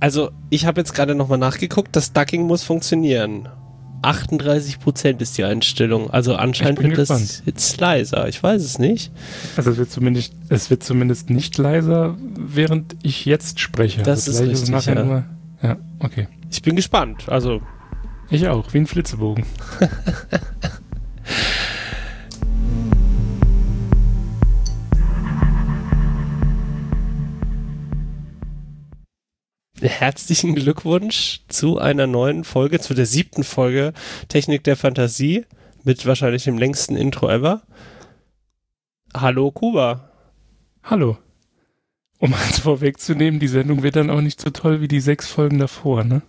Also, ich habe jetzt gerade nochmal nachgeguckt, das Ducking muss funktionieren. 38% ist die Einstellung. Also anscheinend wird gespannt. das jetzt leiser. Ich weiß es nicht. Also es wird zumindest, es wird zumindest nicht leiser, während ich jetzt spreche. Das also ist richtig. Ja. Nur, ja, okay. Ich bin gespannt. Also ich auch, wie ein Flitzebogen. Herzlichen Glückwunsch zu einer neuen Folge, zu der siebten Folge Technik der Fantasie mit wahrscheinlich dem längsten Intro ever. Hallo Kuba. Hallo. Um eins vorwegzunehmen, die Sendung wird dann auch nicht so toll wie die sechs Folgen davor, ne?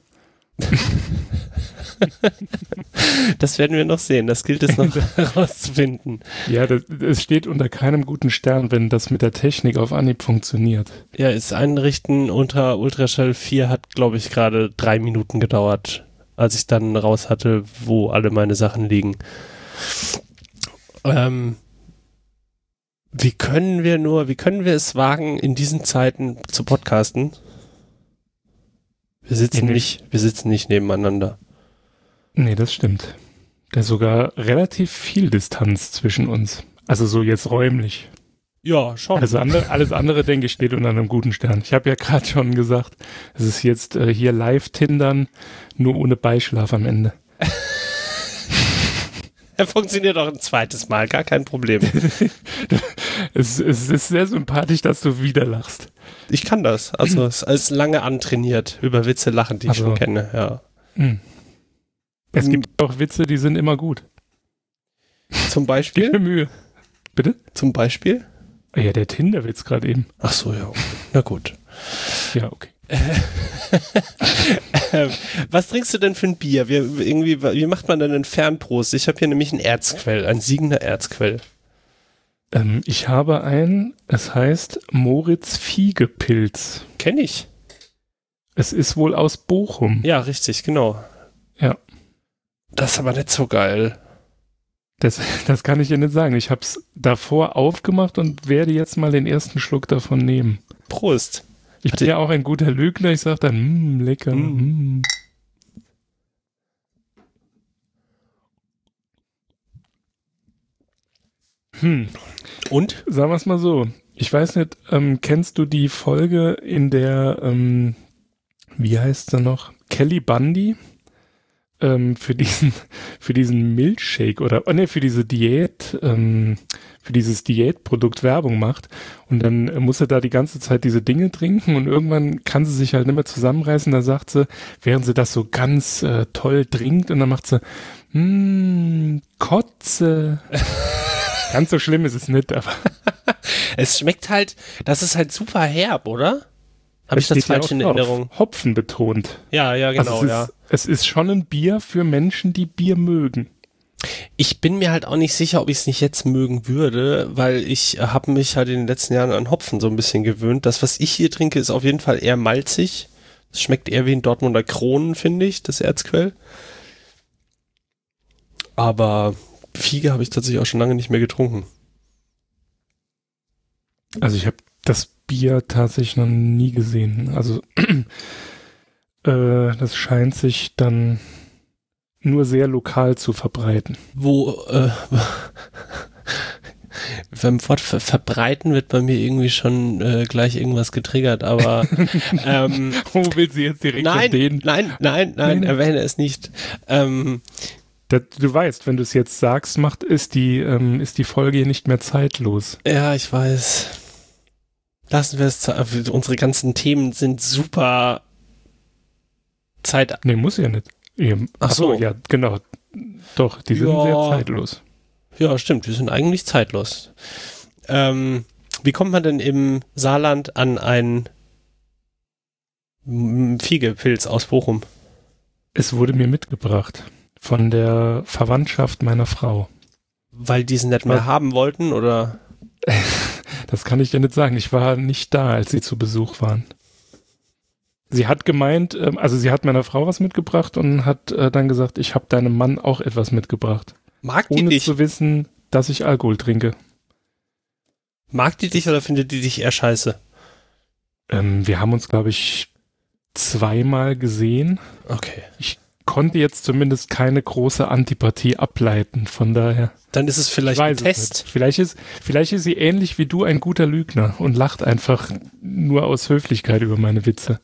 das werden wir noch sehen. Das gilt es noch herauszufinden. Ja, es steht unter keinem guten Stern, wenn das mit der Technik auf Anhieb funktioniert. Ja, das Einrichten unter Ultraschall 4 hat, glaube ich, gerade drei Minuten gedauert, als ich dann raus hatte, wo alle meine Sachen liegen. Ähm, wie können wir nur, wie können wir es wagen, in diesen Zeiten zu podcasten? Wir sitzen nicht, wir sitzen nicht nebeneinander. Nee, das stimmt. Da ist sogar relativ viel Distanz zwischen uns. Also so jetzt räumlich. Ja, schon. Also andere, alles andere, denke ich, steht unter einem guten Stern. Ich habe ja gerade schon gesagt, es ist jetzt äh, hier Live-Tindern, nur ohne Beischlaf am Ende. er funktioniert auch ein zweites Mal, gar kein Problem. es, es, ist sehr sympathisch, dass du wieder lachst. Ich kann das. Also es ist lange antrainiert, über Witze lachen, die also, ich schon kenne, ja. Hm. Es hm. gibt auch Witze, die sind immer gut. Zum Beispiel? Gib Mühe. Bitte? Zum Beispiel? Ja, der Tinder-Witz gerade eben. Ach so, ja. Okay. Na gut. Ja, okay. Ähm, was trinkst du denn für ein Bier? Wie, irgendwie, wie macht man denn einen Fernprost? Ich habe hier nämlich ein Erzquell, ein siegender Erzquell. Ähm, ich habe ein, es heißt Moritz Fiegepilz. Kenn ich. Es ist wohl aus Bochum. Ja, richtig, genau. Ja. Das ist aber nicht so geil. Das, das kann ich dir nicht sagen. Ich habe es davor aufgemacht und werde jetzt mal den ersten Schluck davon nehmen. Prost. Ich Hatte bin ja auch ein guter Lügner. Ich sage dann, mmm, lecker. Mm. Mm. Hm. Und? Sagen wir es mal so. Ich weiß nicht, ähm, kennst du die Folge, in der, ähm, wie heißt sie noch? Kelly Bundy? Ähm, für diesen für diesen Milchshake oder oh nee, für diese Diät ähm, für dieses Diätprodukt Werbung macht und dann muss er da die ganze Zeit diese Dinge trinken und irgendwann kann sie sich halt nicht mehr zusammenreißen. Da sagt sie, während sie das so ganz äh, toll trinkt und dann macht sie mm, Kotze. ganz so schlimm ist es nicht, aber es schmeckt halt, das ist halt super herb, oder? Habe ich das falsch in Erinnerung? Hopfen betont. Ja, ja, genau, also ja. Ist, es ist schon ein Bier für Menschen, die Bier mögen. Ich bin mir halt auch nicht sicher, ob ich es nicht jetzt mögen würde, weil ich habe mich halt in den letzten Jahren an Hopfen so ein bisschen gewöhnt. Das, was ich hier trinke, ist auf jeden Fall eher malzig. Es schmeckt eher wie ein Dortmunder Kronen, finde ich, das Erzquell. Aber Fiege habe ich tatsächlich auch schon lange nicht mehr getrunken. Also ich habe das Bier tatsächlich noch nie gesehen. Also äh, das scheint sich dann nur sehr lokal zu verbreiten. Wo äh, beim Wort ver verbreiten wird bei mir irgendwie schon äh, gleich irgendwas getriggert, aber ähm, Wo will sie jetzt direkt nein, den? Nein, nein, nein, nein, erwähne es nicht. Ähm, das, du weißt, wenn du es jetzt sagst, macht ist die ähm, ist die Folge nicht mehr zeitlos. Ja, ich weiß. Lassen wir es. Unsere ganzen Themen sind super Zeit. Nee, muss ja nicht. Eben. Ach so. ja, genau. Doch, die sind ja. sehr zeitlos. Ja, stimmt. Die sind eigentlich zeitlos. Ähm, wie kommt man denn im Saarland an einen Fiegepilz aus Bochum? Es wurde mir mitgebracht von der Verwandtschaft meiner Frau. Weil die es nicht mehr haben wollten, oder? Das kann ich dir nicht sagen. Ich war nicht da, als sie zu Besuch waren. Sie hat gemeint, ähm, also sie hat meiner Frau was mitgebracht und hat äh, dann gesagt, ich habe deinem Mann auch etwas mitgebracht. Mag die ohne dich? zu wissen, dass ich Alkohol trinke. Mag die dich oder findet die dich eher scheiße? Ähm, wir haben uns, glaube ich, zweimal gesehen. Okay. Ich konnte jetzt zumindest keine große Antipathie ableiten, von daher. Dann ist es vielleicht ein Test. Vielleicht ist, vielleicht ist sie ähnlich wie du ein guter Lügner und lacht einfach nur aus Höflichkeit über meine Witze.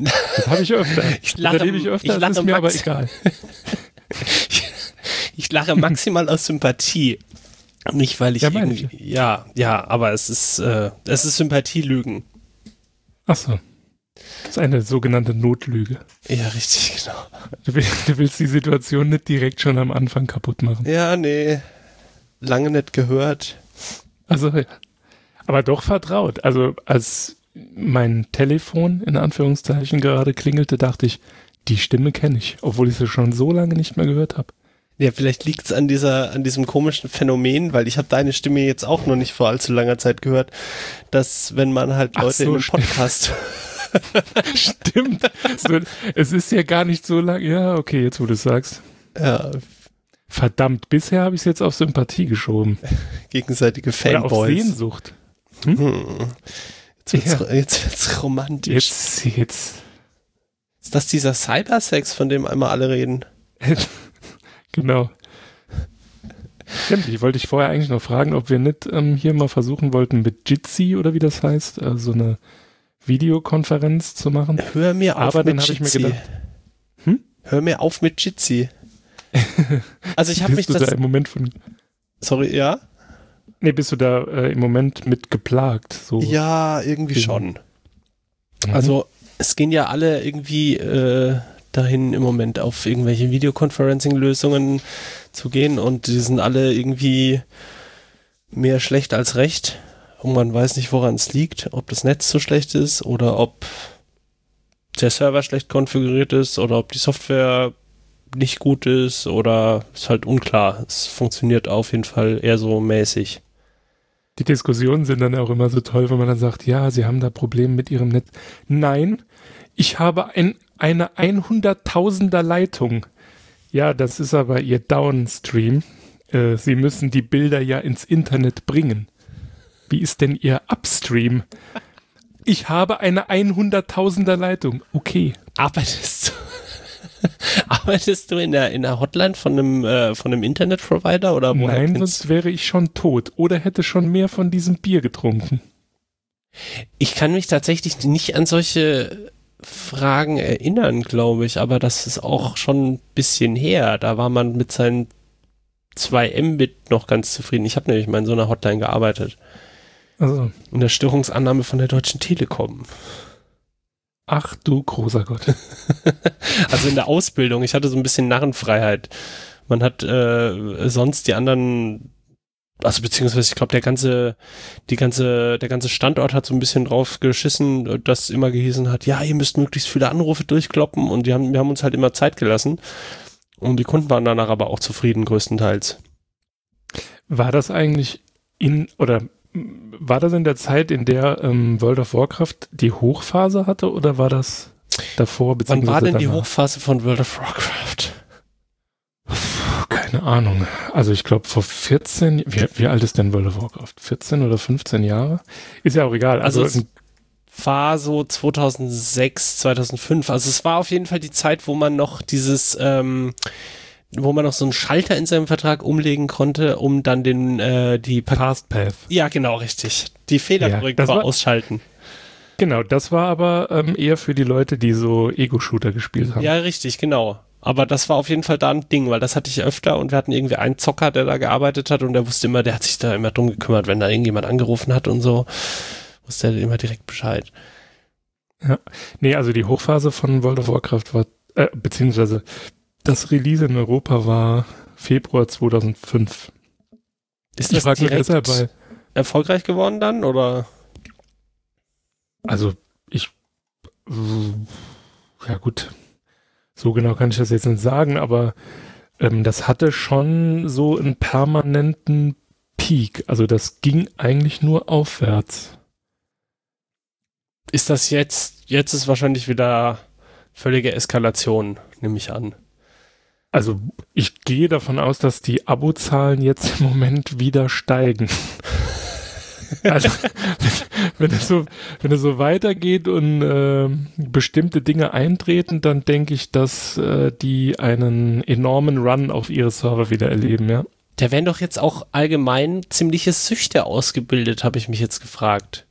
Das habe ich öfter. Ich lache, das ich öfter, ich lache ist mir aber egal. ich lache maximal aus Sympathie. Nicht, weil ich ja, irgendwie, ich. ja, ja, aber es ist, äh, es ist Sympathielügen. Ach so. Das ist eine sogenannte Notlüge. Ja, richtig, genau. Du willst, du willst die Situation nicht direkt schon am Anfang kaputt machen. Ja, nee. Lange nicht gehört. Also, ja. Aber doch vertraut. Also, als mein Telefon in Anführungszeichen gerade klingelte, dachte ich, die Stimme kenne ich, obwohl ich sie schon so lange nicht mehr gehört habe. Ja, vielleicht liegt es an dieser, an diesem komischen Phänomen, weil ich habe deine Stimme jetzt auch noch nicht vor allzu langer Zeit gehört, dass wenn man halt Leute so, in einem Podcast. stimmt. So, es ist ja gar nicht so lang. Ja, okay, jetzt wo du sagst. Ja. Verdammt, bisher habe ich es jetzt auf Sympathie geschoben. Gegenseitige Fanboys. Oder auf Sehnsucht. Hm? Hm. Jetzt, wird's, ja. jetzt wird's romantisch. Jetzt, jetzt. Ist das dieser Cybersex, von dem einmal alle reden? Genau. Stimmt, ich wollte dich vorher eigentlich noch fragen, ob wir nicht ähm, hier mal versuchen wollten, mit Jitsi oder wie das heißt, äh, so eine Videokonferenz zu machen. Hör mir auf Aber mit dann ich mir gedacht, hm? Hör mir auf mit Jitsi. also ich habe mich das da im Moment von Sorry, ja? Nee, bist du da äh, im Moment mit geplagt? So. Ja, irgendwie schon. Mhm. Also es gehen ja alle irgendwie äh, dahin im Moment auf irgendwelche Videoconferencing-Lösungen zu gehen und die sind alle irgendwie mehr schlecht als recht und man weiß nicht, woran es liegt, ob das Netz so schlecht ist oder ob der Server schlecht konfiguriert ist oder ob die Software nicht gut ist oder ist halt unklar. Es funktioniert auf jeden Fall eher so mäßig. Die Diskussionen sind dann auch immer so toll, wenn man dann sagt, ja, Sie haben da Probleme mit Ihrem Netz. Nein, ich habe ein eine 100.000er Leitung. Ja, das ist aber ihr Downstream. Äh, Sie müssen die Bilder ja ins Internet bringen. Wie ist denn Ihr Upstream? Ich habe eine 100.000er Leitung. Okay. Arbeitest du, arbeitest du in der, in der Hotline von einem, äh, von einem Internetprovider oder Nein, sonst wäre ich schon tot oder hätte schon mehr von diesem Bier getrunken. Ich kann mich tatsächlich nicht an solche Fragen erinnern, glaube ich, aber das ist auch schon ein bisschen her. Da war man mit seinen 2 Mbit noch ganz zufrieden. Ich habe nämlich mal in so einer Hotline gearbeitet. Also. In der Störungsannahme von der Deutschen Telekom. Ach du großer Gott. also in der Ausbildung. Ich hatte so ein bisschen Narrenfreiheit. Man hat äh, sonst die anderen also beziehungsweise ich glaube, der ganze, die ganze, der ganze Standort hat so ein bisschen drauf geschissen, dass immer gehießen hat, ja, ihr müsst möglichst viele Anrufe durchkloppen und die haben, wir haben uns halt immer Zeit gelassen. Und die Kunden waren danach aber auch zufrieden, größtenteils. War das eigentlich in, oder war das in der Zeit, in der ähm, World of Warcraft die Hochphase hatte oder war das davor? Wann war denn danach? die Hochphase von World of Warcraft? Keine Ahnung. Also ich glaube vor 14, wie, wie, alt ist denn World of Warcraft? 14 oder 15 Jahre? Ist ja auch egal. Also, also es war so 2006, 2005. Also es war auf jeden Fall die Zeit, wo man noch dieses, ähm, wo man noch so einen Schalter in seinem Vertrag umlegen konnte, um dann den, äh, die pa Fast Path. Ja, genau, richtig. Die Fehlerkorrektur ja, ausschalten. Genau, das war aber ähm, eher für die Leute, die so Ego-Shooter gespielt haben. Ja, richtig, genau. Aber das war auf jeden Fall da ein Ding, weil das hatte ich öfter und wir hatten irgendwie einen Zocker, der da gearbeitet hat und der wusste immer, der hat sich da immer drum gekümmert, wenn da irgendjemand angerufen hat und so, wusste er immer direkt Bescheid. Ja, nee, also die Hochphase von World of Warcraft war, äh, beziehungsweise das Release in Europa war Februar 2005. Ist das direkt erfolgreich geworden dann, oder? Also, ich, ja gut, so genau kann ich das jetzt nicht sagen, aber ähm, das hatte schon so einen permanenten Peak. Also das ging eigentlich nur aufwärts. Ist das jetzt, jetzt ist wahrscheinlich wieder völlige Eskalation, nehme ich an. Also ich gehe davon aus, dass die Abozahlen jetzt im Moment wieder steigen. Also, wenn es so, wenn es so weitergeht und äh, bestimmte Dinge eintreten, dann denke ich, dass äh, die einen enormen Run auf ihre Server wieder erleben, ja. Da werden doch jetzt auch allgemein ziemliche Süchte ausgebildet, habe ich mich jetzt gefragt.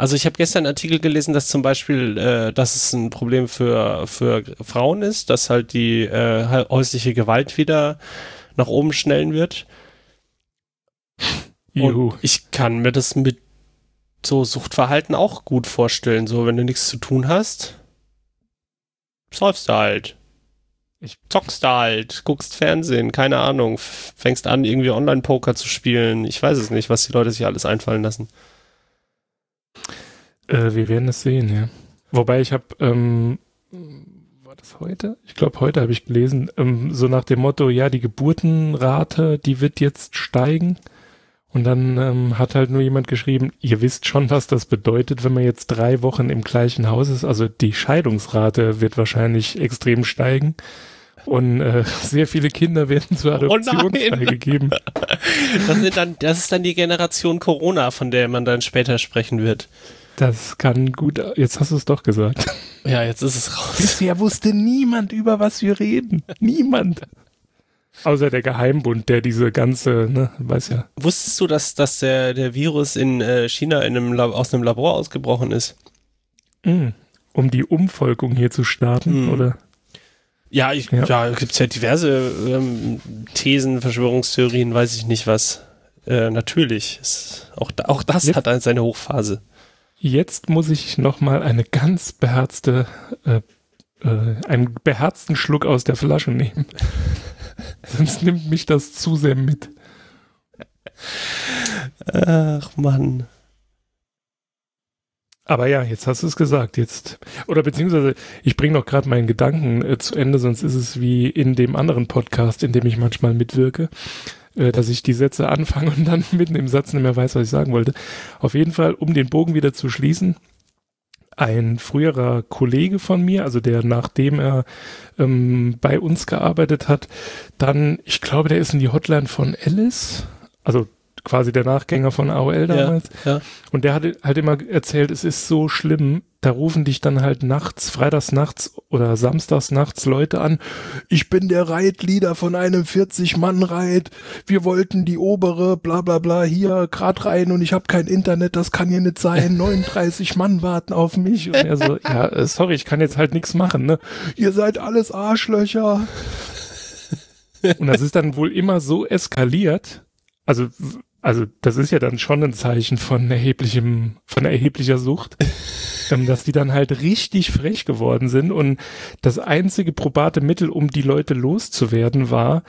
Also ich habe gestern einen Artikel gelesen, dass zum Beispiel, äh, dass es ein Problem für, für Frauen ist, dass halt die äh, häusliche Gewalt wieder nach oben schnellen wird. Und ich kann mir das mit so Suchtverhalten auch gut vorstellen. So, wenn du nichts zu tun hast, säufst du halt. Ich zockst da halt, guckst Fernsehen, keine Ahnung, fängst an, irgendwie Online-Poker zu spielen. Ich weiß es nicht, was die Leute sich alles einfallen lassen. Äh, wir werden es sehen, ja. Wobei ich habe, ähm, war das heute? Ich glaube, heute habe ich gelesen, ähm, so nach dem Motto, ja, die Geburtenrate, die wird jetzt steigen. Und dann ähm, hat halt nur jemand geschrieben, ihr wisst schon, was das bedeutet, wenn man jetzt drei Wochen im gleichen Haus ist. Also die Scheidungsrate wird wahrscheinlich extrem steigen. Und äh, sehr viele Kinder werden zur oh Adoption oh freigegeben. Das, dann, das ist dann die Generation Corona, von der man dann später sprechen wird. Das kann gut. Jetzt hast du es doch gesagt. Ja, jetzt ist es raus. Bisher wusste niemand, über was wir reden. Niemand. Außer der Geheimbund, der diese ganze, ne, weiß ja. Wusstest du, dass, dass der, der Virus in äh, China in einem aus einem Labor ausgebrochen ist? Mm, um die Umvolkung hier zu starten, mm. oder? Ja, ich, ja. ja gibt es ja diverse ähm, Thesen, Verschwörungstheorien, weiß ich nicht was. Äh, natürlich. Ist, auch, auch das jetzt, hat seine Hochphase. Jetzt muss ich nochmal eine ganz beherzte, äh, äh, einen beherzten Schluck aus der Flasche nehmen. Sonst nimmt mich das zu sehr mit. Ach Mann. Aber ja, jetzt hast du es gesagt. Jetzt oder beziehungsweise ich bringe noch gerade meinen Gedanken äh, zu Ende, sonst ist es wie in dem anderen Podcast, in dem ich manchmal mitwirke, äh, dass ich die Sätze anfange und dann mitten im Satz nicht mehr weiß, was ich sagen wollte. Auf jeden Fall, um den Bogen wieder zu schließen, ein früherer Kollege von mir, also der nachdem er ähm, bei uns gearbeitet hat, dann, ich glaube, der ist in die Hotline von Alice, also quasi der Nachgänger von AOL damals. Ja, ja. Und der hat halt immer erzählt, es ist so schlimm, da rufen dich dann halt nachts, freitags nachts oder samstags nachts Leute an. Ich bin der Reitleader von einem 40-Mann-Reit. Wir wollten die obere, bla bla bla, hier grad rein und ich habe kein Internet, das kann hier nicht sein. 39 Mann warten auf mich. Und er so, ja, äh, sorry, ich kann jetzt halt nichts machen, ne? Ihr seid alles Arschlöcher. Und das ist dann wohl immer so eskaliert. Also also das ist ja dann schon ein Zeichen von erheblichem, von erheblicher Sucht, ähm, dass die dann halt richtig frech geworden sind und das einzige probate Mittel, um die Leute loszuwerden, war,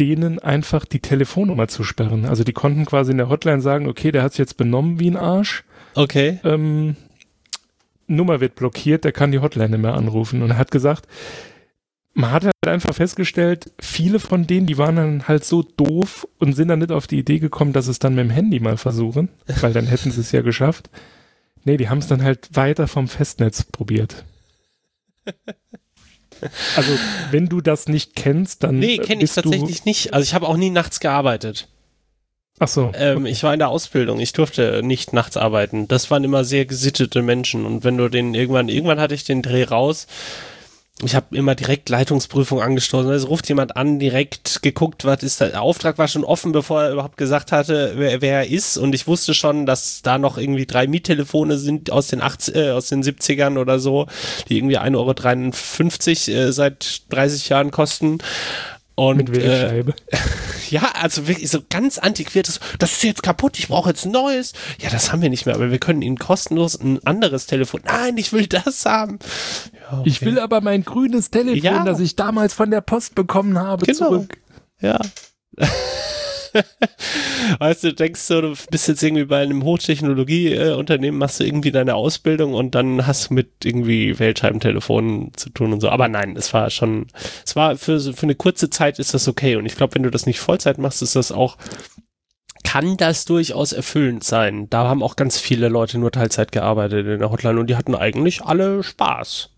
denen einfach die Telefonnummer zu sperren. Also die konnten quasi in der Hotline sagen, okay, der hat sich jetzt benommen wie ein Arsch. Okay. Ähm, Nummer wird blockiert, der kann die Hotline nicht mehr anrufen. Und er hat gesagt, man hat halt einfach festgestellt, viele von denen, die waren dann halt so doof und sind dann nicht auf die Idee gekommen, dass es dann mit dem Handy mal versuchen, weil dann hätten sie es ja geschafft. Nee, die haben es dann halt weiter vom Festnetz probiert. Also, wenn du das nicht kennst, dann. Nee, kenne ich tatsächlich nicht. Also, ich habe auch nie nachts gearbeitet. Ach so. Ähm, ich war in der Ausbildung. Ich durfte nicht nachts arbeiten. Das waren immer sehr gesittete Menschen. Und wenn du den irgendwann, irgendwann hatte ich den Dreh raus ich habe immer direkt Leitungsprüfung angestoßen. Also ruft jemand an, direkt geguckt, was ist da. Der Auftrag war schon offen, bevor er überhaupt gesagt hatte, wer, wer er ist. Und ich wusste schon, dass da noch irgendwie drei Miettelefone sind aus den 80, äh, aus den 70ern oder so, die irgendwie 1,53 Euro äh, seit 30 Jahren kosten. Und, Mit Wählscheibe. Äh, ja, also wirklich so ganz antiquiertes. Das ist jetzt kaputt, ich brauche jetzt ein neues. Ja, das haben wir nicht mehr, aber wir können Ihnen kostenlos ein anderes Telefon. Nein, ich will das haben. Ja, okay. Ich will aber mein grünes Telefon, ja. das ich damals von der Post bekommen habe, genau. zurück. Ja. weißt du, denkst du, du bist jetzt irgendwie bei einem Hochtechnologieunternehmen, machst du irgendwie deine Ausbildung und dann hast du mit irgendwie Weltscheibentelefonen zu tun und so. Aber nein, es war schon, es war für, für eine kurze Zeit ist das okay. Und ich glaube, wenn du das nicht Vollzeit machst, ist das auch, kann das durchaus erfüllend sein. Da haben auch ganz viele Leute nur Teilzeit gearbeitet in der Hotline und die hatten eigentlich alle Spaß.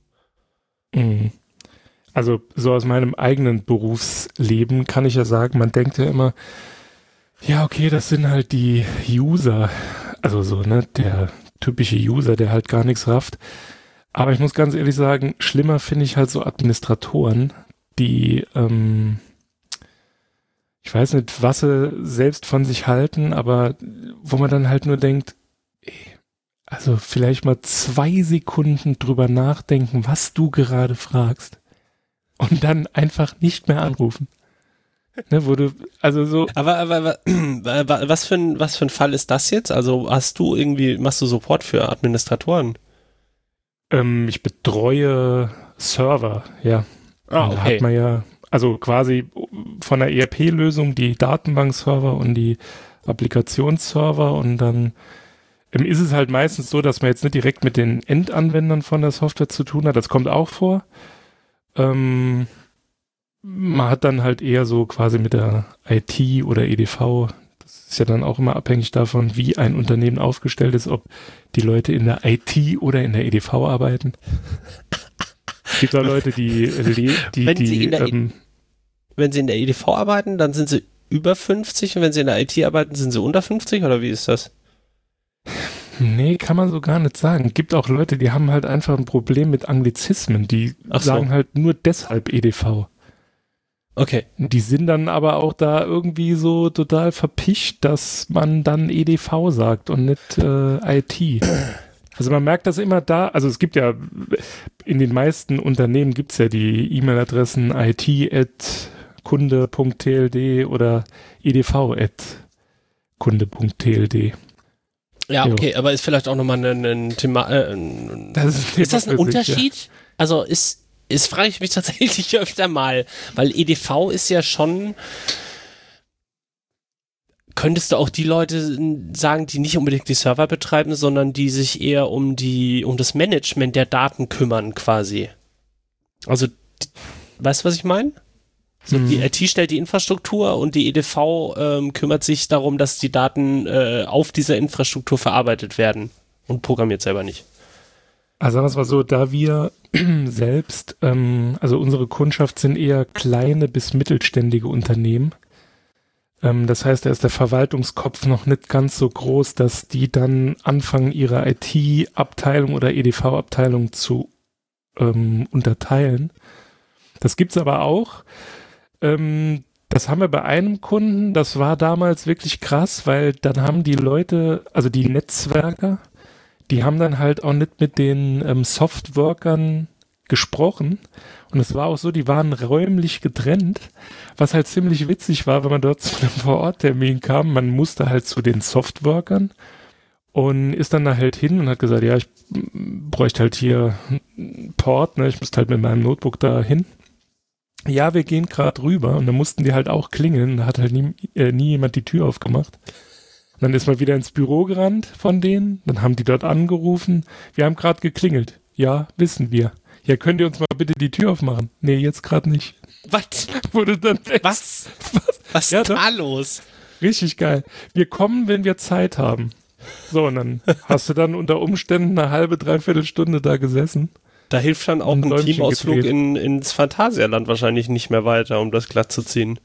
Mhm. Also so aus meinem eigenen Berufsleben kann ich ja sagen, man denkt ja immer, Ja, okay, das sind halt die User. Also so, ne, der typische User, der halt gar nichts rafft. Aber ich muss ganz ehrlich sagen, schlimmer finde ich halt so Administratoren, die, ähm, ich weiß nicht, was sie selbst von sich halten, aber wo man dann halt nur denkt, also vielleicht mal zwei Sekunden drüber nachdenken, was du gerade fragst. Und dann einfach nicht mehr anrufen. Ne, wo du, also so. Aber, aber, aber was für ein, was für ein Fall ist das jetzt? Also hast du irgendwie, machst du Support für Administratoren? Ähm, ich betreue Server, ja. Ah, okay. Da hat man ja, also quasi von der ERP-Lösung die Datenbankserver und die Applikationsserver und dann ähm, ist es halt meistens so, dass man jetzt nicht direkt mit den Endanwendern von der Software zu tun hat. Das kommt auch vor. Ähm, man hat dann halt eher so quasi mit der IT oder EDV ist ja dann auch immer abhängig davon, wie ein Unternehmen aufgestellt ist, ob die Leute in der IT oder in der EDV arbeiten. Es gibt da Leute, die, die, wenn die, sie e- ähm, wenn sie in der EDV arbeiten, dann sind sie über 50 und wenn sie in der IT arbeiten, sind sie unter 50 oder wie ist das? Nee, kann man so gar nicht sagen. Gibt auch Leute, die haben halt einfach ein Problem mit Anglizismen, die so. sagen halt nur deshalb EDV. Okay. Die sind dann aber auch da irgendwie so total verpischt, dass man dann EDV sagt und nicht äh, IT. Also man merkt das immer da, also es gibt ja, in den meisten Unternehmen gibt es ja die E-Mail-Adressen it.kunde.tld oder edv.kunde.tld. Ja, okay, aber ist vielleicht auch nochmal ein, ein Thema. Äh, ein, das ist, ist, das ein Unterschied? Sich, ja. Also ist, das frage ich mich tatsächlich öfter mal, weil EDV ist ja schon. Könntest du auch die Leute sagen, die nicht unbedingt die Server betreiben, sondern die sich eher um die, um das Management der Daten kümmern, quasi? Also, weißt du, was ich meine? So, mhm. Die IT stellt die Infrastruktur und die EDV ähm, kümmert sich darum, dass die Daten äh, auf dieser Infrastruktur verarbeitet werden und programmiert selber nicht. Also sagen wir es mal so, da wir selbst, ähm, also unsere Kundschaft sind eher kleine bis mittelständige Unternehmen. Ähm, das heißt, da ist der Verwaltungskopf noch nicht ganz so groß, dass die dann anfangen, ihre IT-Abteilung oder EDV-Abteilung zu ähm, unterteilen. Das gibt's aber auch. Ähm, das haben wir bei einem Kunden, das war damals wirklich krass, weil dann haben die Leute, also die Netzwerker, die haben dann halt auch nicht mit den ähm, Softworkern gesprochen. Und es war auch so, die waren räumlich getrennt, was halt ziemlich witzig war, wenn man dort zu einem Vororttermin kam. Man musste halt zu den Softworkern und ist dann da halt hin und hat gesagt, ja, ich bräuchte halt hier einen Port, ne? ich müsste halt mit meinem Notebook da hin. Ja, wir gehen gerade rüber und dann mussten die halt auch klingeln, da hat halt nie, äh, nie jemand die Tür aufgemacht. Dann ist man wieder ins Büro gerannt von denen. Dann haben die dort angerufen. Wir haben gerade geklingelt. Ja, wissen wir. Ja, könnt ihr uns mal bitte die Tür aufmachen? Nee, jetzt gerade nicht. Was? Wurde dann Was? Was, Was ja, ist da los? Richtig geil. Wir kommen, wenn wir Zeit haben. So, und dann hast du dann unter Umständen eine halbe, dreiviertel Stunde da gesessen. Da hilft dann auch ein, ein Teamausflug in, ins Phantasialand wahrscheinlich nicht mehr weiter, um das glatt zu ziehen.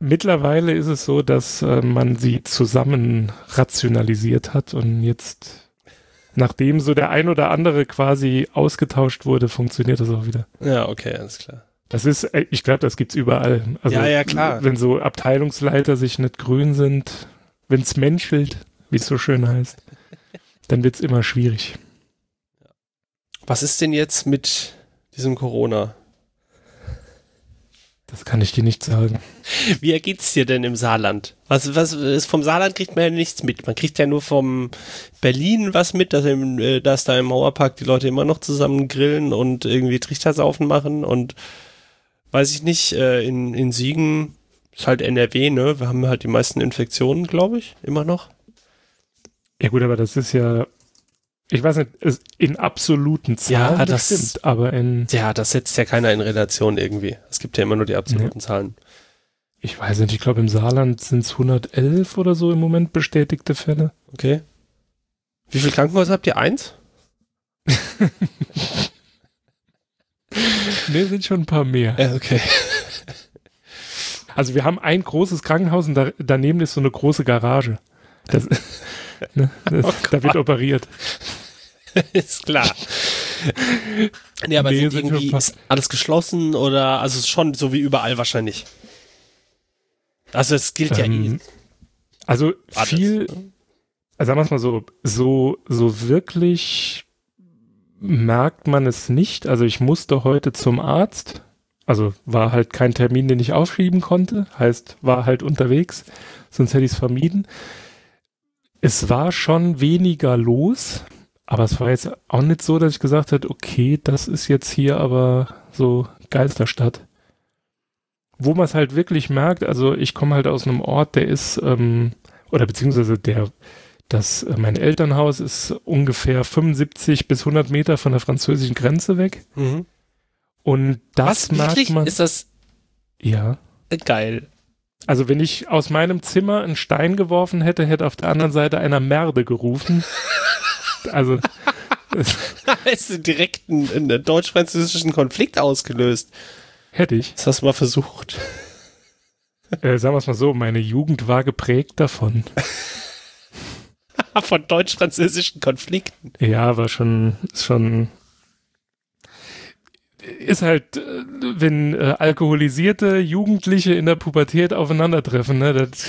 Mittlerweile ist es so, dass äh, man sie zusammen rationalisiert hat und jetzt, nachdem so der ein oder andere quasi ausgetauscht wurde, funktioniert das auch wieder. Ja, okay, alles klar. Das ist, ich glaube, das gibt's überall. Also, ja, ja, klar. Wenn so Abteilungsleiter sich nicht grün sind, wenn's menschelt, wie es so schön heißt, dann wird's immer schwierig. Was ist denn jetzt mit diesem Corona? Das kann ich dir nicht sagen. Wie geht's dir denn im Saarland? Was, was ist vom Saarland kriegt man ja nichts mit. Man kriegt ja nur vom Berlin was mit, dass, im, äh, dass da im Mauerpark die Leute immer noch zusammen grillen und irgendwie Trichtersaufen machen und weiß ich nicht, äh, in, in Siegen ist halt NRW, ne? Wir haben halt die meisten Infektionen, glaube ich, immer noch. Ja gut, aber das ist ja ich weiß nicht, in absoluten Zahlen ja, das stimmt, aber in. Ja, das setzt ja keiner in Relation irgendwie. Es gibt ja immer nur die absoluten ja. Zahlen. Ich weiß nicht, ich glaube im Saarland sind es 111 oder so im Moment bestätigte Fälle. Okay. Wie viele Krankenhäuser habt ihr? Eins? ne, sind schon ein paar mehr. Ja, okay. Also wir haben ein großes Krankenhaus und da, daneben ist so eine große Garage. Das, ne, das, oh da wird operiert. ist klar. nee, aber nee, sind irgendwie ist alles geschlossen oder also schon so wie überall wahrscheinlich. Also es gilt ähm, ja eh. Also alles. viel, also sagen wir es mal so, so, so wirklich merkt man es nicht. Also ich musste heute zum Arzt. Also war halt kein Termin, den ich aufschieben konnte. Heißt, war halt unterwegs. Sonst hätte ich es vermieden. Es war schon weniger los. Aber es war jetzt auch nicht so, dass ich gesagt hätte, okay, das ist jetzt hier aber so Geisterstadt. Wo man es halt wirklich merkt, also ich komme halt aus einem Ort, der ist, ähm, oder beziehungsweise der, das, äh, mein Elternhaus ist ungefähr 75 bis 100 Meter von der französischen Grenze weg. Mhm. Und das Was, merkt man. Ist das? Ja. Geil. Also wenn ich aus meinem Zimmer einen Stein geworfen hätte, hätte auf der anderen Seite einer Merde gerufen. also hast du direkt einen, einen deutsch-französischen Konflikt ausgelöst. Hätte ich. Das hast du mal versucht. Äh, sagen wir es mal so, meine Jugend war geprägt davon. Von deutsch-französischen Konflikten. Ja, war schon, schon ist halt, äh, wenn äh, alkoholisierte Jugendliche in der Pubertät aufeinandertreffen, ne, das,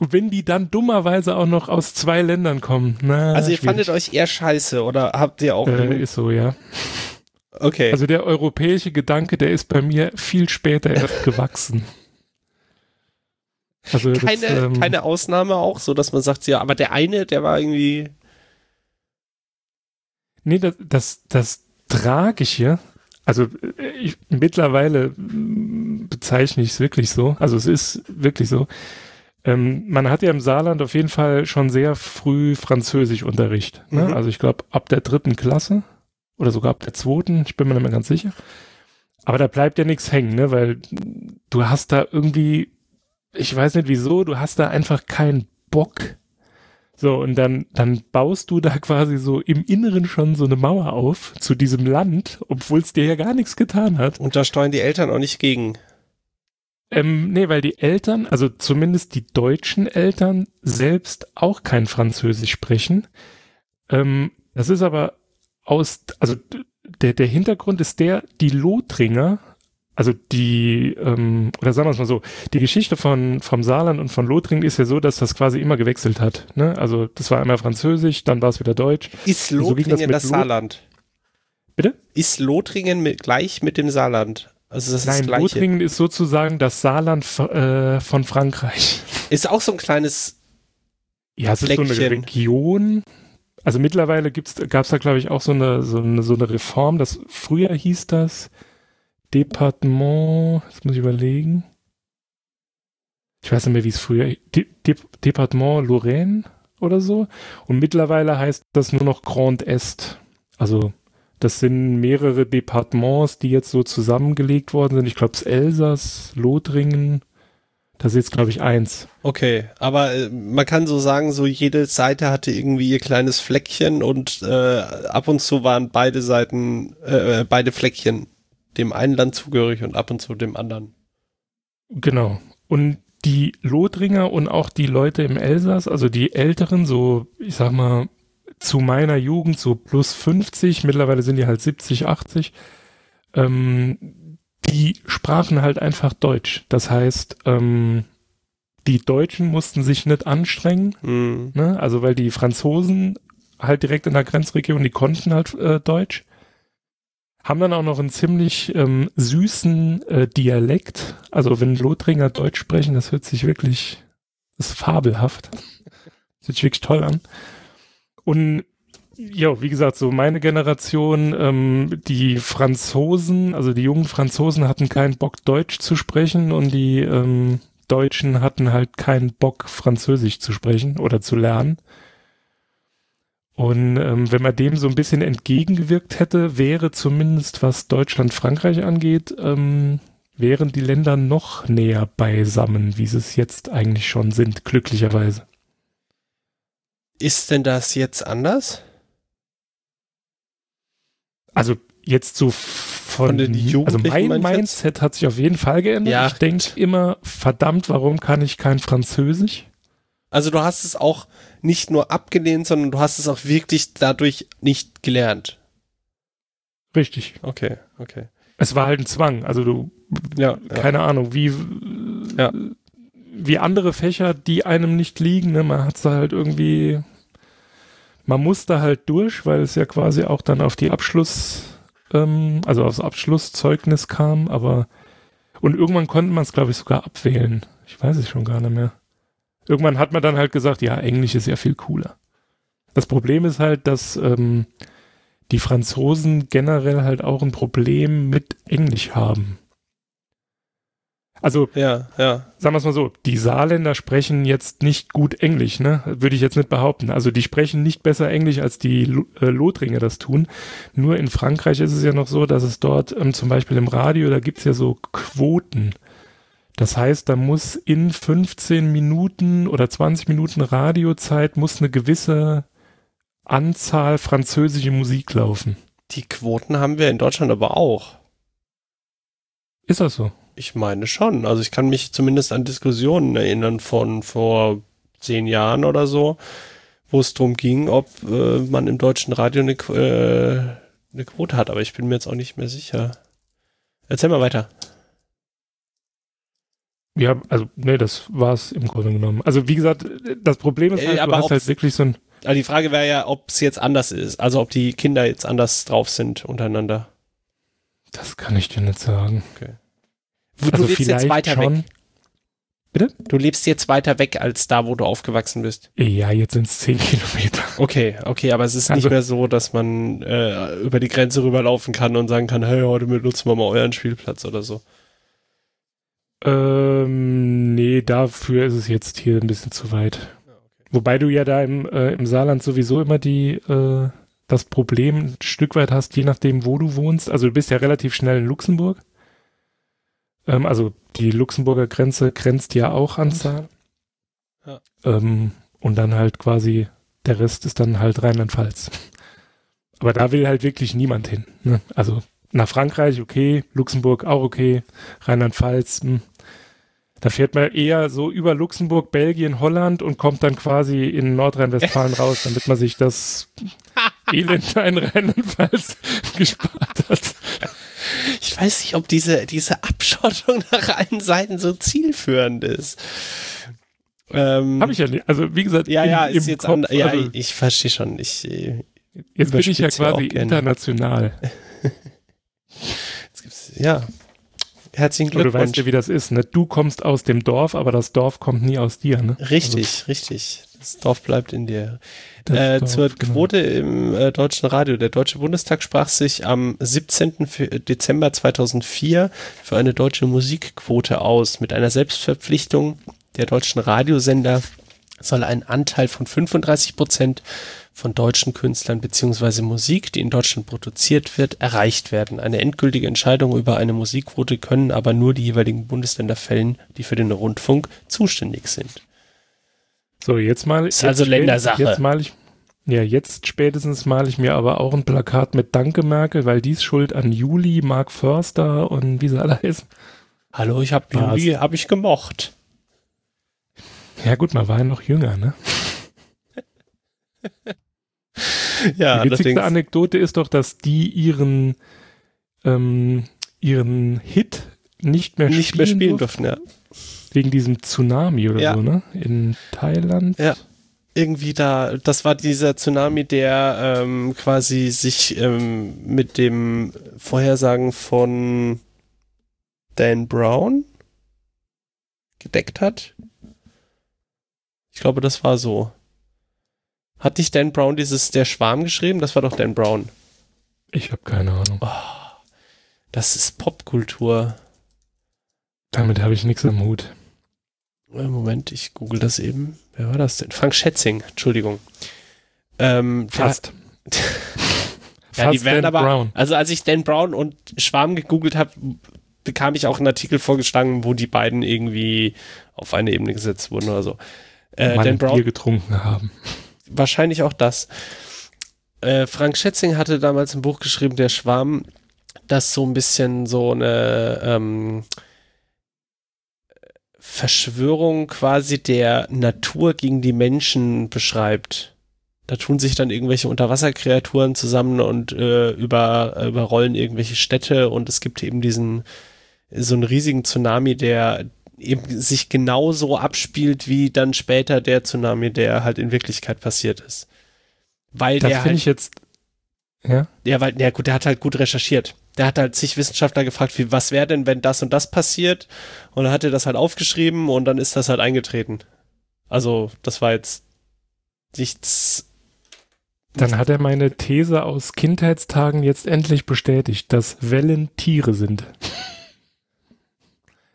und wenn die dann dummerweise auch noch aus zwei Ländern kommen. Na, also ihr schwierig. fandet euch eher scheiße oder habt ihr auch... Äh, ist so, ja. Okay. Also der europäische Gedanke, der ist bei mir viel später erst gewachsen. Also keine, das, ähm, keine Ausnahme auch, so dass man sagt, ja, aber der eine, der war irgendwie. Nee, das, das, das Tragische, also äh, ich, mittlerweile mm, bezeichne ich es wirklich so, also es ist wirklich so. Ähm, man hat ja im Saarland auf jeden Fall schon sehr früh Französischunterricht. Ne? Mhm. Also ich glaube ab der dritten Klasse oder sogar ab der zweiten, ich bin mir nicht mehr ganz sicher. Aber da bleibt ja nichts hängen, ne? weil du hast da irgendwie ich weiß nicht wieso, du hast da einfach keinen Bock. So, und dann, dann baust du da quasi so im Inneren schon so eine Mauer auf zu diesem Land, obwohl es dir ja gar nichts getan hat. Und da steuern die Eltern auch nicht gegen. Ähm, nee, weil die Eltern, also zumindest die deutschen Eltern selbst auch kein Französisch sprechen. Ähm, das ist aber aus, also der, der Hintergrund ist der, die Lothringer also die, ähm, oder sagen wir es mal so, die Geschichte von, vom Saarland und von Lothringen ist ja so, dass das quasi immer gewechselt hat. Ne? Also das war einmal Französisch, dann war es wieder Deutsch. Ist Lothringen so das, das Saarland? Bitte? Ist Lothringen mit, gleich mit dem Saarland? Also das Nein, ist das Lothringen ist sozusagen das Saarland äh, von Frankreich. Ist auch so ein kleines Ja, es Fleckchen. ist so eine Region. Also mittlerweile gab es da, glaube ich, auch so eine, so eine, so eine Reform. Das, früher hieß das Departement, jetzt muss ich überlegen. Ich weiß nicht mehr, wie es früher, De De Departement Lorraine oder so. Und mittlerweile heißt das nur noch Grand Est. Also das sind mehrere Departements, die jetzt so zusammengelegt worden sind. Ich glaube, es Elsass, Lothringen. Das ist jetzt, glaube ich, eins. Okay, aber äh, man kann so sagen, so jede Seite hatte irgendwie ihr kleines Fleckchen und äh, ab und zu waren beide Seiten, äh, äh beide Fleckchen dem einen Land zugehörig und ab und zu dem anderen. Genau. Und die Lothringer und auch die Leute im Elsass, also die Älteren, so, ich sag mal, zu meiner Jugend so plus 50, mittlerweile sind die halt 70, 80, ähm, die sprachen halt einfach Deutsch. Das heißt, ähm, die Deutschen mussten sich nicht anstrengen, mhm. ne? also weil die Franzosen halt direkt in der Grenzregion, die konnten halt äh, Deutsch haben dann auch noch einen ziemlich ähm, süßen äh, Dialekt. Also wenn Lothringer Deutsch sprechen, das hört sich wirklich, das ist fabelhaft. Das hört sich wirklich toll an. Und ja, wie gesagt, so meine Generation, ähm, die Franzosen, also die jungen Franzosen hatten keinen Bock, Deutsch zu sprechen und die ähm, Deutschen hatten halt keinen Bock, Französisch zu sprechen oder zu lernen. Und ähm, wenn man dem so ein bisschen entgegengewirkt hätte, wäre zumindest was Deutschland, Frankreich angeht, ähm, wären die Länder noch näher beisammen, wie sie es jetzt eigentlich schon sind, glücklicherweise. Ist denn das jetzt anders? Also jetzt so von, von den Jugendlichen. Also mein Mindset hat sich auf jeden Fall geändert. Ja. Ich denke immer, verdammt, warum kann ich kein Französisch? Also du hast es auch nicht nur abgelehnt, sondern du hast es auch wirklich dadurch nicht gelernt. Richtig. Okay, okay. Es war halt ein Zwang. Also du, ja, keine ja. Ahnung, wie, ja. Wie andere Fächer, die einem nicht liegen. Ne? Man hat es halt irgendwie, man musste halt durch, weil es ja quasi auch dann auf die Abschluss, ähm, also aufs Abschlusszeugnis kam. Aber und irgendwann konnte man es, glaube ich, sogar abwählen. Ich weiß es schon gar nicht mehr. Irgendwann hat man dann halt gesagt, ja, Englisch ist ja viel cooler. Das Problem ist halt, dass ähm, die Franzosen generell halt auch ein Problem mit Englisch haben. Also, ja, ja. sagen wir es mal so, die Saarländer sprechen jetzt nicht gut Englisch, ne? Würde ich jetzt nicht behaupten. Also die sprechen nicht besser Englisch, als die äh, Lothringer das tun. Nur in Frankreich ist es ja noch so, dass es dort ähm, zum Beispiel im Radio, da gibt's ja so Quoten. Das heißt, da muss in 15 Minuten oder 20 Minuten Radiozeit muss eine gewisse Anzahl französische Musik laufen. Die Quoten haben wir in Deutschland aber auch. Ist das so? Ich meine schon. Also ich kann mich zumindest an Diskussionen erinnern von vor zehn Jahren oder so, wo es darum ging, ob äh, man im deutschen Radio eine, äh, eine Quote hat. Aber ich bin mir jetzt auch nicht mehr sicher. Erzähl mal weiter. Ja, also, nee, das war es im Grunde genommen. Also, wie gesagt, das Problem ist äh, halt, äh, du hast halt wirklich so ein aber die Frage wäre ja, ob es jetzt anders ist. Also ob die Kinder jetzt anders drauf sind untereinander. Das kann ich dir nicht sagen. Okay. Du, also lebst jetzt weiter schon. weg. Bitte? Du lebst jetzt weiter weg als da, wo du aufgewachsen bist. Ja, jetzt sind es zehn Kilometer. Okay, okay, aber es ist also, nicht mehr so, dass man äh, über die Grenze rüberlaufen kann und sagen kann, hey, heute benutzen wir mal euren Spielplatz oder so. Ähm, nee, dafür ist es jetzt hier ein bisschen zu weit. Wobei du ja da im, äh, im Saarland sowieso immer die, äh, das Problem ein Stück weit hast, je nachdem, wo du wohnst. Also du bist ja relativ schnell in Luxemburg. Ähm, also die Luxemburger Grenze grenzt ja auch an Saar. Ja. Ähm, und dann halt quasi, der Rest ist dann halt Rheinland-Pfalz. Aber da will halt wirklich niemand hin. Ne? Also nach Frankreich okay, Luxemburg auch okay, Rheinland-Pfalz, hm. Da fährt man eher so über Luxemburg, Belgien, Holland und kommt dann quasi in Nordrhein-Westfalen raus, damit man sich das Elend in Rheinland-Pfalz gespart hat. Ich weiß nicht, ob diese, diese Abschottung nach allen Seiten so zielführend ist. Ähm, Habe ich ja nicht. Also wie gesagt, ja, ja, ist jetzt Kopf, an, ja, also, ich verstehe schon. Ich, äh, jetzt bin ich ja quasi international. jetzt gibt's, ja, Herzlichen Glückwunsch. du weißt ja, wie das ist. Ne? Du kommst aus dem Dorf, aber das Dorf kommt nie aus dir. Ne? Richtig, also, richtig. Das Dorf bleibt in dir. Äh, zur genau. Quote im äh, deutschen Radio. Der Deutsche Bundestag sprach sich am 17. Dezember 2004 für eine deutsche Musikquote aus. Mit einer Selbstverpflichtung der deutschen Radiosender soll ein Anteil von 35 Prozent von deutschen Künstlern beziehungsweise Musik, die in Deutschland produziert wird, erreicht werden. Eine endgültige Entscheidung über eine Musikquote können aber nur die jeweiligen Bundesländer fällen, die für den Rundfunk zuständig sind. So, jetzt mal. Ist also Ländersache. Jetzt mal ich, ja, jetzt spätestens male ich mir aber auch ein Plakat mit Danke Merkel, weil dies Schuld an Juli, Mark Förster und wie sie alle heißen. Hallo, ich habe Juli, habe ich gemocht. Ja gut, man war ja noch jünger, ne? ja, die witzigste Anekdote ist doch, dass die ihren, ähm, ihren Hit nicht mehr nicht spielen, mehr spielen durften. Ja. Wegen diesem Tsunami oder ja. so, ne? In Thailand. Ja. Irgendwie da, das war dieser Tsunami, der ähm, quasi sich ähm, mit dem Vorhersagen von Dan Brown gedeckt hat. Ich glaube, das war so. Hat nicht Dan Brown dieses Der Schwarm geschrieben? Das war doch Dan Brown. Ich habe keine Ahnung. Oh, das ist Popkultur. Damit habe ich nichts am Hut. Äh, Moment, ich google das eben. Wer war das denn? Frank Schätzing, Entschuldigung. Ähm, Fast. ja, die werden Dan aber, Brown. also als ich Dan Brown und Schwarm gegoogelt habe, bekam ich auch einen Artikel vorgeschlagen, wo die beiden irgendwie auf eine Ebene gesetzt wurden oder so. Äh, Dan Brown, Bier getrunken haben wahrscheinlich auch das. Äh, Frank Schätzing hatte damals ein Buch geschrieben, Der Schwarm, das so ein bisschen so eine ähm, Verschwörung quasi der Natur gegen die Menschen beschreibt. Da tun sich dann irgendwelche Unterwasserkreaturen zusammen und äh, über, überrollen irgendwelche Städte und es gibt eben diesen so einen riesigen Tsunami, der eben sich genauso abspielt wie dann später der Tsunami, der halt in Wirklichkeit passiert ist. Weil das der halt, ich jetzt ja. Ja, weil, ja gut, der hat halt gut recherchiert. Der hat halt sich Wissenschaftler gefragt, wie, was wäre denn, wenn das und das passiert? Und dann hat er das halt aufgeschrieben und dann ist das halt eingetreten. Also, das war jetzt nichts. Dann hat er meine These aus Kindheitstagen jetzt endlich bestätigt, dass Wellen Tiere sind.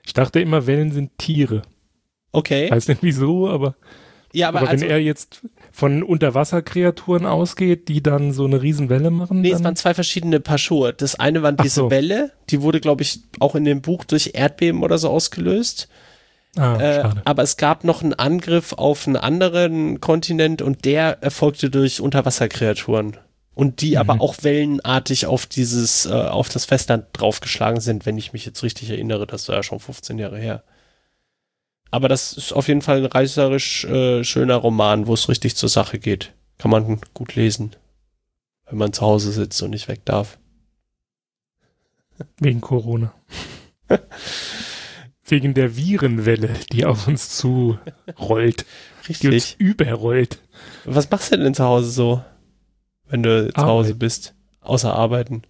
Ich dachte immer, Wellen sind Tiere. Okay. Weiß nicht wieso, aber. Ja, aber, aber also, wenn er jetzt von Unterwasserkreaturen ausgeht, die dann so eine Riesenwelle machen? Nee, es waren zwei verschiedene Paar Schuhe. Das eine war diese so. Welle, die wurde, glaube ich, auch in dem Buch durch Erdbeben oder so ausgelöst. Ah, äh, aber es gab noch einen Angriff auf einen anderen Kontinent und der erfolgte durch Unterwasserkreaturen. Und die mhm. aber auch wellenartig auf dieses, äh, auf das Festland draufgeschlagen sind, wenn ich mich jetzt richtig erinnere. Das war ja schon 15 Jahre her. Aber das ist auf jeden Fall ein reißerisch äh, schöner Roman, wo es richtig zur Sache geht. Kann man gut lesen, wenn man zu Hause sitzt und nicht weg darf. Wegen Corona. Wegen der Virenwelle, die auf uns zu rollt. Richtig. Die uns überrollt. Was machst du denn zu Hause so, wenn du Arbeit. zu Hause bist? Außer arbeiten.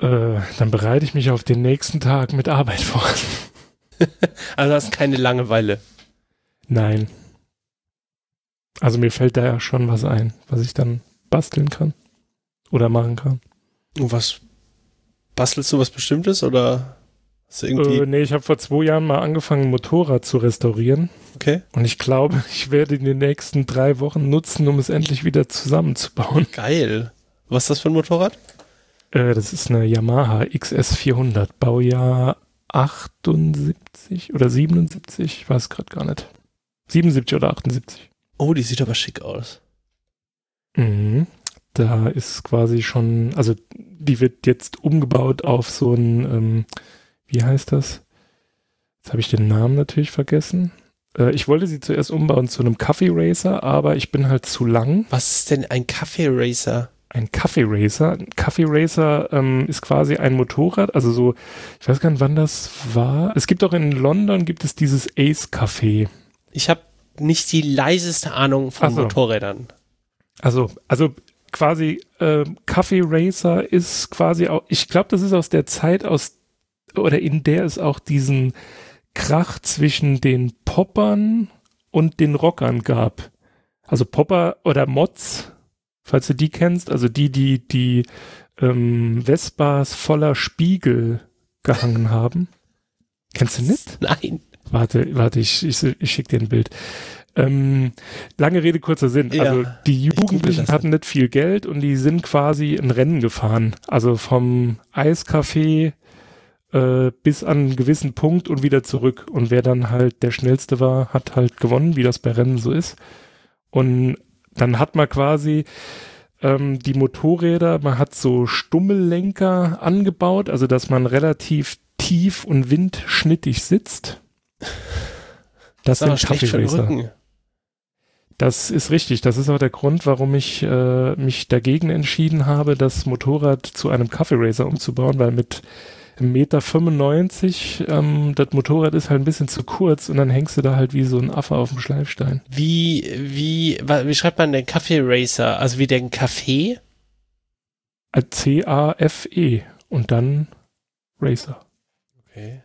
Äh, dann bereite ich mich auf den nächsten Tag mit Arbeit vor. also hast keine Langeweile. Nein. Also mir fällt da ja schon was ein, was ich dann basteln kann. Oder machen kann. Und was bastelst du was Bestimmtes oder hast du irgendwie? Äh, nee, ich habe vor zwei Jahren mal angefangen, ein Motorrad zu restaurieren. Okay. Und ich glaube, ich werde in den nächsten drei Wochen nutzen, um es endlich wieder zusammenzubauen. Geil. Was ist das für ein Motorrad? Äh, das ist eine Yamaha XS400, Baujahr 78 oder 77, ich weiß gerade gar nicht. 77 oder 78. Oh, die sieht aber schick aus. Mhm. Da ist quasi schon, also die wird jetzt umgebaut auf so ein, ähm, wie heißt das? Jetzt habe ich den Namen natürlich vergessen. Äh, ich wollte sie zuerst umbauen zu einem Kaffee Racer, aber ich bin halt zu lang. Was ist denn ein Kaffee Racer? Ein Kaffee Racer. Ein Kaffee Racer ähm, ist quasi ein Motorrad, also so, ich weiß gar nicht, wann das war. Es gibt auch in London gibt es dieses Ace Café. Ich habe nicht die leiseste Ahnung von so. Motorrädern. Also, also quasi äh, Kaffee Racer ist quasi auch, ich glaube, das ist aus der Zeit aus oder in der es auch diesen Krach zwischen den Poppern und den Rockern gab. Also Popper oder Mods falls du die kennst, also die, die die ähm, Vespas voller Spiegel gehangen haben. Kennst du nicht? Nein. Warte, warte, ich, ich, ich schicke dir ein Bild. Ähm, lange Rede, kurzer Sinn. Ja, also die Jugendlichen hatten nicht viel Geld und die sind quasi ein Rennen gefahren. Also vom Eiscafé äh, bis an einen gewissen Punkt und wieder zurück. Und wer dann halt der Schnellste war, hat halt gewonnen, wie das bei Rennen so ist. Und dann hat man quasi ähm, die Motorräder, man hat so Stummellenker angebaut, also dass man relativ tief und windschnittig sitzt. Das, das sind Kaffeeracer. Das ist richtig. Das ist auch der Grund, warum ich äh, mich dagegen entschieden habe, das Motorrad zu einem Kaffeeracer umzubauen, weil mit Meter 95. Ähm, das Motorrad ist halt ein bisschen zu kurz und dann hängst du da halt wie so ein Affe auf dem Schleifstein. Wie, wie, wie schreibt man denn Kaffee Racer? Also wie den Kaffee? C-A-F-E und dann Racer. Okay.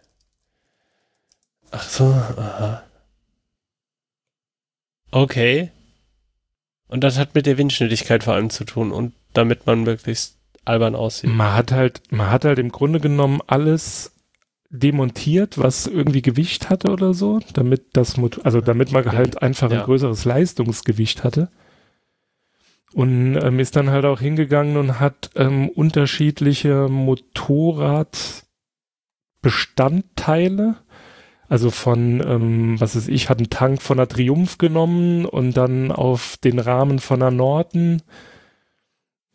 Ach so, aha. Okay. Und das hat mit der Windschnittigkeit vor allem zu tun und damit man möglichst albern aussieht. Man hat halt, man hat halt im Grunde genommen alles demontiert, was irgendwie Gewicht hatte oder so, damit das Motor, also damit man halt einfach ein größeres Leistungsgewicht hatte. Und ähm, ist dann halt auch hingegangen und hat ähm, unterschiedliche Motorradbestandteile, also von, ähm, was weiß ich, hat einen Tank von der Triumph genommen und dann auf den Rahmen von der Norton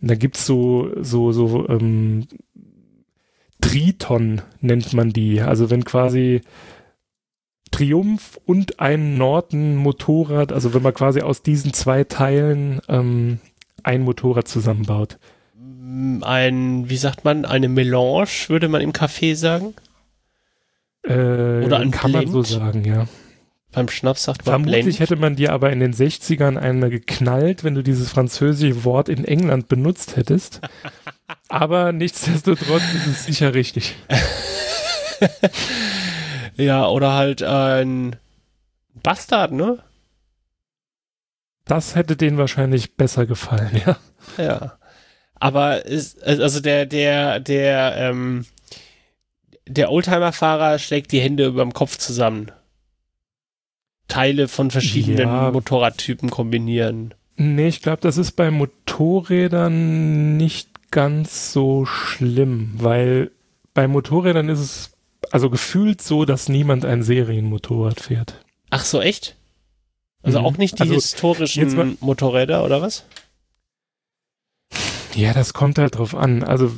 Da gibt's so, so, so, ähm, Triton nennt man die. Also wenn quasi Triumph und ein Norton Motorrad, also wenn man quasi aus diesen zwei Teilen ähm, ein Motorrad zusammenbaut. Ein, wie sagt man, eine Melange, würde man im Café sagen? Äh, Oder ein Kann Blend? man so sagen, ja. Beim Schnaps sagt man Vermutlich Blend. hätte man dir aber in den 60ern einmal geknallt, wenn du dieses französische Wort in England benutzt hättest. aber nichtsdestotrotz ist es sicher richtig. ja, oder halt ein Bastard, ne? Das hätte denen wahrscheinlich besser gefallen, ja. Ja. Aber ist, also der, der, der, ähm, der Oldtimer-Fahrer schlägt die Hände über dem Kopf zusammen. Teile von verschiedenen ja. Motorradtypen kombinieren. Nee, ich glaube, das ist bei Motorrädern nicht ganz so schlimm, weil bei Motorrädern ist es also gefühlt so, dass niemand ein Serienmotorrad fährt. Ach so, echt? Also mhm. auch nicht die also historischen Motorräder oder was? Ja, das kommt halt drauf an. Also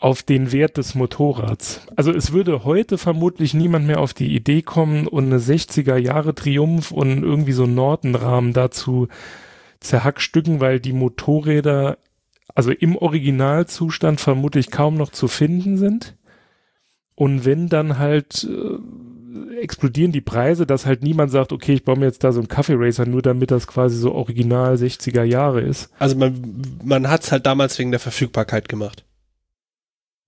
auf den Wert des Motorrads. Also es würde heute vermutlich niemand mehr auf die Idee kommen und eine 60er Jahre Triumph und irgendwie so einen Nordenrahmen dazu zerhackstücken, weil die Motorräder also im Originalzustand vermutlich kaum noch zu finden sind. Und wenn dann halt äh, explodieren die Preise, dass halt niemand sagt, okay, ich baue mir jetzt da so einen Kaffee Racer, nur damit das quasi so original 60er Jahre ist. Also man, man hat es halt damals wegen der Verfügbarkeit gemacht.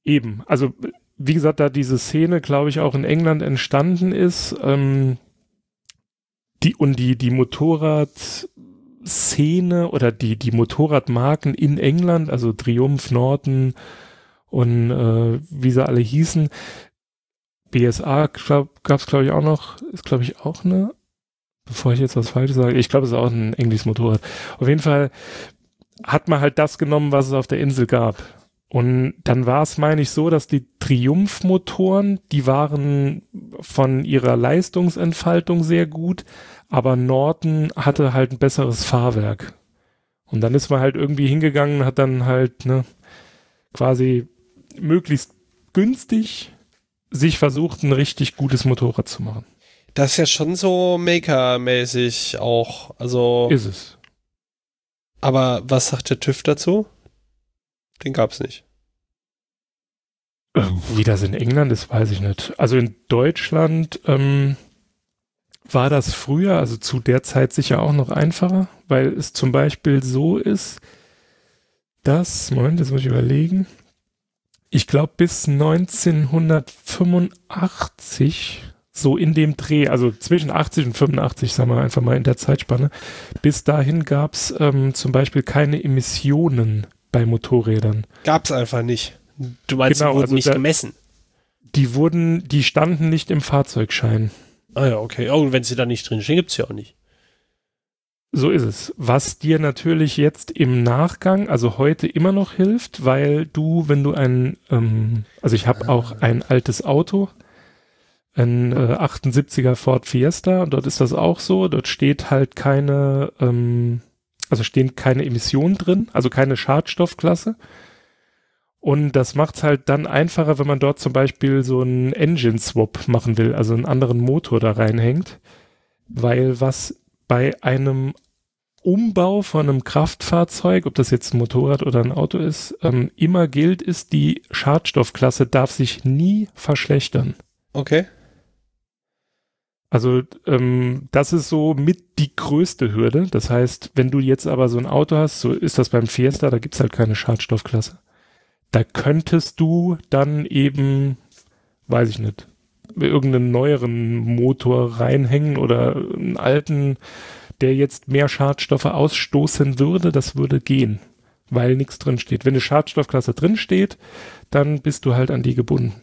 Eben, also wie gesagt, da diese Szene, glaube ich, auch in England entstanden ist, ähm, die und die, die Motorradszene oder die, die Motorradmarken in England, also Triumph, Norton und äh, wie sie alle hießen, BSA gab es, glaube ich, auch noch, ist, glaube ich, auch eine, bevor ich jetzt was Falsches sage, ich glaube, es ist auch ein englisches Motorrad. Auf jeden Fall hat man halt das genommen, was es auf der Insel gab. Und dann war es, meine ich, so, dass die Triumph-Motoren, die waren von ihrer Leistungsentfaltung sehr gut, aber Norton hatte halt ein besseres Fahrwerk. Und dann ist man halt irgendwie hingegangen, hat dann halt ne, quasi möglichst günstig sich versucht, ein richtig gutes Motorrad zu machen. Das ist ja schon so Maker-mäßig auch. Also. Ist es. Aber was sagt der TÜV dazu? Den gab's nicht. Wie das in England ist, weiß ich nicht. Also in Deutschland ähm, war das früher, also zu der Zeit sicher auch noch einfacher, weil es zum Beispiel so ist, dass, Moment, das muss ich überlegen, ich glaube bis 1985 so in dem Dreh, also zwischen 80 und 85, sagen wir einfach mal in der Zeitspanne, bis dahin gab es ähm, zum Beispiel keine Emissionen bei Motorrädern. Gab es einfach nicht. Du meinst, genau, die wurden also nicht da, gemessen? Die wurden, die standen nicht im Fahrzeugschein. Ah ja, okay. Oh, wenn sie da nicht drin stehen, gibt es ja auch nicht. So ist es. Was dir natürlich jetzt im Nachgang, also heute immer noch hilft, weil du, wenn du ein, ähm, also ich habe auch ein altes Auto, ein äh, 78er Ford Fiesta, dort ist das auch so, dort steht halt keine, ähm, also stehen keine Emissionen drin, also keine Schadstoffklasse. Und das macht es halt dann einfacher, wenn man dort zum Beispiel so einen Engine Swap machen will, also einen anderen Motor da reinhängt. Weil was bei einem Umbau von einem Kraftfahrzeug, ob das jetzt ein Motorrad oder ein Auto ist, ähm, immer gilt, ist die Schadstoffklasse darf sich nie verschlechtern. Okay. Also ähm, das ist so mit die größte Hürde. Das heißt, wenn du jetzt aber so ein Auto hast, so ist das beim Fiesta, da gibt's halt keine Schadstoffklasse. Da könntest du dann eben, weiß ich nicht, irgendeinen neueren Motor reinhängen oder einen alten, der jetzt mehr Schadstoffe ausstoßen würde, das würde gehen, weil nichts drin steht. Wenn eine Schadstoffklasse drin steht, dann bist du halt an die gebunden.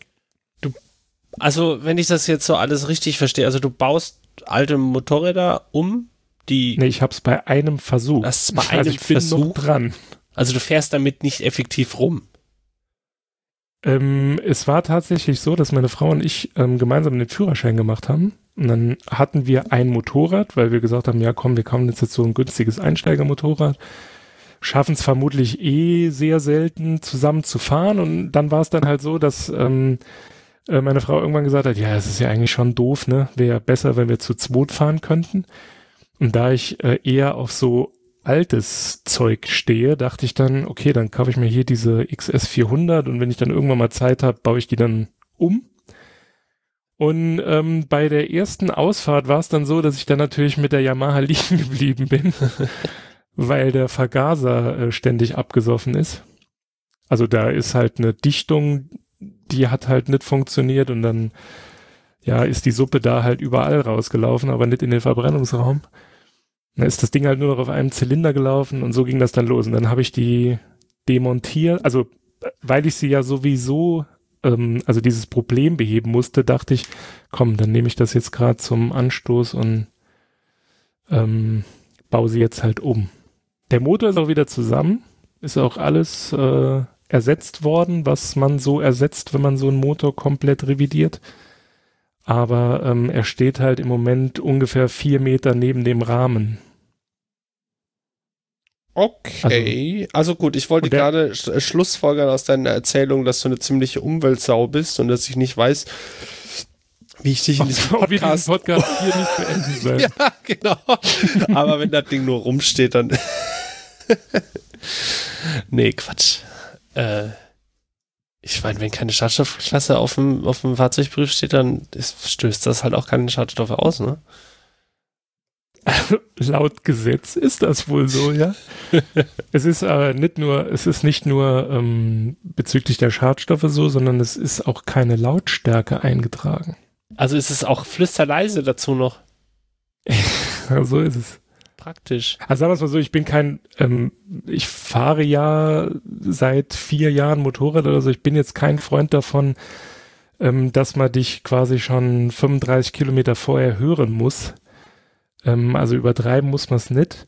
Also, wenn ich das jetzt so alles richtig verstehe, also du baust alte Motorräder um, die. Nee, ich hab's bei einem Versuch. Das ist bei also einem also ich Versuch dran. Also du fährst damit nicht effektiv rum. Ähm, es war tatsächlich so, dass meine Frau und ich ähm, gemeinsam den Führerschein gemacht haben. Und dann hatten wir ein Motorrad, weil wir gesagt haben, ja komm, wir kaufen jetzt, jetzt so ein günstiges Einsteigermotorrad. schaffen es vermutlich eh sehr selten zusammen zu fahren. Und dann war es dann halt so, dass ähm, äh, meine Frau irgendwann gesagt hat, ja, es ist ja eigentlich schon doof, ne? Wäre besser, wenn wir zu zweit fahren könnten. Und da ich äh, eher auf so altes Zeug stehe, dachte ich dann, okay, dann kaufe ich mir hier diese XS400 und wenn ich dann irgendwann mal Zeit habe, baue ich die dann um. Und ähm, bei der ersten Ausfahrt war es dann so, dass ich dann natürlich mit der Yamaha liegen geblieben bin, weil der Vergaser äh, ständig abgesoffen ist. Also da ist halt eine Dichtung, die hat halt nicht funktioniert und dann ja ist die Suppe da halt überall rausgelaufen, aber nicht in den Verbrennungsraum. Dann ist das Ding halt nur noch auf einem Zylinder gelaufen und so ging das dann los. Und dann habe ich die demontiert, also weil ich sie ja sowieso, ähm, also dieses Problem beheben musste, dachte ich, komm, dann nehme ich das jetzt gerade zum Anstoß und ähm, baue sie jetzt halt um. Der Motor ist auch wieder zusammen, ist auch alles äh, ersetzt worden, was man so ersetzt, wenn man so einen Motor komplett revidiert aber ähm, er steht halt im Moment ungefähr vier Meter neben dem Rahmen. Okay, also, also gut, ich wollte gerade äh, Schlussfolgern aus deiner Erzählung, dass du eine ziemliche Umweltsau bist und dass ich nicht weiß, wie ich dich in diesem Podcast, Podcast hier nicht beenden soll. ja, genau. Aber wenn das Ding nur rumsteht, dann. nee, Quatsch. Äh, ich meine, wenn keine Schadstoffklasse auf dem, auf dem Fahrzeugbrief steht, dann ist, stößt das halt auch keine Schadstoffe aus, ne? Laut Gesetz ist das wohl so, ja. es ist aber nicht nur, es ist nicht nur ähm, bezüglich der Schadstoffe so, sondern es ist auch keine Lautstärke eingetragen. Also ist es auch flüsterleise dazu noch. so ist es praktisch. Also sagen wir es mal so, ich bin kein, ähm, ich fahre ja seit vier Jahren Motorrad oder so, ich bin jetzt kein Freund davon, ähm, dass man dich quasi schon 35 Kilometer vorher hören muss. Ähm, also übertreiben muss man es nicht.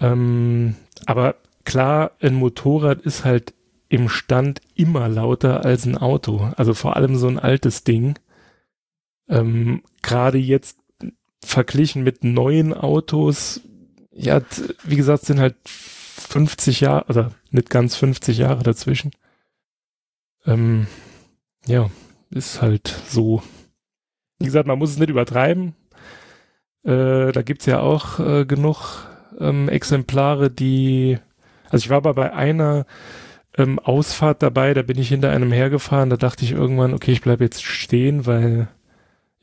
Ähm, aber klar, ein Motorrad ist halt im Stand immer lauter als ein Auto. Also vor allem so ein altes Ding. Ähm, Gerade jetzt verglichen mit neuen Autos, ja, wie gesagt, sind halt 50 Jahre, oder nicht ganz 50 Jahre dazwischen. Ähm, ja, ist halt so. Wie gesagt, man muss es nicht übertreiben. Äh, da gibt's ja auch äh, genug ähm, Exemplare, die, also ich war aber bei einer ähm, Ausfahrt dabei, da bin ich hinter einem hergefahren, da dachte ich irgendwann, okay, ich bleibe jetzt stehen, weil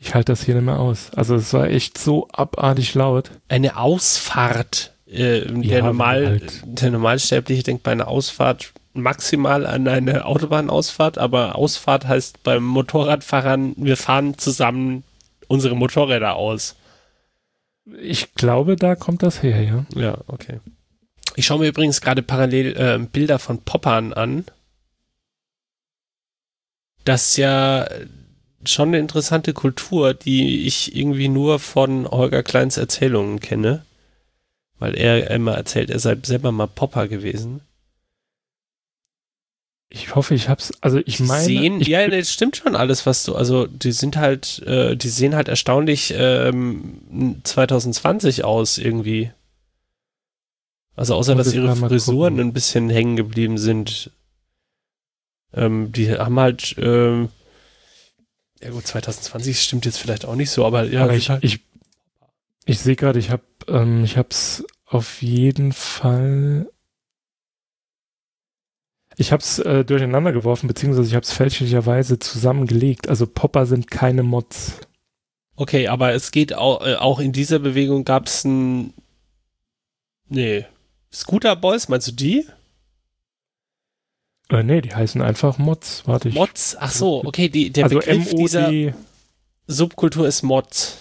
ich halte das hier nicht mehr aus. Also es war echt so abartig laut. Eine Ausfahrt. Äh, der, ja, normal, halt. der Normalsterbliche denkt bei einer Ausfahrt maximal an eine Autobahnausfahrt, aber Ausfahrt heißt beim Motorradfahrern, wir fahren zusammen unsere Motorräder aus. Ich glaube, da kommt das her, ja. Ja, okay. Ich schaue mir übrigens gerade parallel äh, Bilder von Poppern an. Das ja schon eine interessante Kultur, die ich irgendwie nur von Holger Kleins Erzählungen kenne. Weil er immer erzählt, er sei selber mal Popper gewesen. Ich hoffe, ich hab's, also ich meine. Sehen, ich, ja, das stimmt schon alles, was du, also die sind halt, äh, die sehen halt erstaunlich ähm, 2020 aus irgendwie. Also außer, dass ihre Frisuren gucken. ein bisschen hängen geblieben sind. Ähm, die haben halt, ähm, ja gut, 2020 stimmt jetzt vielleicht auch nicht so, aber ja. Aber ich, halt ich, ich sehe gerade, ich habe ähm, ich hab's auf jeden Fall ich habe es äh, durcheinander geworfen, beziehungsweise ich habe es fälschlicherweise zusammengelegt. Also Popper sind keine Mods. Okay, aber es geht auch, äh, auch in dieser Bewegung gab es ein. Nee. Scooter Boys, meinst du die? Äh, nee, die heißen einfach Mods. Warte ich. Mods? Ach so, okay, die, der also Begriff dieser Subkultur ist Mods.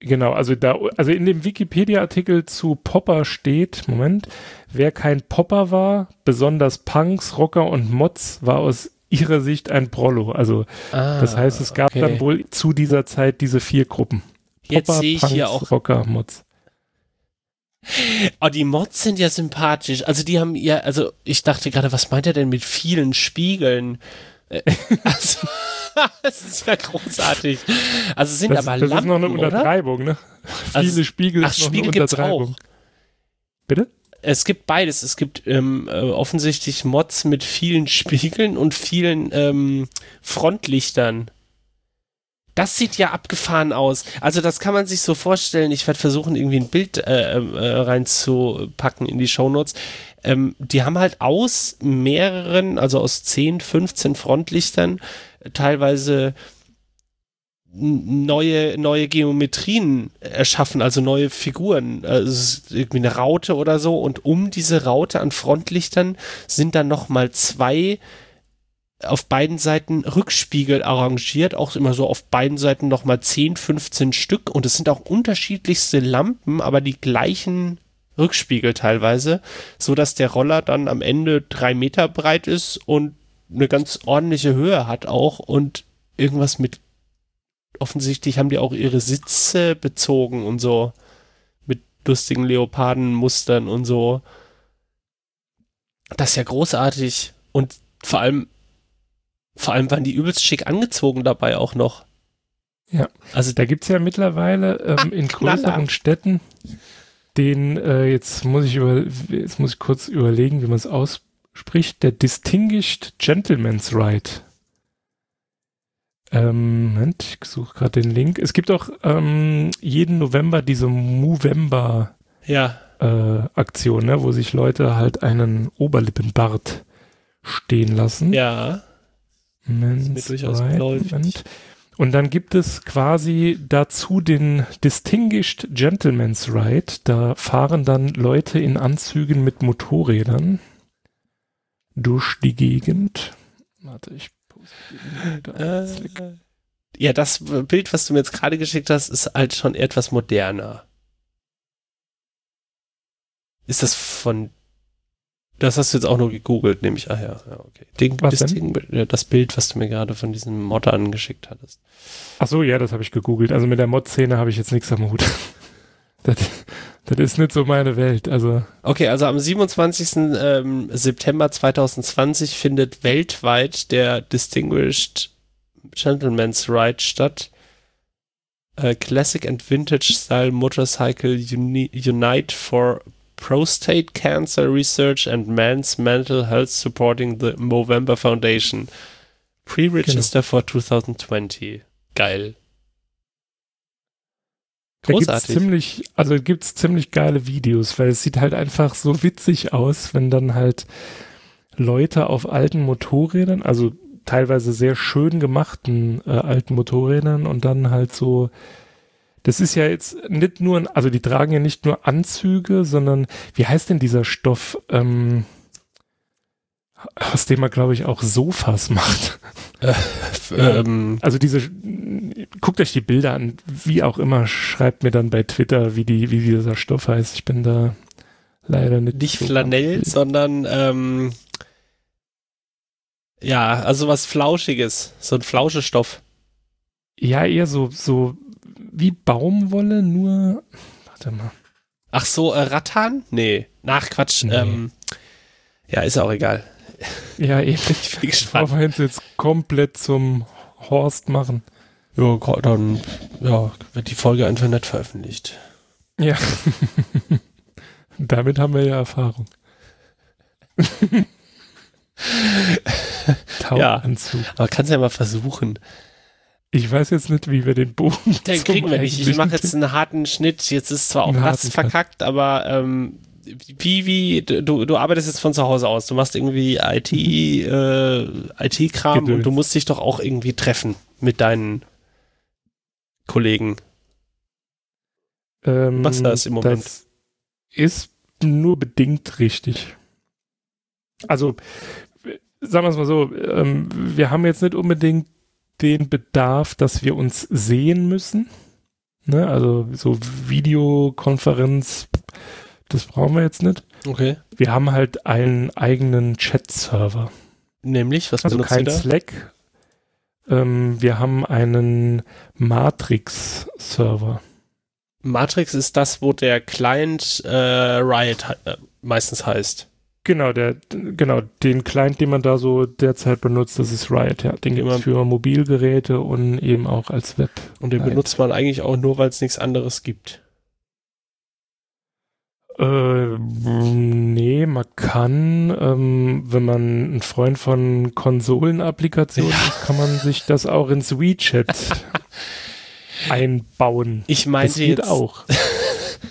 Genau, also da, also in dem Wikipedia-Artikel zu Popper steht, Moment, wer kein Popper war, besonders Punks, Rocker und Mods, war aus ihrer Sicht ein Prollo. Also ah, das heißt, es gab okay. dann wohl zu dieser Zeit diese vier Gruppen. Popper, Jetzt sehe ich Punks, hier auch Rocker, Mods. Oh, die Mods sind ja sympathisch. Also die haben ja, also ich dachte gerade, was meint er denn mit vielen Spiegeln? Äh, also, das ist ja großartig. Also sind das, aber das Lampen, ist noch eine Untertreibung, ne? Also, Viele Spiegel ach, ist noch Spiegel eine Untertreibung. Bitte? Es gibt beides. Es gibt ähm, äh, offensichtlich Mods mit vielen Spiegeln und vielen ähm, Frontlichtern. Das sieht ja abgefahren aus. Also das kann man sich so vorstellen. Ich werde versuchen, irgendwie ein Bild äh, äh, reinzupacken in die Shownotes. Ähm, die haben halt aus mehreren, also aus 10, 15 Frontlichtern teilweise neue, neue Geometrien erschaffen, also neue Figuren, also irgendwie eine Raute oder so und um diese Raute an Frontlichtern sind dann nochmal zwei auf beiden Seiten Rückspiegel arrangiert, auch immer so auf beiden Seiten nochmal 10, 15 Stück. Und es sind auch unterschiedlichste Lampen, aber die gleichen Rückspiegel teilweise, so dass der Roller dann am Ende drei Meter breit ist und eine ganz ordentliche Höhe hat auch. Und irgendwas mit offensichtlich haben die auch ihre Sitze bezogen und so mit lustigen Leopardenmustern und so. Das ist ja großartig. Und vor allem vor allem waren die übelst schick angezogen dabei auch noch. Ja, also da gibt es ja mittlerweile ähm, Ach, in größeren Knaller. Städten den, äh, jetzt muss ich über, jetzt muss ich kurz überlegen, wie man es ausspricht, der Distinguished Gentleman's Ride. Ähm, Moment, ich suche gerade den Link. Es gibt auch ähm, jeden November diese Movember ja. äh, Aktion, ne, wo sich Leute halt einen Oberlippenbart stehen lassen. Ja. Moment, das ist mir durchaus Moment. Und dann gibt es quasi dazu den Distinguished Gentleman's Ride. Da fahren dann Leute in Anzügen mit Motorrädern durch die Gegend. Warte, ich äh, ja, das Bild, was du mir jetzt gerade geschickt hast, ist halt schon etwas moderner. Ist das von. Das hast du jetzt auch nur gegoogelt, nehme ich. Ah ja, ja okay. Ding, was das, Ding, das Bild, was du mir gerade von diesem Mod angeschickt hattest. Ach so, ja, das habe ich gegoogelt. Also mit der Mod-Szene habe ich jetzt nichts am Hut. das, das ist nicht so meine Welt. Also. Okay, also am 27. Ähm, September 2020 findet weltweit der Distinguished Gentleman's Ride statt. Uh, Classic and Vintage Style Motorcycle Uni Unite for Prostate Cancer Research and Men's Mental Health Supporting the Movember Foundation. Pre-Register genau. for 2020. Geil. Großartig. Da gibt's ziemlich, also gibt's ziemlich geile Videos, weil es sieht halt einfach so witzig aus, wenn dann halt Leute auf alten Motorrädern, also teilweise sehr schön gemachten äh, alten Motorrädern und dann halt so, das ist ja jetzt nicht nur, also die tragen ja nicht nur Anzüge, sondern wie heißt denn dieser Stoff? Ähm, aus dem man, glaube ich, auch Sofas macht. Äh, ähm, also diese, guckt euch die Bilder an, wie auch immer, schreibt mir dann bei Twitter, wie die, wie dieser Stoff heißt. Ich bin da leider nicht. Nicht so Flanell, sondern ähm, ja, also was Flauschiges, so ein Flauschestoff. Ja, eher so, so wie Baumwolle, nur. Warte mal. Ach so, äh, Rattan? Nee. Nach Quatsch. Nee. Ähm, ja, ist auch egal. Ja, eben. Ich bin gespannt. Wir jetzt komplett zum Horst machen? Ja, dann ja, wird die Folge einfach nicht veröffentlicht. Ja. Damit haben wir ja Erfahrung. ja, aber kannst ja mal versuchen. Ich weiß jetzt nicht, wie wir den Bogen. Den kriegen wir nicht. Ich mache jetzt einen harten Schnitt. Jetzt ist zwar auch das verkackt, aber ähm, wie, wie, du, du arbeitest jetzt von zu Hause aus, du machst irgendwie IT, äh, IT-Kram und du musst dich doch auch irgendwie treffen mit deinen Kollegen. Ähm, Was das im Moment? Das ist nur bedingt richtig. Also, sagen wir es mal so, ähm, wir haben jetzt nicht unbedingt den Bedarf, dass wir uns sehen müssen. Ne? Also so Videokonferenz das brauchen wir jetzt nicht. Okay. Wir haben halt einen eigenen Chat-Server. Nämlich, was also kein Slack. Ähm, wir haben einen Matrix-Server. Matrix ist das, wo der Client äh, Riot äh, meistens heißt. Genau, der, genau, den Client, den man da so derzeit benutzt, das ist Riot, ja. Den gibt es für Mobilgeräte und eben auch als Web. Und den benutzt man eigentlich auch nur, weil es nichts anderes gibt. Äh, nee, man kann, ähm, wenn man ein Freund von Konsolenapplikationen ja. ist, kann man sich das auch ins WeChat einbauen. Ich meinte jetzt auch.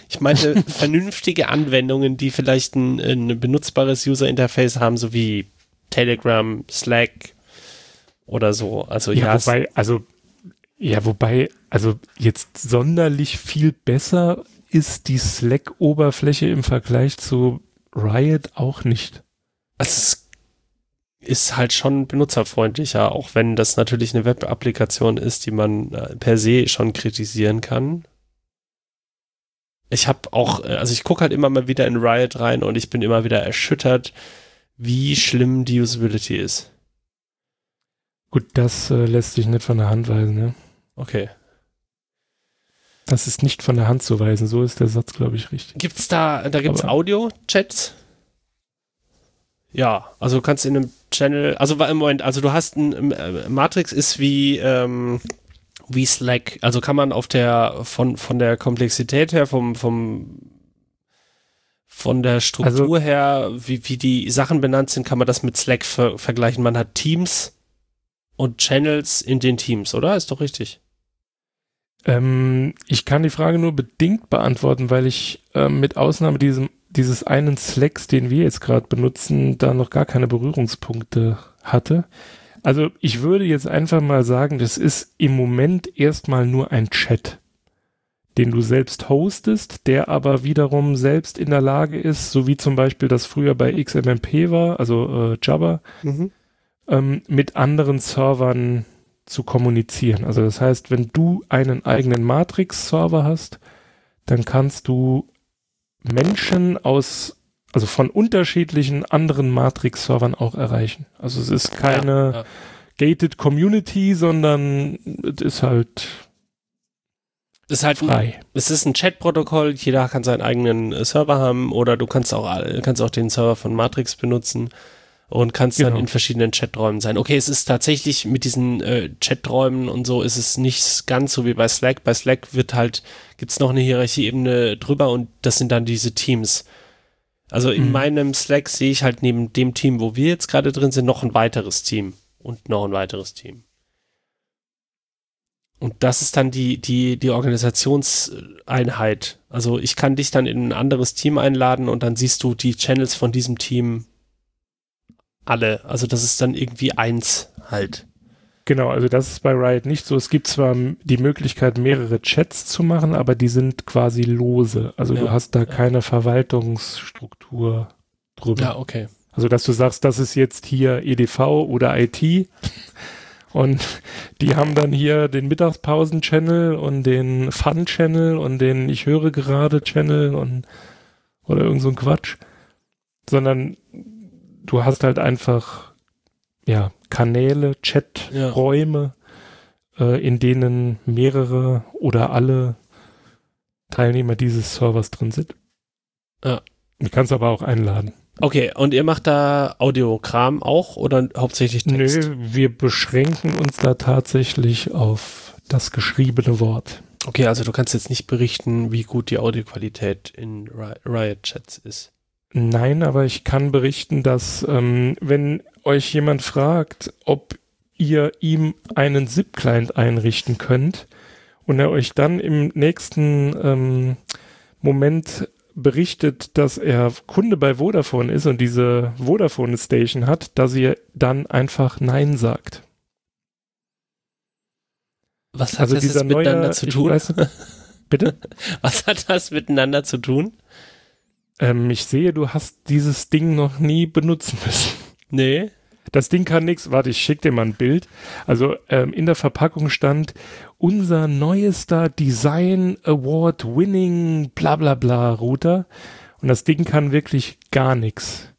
Ich meinte vernünftige Anwendungen, die vielleicht ein, ein benutzbares User-Interface haben, so wie Telegram, Slack oder so. Also ja, ja wobei, also ja, wobei, also jetzt sonderlich viel besser ist die Slack-Oberfläche im Vergleich zu Riot auch nicht. Also es ist halt schon benutzerfreundlicher, auch wenn das natürlich eine Web-Applikation ist, die man äh, per se schon kritisieren kann. Ich habe auch, äh, also ich gucke halt immer mal wieder in Riot rein und ich bin immer wieder erschüttert, wie schlimm die Usability ist. Gut, das äh, lässt sich nicht von der Hand weisen, ne? Okay. Das ist nicht von der Hand zu weisen, so ist der Satz, glaube ich, richtig. Gibt's da, da gibt's Audio-Chats? Ja, also du kannst in einem Channel, also im Moment, also du hast ein, äh, Matrix ist wie, ähm, wie Slack, also kann man auf der, von, von der Komplexität her, vom, vom, von der Struktur also, her, wie, wie die Sachen benannt sind, kann man das mit Slack ver vergleichen. Man hat Teams und Channels in den Teams, oder? Ist doch richtig. Ähm, ich kann die Frage nur bedingt beantworten, weil ich äh, mit Ausnahme diesem, dieses einen Slacks, den wir jetzt gerade benutzen, da noch gar keine Berührungspunkte hatte. Also ich würde jetzt einfach mal sagen, das ist im Moment erstmal nur ein Chat, den du selbst hostest, der aber wiederum selbst in der Lage ist, so wie zum Beispiel das früher bei XMMP war, also äh, Jabba, mhm. ähm, mit anderen Servern zu kommunizieren. Also das heißt, wenn du einen eigenen Matrix-Server hast, dann kannst du Menschen aus, also von unterschiedlichen anderen Matrix-Servern auch erreichen. Also es ist keine ja, ja. gated Community, sondern es ist halt es ist halt frei. es ist ein Chat-Protokoll, jeder kann seinen eigenen Server haben oder du kannst auch, kannst auch den Server von Matrix benutzen und kannst genau. dann in verschiedenen Chaträumen sein. Okay, es ist tatsächlich mit diesen äh, Chaträumen und so ist es nicht ganz so wie bei Slack. Bei Slack wird halt, gibt's noch eine Hierarchieebene drüber und das sind dann diese Teams. Also in mhm. meinem Slack sehe ich halt neben dem Team, wo wir jetzt gerade drin sind, noch ein weiteres Team und noch ein weiteres Team. Und das ist dann die, die, die Organisationseinheit. Also ich kann dich dann in ein anderes Team einladen und dann siehst du die Channels von diesem Team alle. Also das ist dann irgendwie eins halt. Genau, also das ist bei Riot nicht so. Es gibt zwar die Möglichkeit, mehrere Chats zu machen, aber die sind quasi lose. Also ja, du hast da ja. keine Verwaltungsstruktur drüber. Ja, okay. Also dass du sagst, das ist jetzt hier EDV oder IT und die haben dann hier den Mittagspausen-Channel und den Fun-Channel und den Ich höre gerade Channel und oder irgend so ein Quatsch. Sondern du hast halt einfach ja Kanäle, Chaträume, ja. äh, in denen mehrere oder alle Teilnehmer dieses Servers drin sind. Ja. Du kannst aber auch einladen. Okay, und ihr macht da Audiokram auch oder hauptsächlich Text? Nö, wir beschränken uns da tatsächlich auf das geschriebene Wort. Okay, also du kannst jetzt nicht berichten, wie gut die Audioqualität in Riot-Chats ist. Nein, aber ich kann berichten, dass ähm, wenn euch jemand fragt, ob ihr ihm einen ZIP-Client einrichten könnt und er euch dann im nächsten ähm, Moment berichtet, dass er Kunde bei Vodafone ist und diese Vodafone Station hat, dass ihr dann einfach Nein sagt. Was hat also das dieser miteinander neue, zu tun? Weiß, bitte? Was hat das miteinander zu tun? Ähm, ich sehe, du hast dieses Ding noch nie benutzen müssen. Nee. Das Ding kann nichts. Warte, ich schick dir mal ein Bild. Also ähm, in der Verpackung stand unser neuester Design Award Winning bla bla bla Router. Und das Ding kann wirklich gar nichts.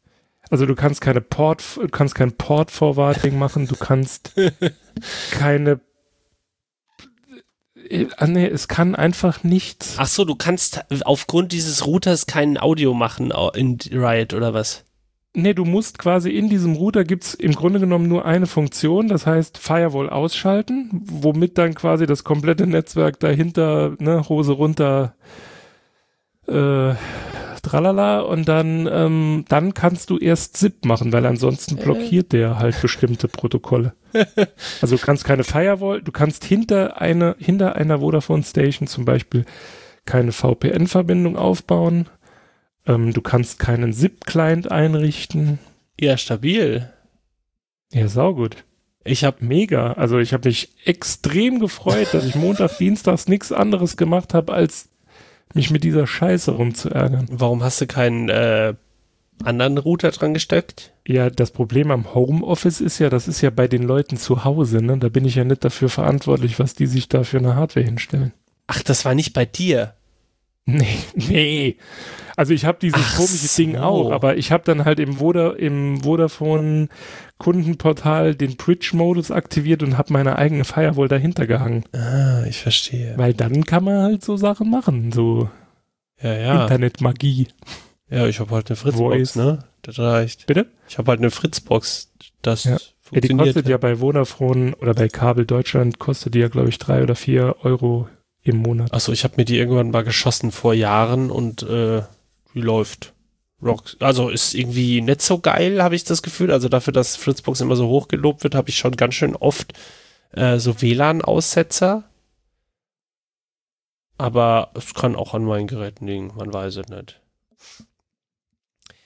Also du kannst keine Port, kannst kein Port Forwarding machen, du kannst keine Ah, nee, es kann einfach nichts. Ach so, du kannst aufgrund dieses Routers kein Audio machen in Riot oder was? Nee, du musst quasi in diesem Router gibt's im Grunde genommen nur eine Funktion, das heißt Firewall ausschalten, womit dann quasi das komplette Netzwerk dahinter, ne, Hose runter, äh, tralala und dann, ähm, dann kannst du erst ZIP machen, weil ansonsten äh. blockiert der halt bestimmte Protokolle. also du kannst keine Firewall, du kannst hinter einer, hinter einer Vodafone Station zum Beispiel keine VPN-Verbindung aufbauen. Ähm, du kannst keinen ZIP-Client einrichten. Ja, stabil. Ja, saugut. Ich habe mega, also ich habe mich extrem gefreut, dass ich Montag, Dienstags nichts anderes gemacht habe, als mich mit dieser Scheiße rumzuärgern. Warum hast du keinen äh, anderen Router dran gesteckt? Ja, das Problem am Homeoffice ist ja, das ist ja bei den Leuten zu Hause, ne? Da bin ich ja nicht dafür verantwortlich, was die sich da für eine Hardware hinstellen. Ach, das war nicht bei dir. Nee, nee. Also ich habe dieses Ach komische so. Ding auch, aber ich habe dann halt im, Voda, im Vodafone Kundenportal den Bridge-Modus aktiviert und habe meine eigene Firewall dahinter gehangen. Ah, ich verstehe. Weil dann kann man halt so Sachen machen, so ja, ja. Internetmagie. Ja, ich habe halt eine Fritzbox, ne? Das reicht. Bitte? Ich habe halt eine Fritzbox. Das ja. funktioniert. Ja, die kostet ja. ja bei Vodafone oder bei Kabel Deutschland kostet die ja, glaube ich, drei oder vier Euro im Monat. Achso, ich habe mir die irgendwann mal geschossen vor Jahren und äh, die läuft. Rock, also ist irgendwie nicht so geil, habe ich das Gefühl. Also dafür, dass Fritzbox immer so hoch gelobt wird, habe ich schon ganz schön oft äh, so WLAN-Aussetzer. Aber es kann auch an meinen Geräten liegen, man weiß es nicht.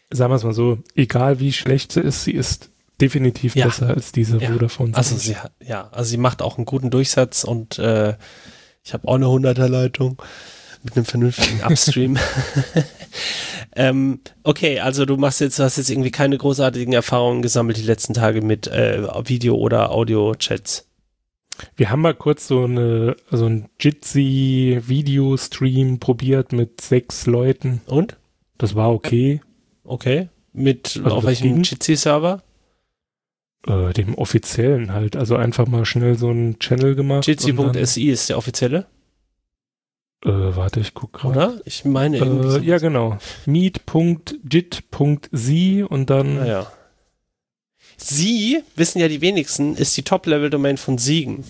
Sagen wir es mal so, egal wie schlecht sie ist, sie ist definitiv ja. besser als diese ja. Vodafone. Also sie hat, ja, also sie macht auch einen guten Durchsatz und äh, ich habe auch eine 100er Leitung mit einem vernünftigen Upstream. ähm, okay, also du machst jetzt, hast jetzt irgendwie keine großartigen Erfahrungen gesammelt die letzten Tage mit äh, Video- oder Audio-Chats. Wir haben mal kurz so eine, so ein Jitsi-Video-Stream probiert mit sechs Leuten. Und? Das war okay. Okay. Mit, also auf welchem Jitsi-Server? Äh, dem offiziellen halt. Also einfach mal schnell so einen Channel gemacht. Jitsi.si ist der offizielle? Äh, warte, ich guck gerade. Oder? Ich meine äh, Ja, genau. Meet.jit.sie und dann. Naja. Ah, Sie, wissen ja die wenigsten, ist die Top-Level-Domain von Siegen.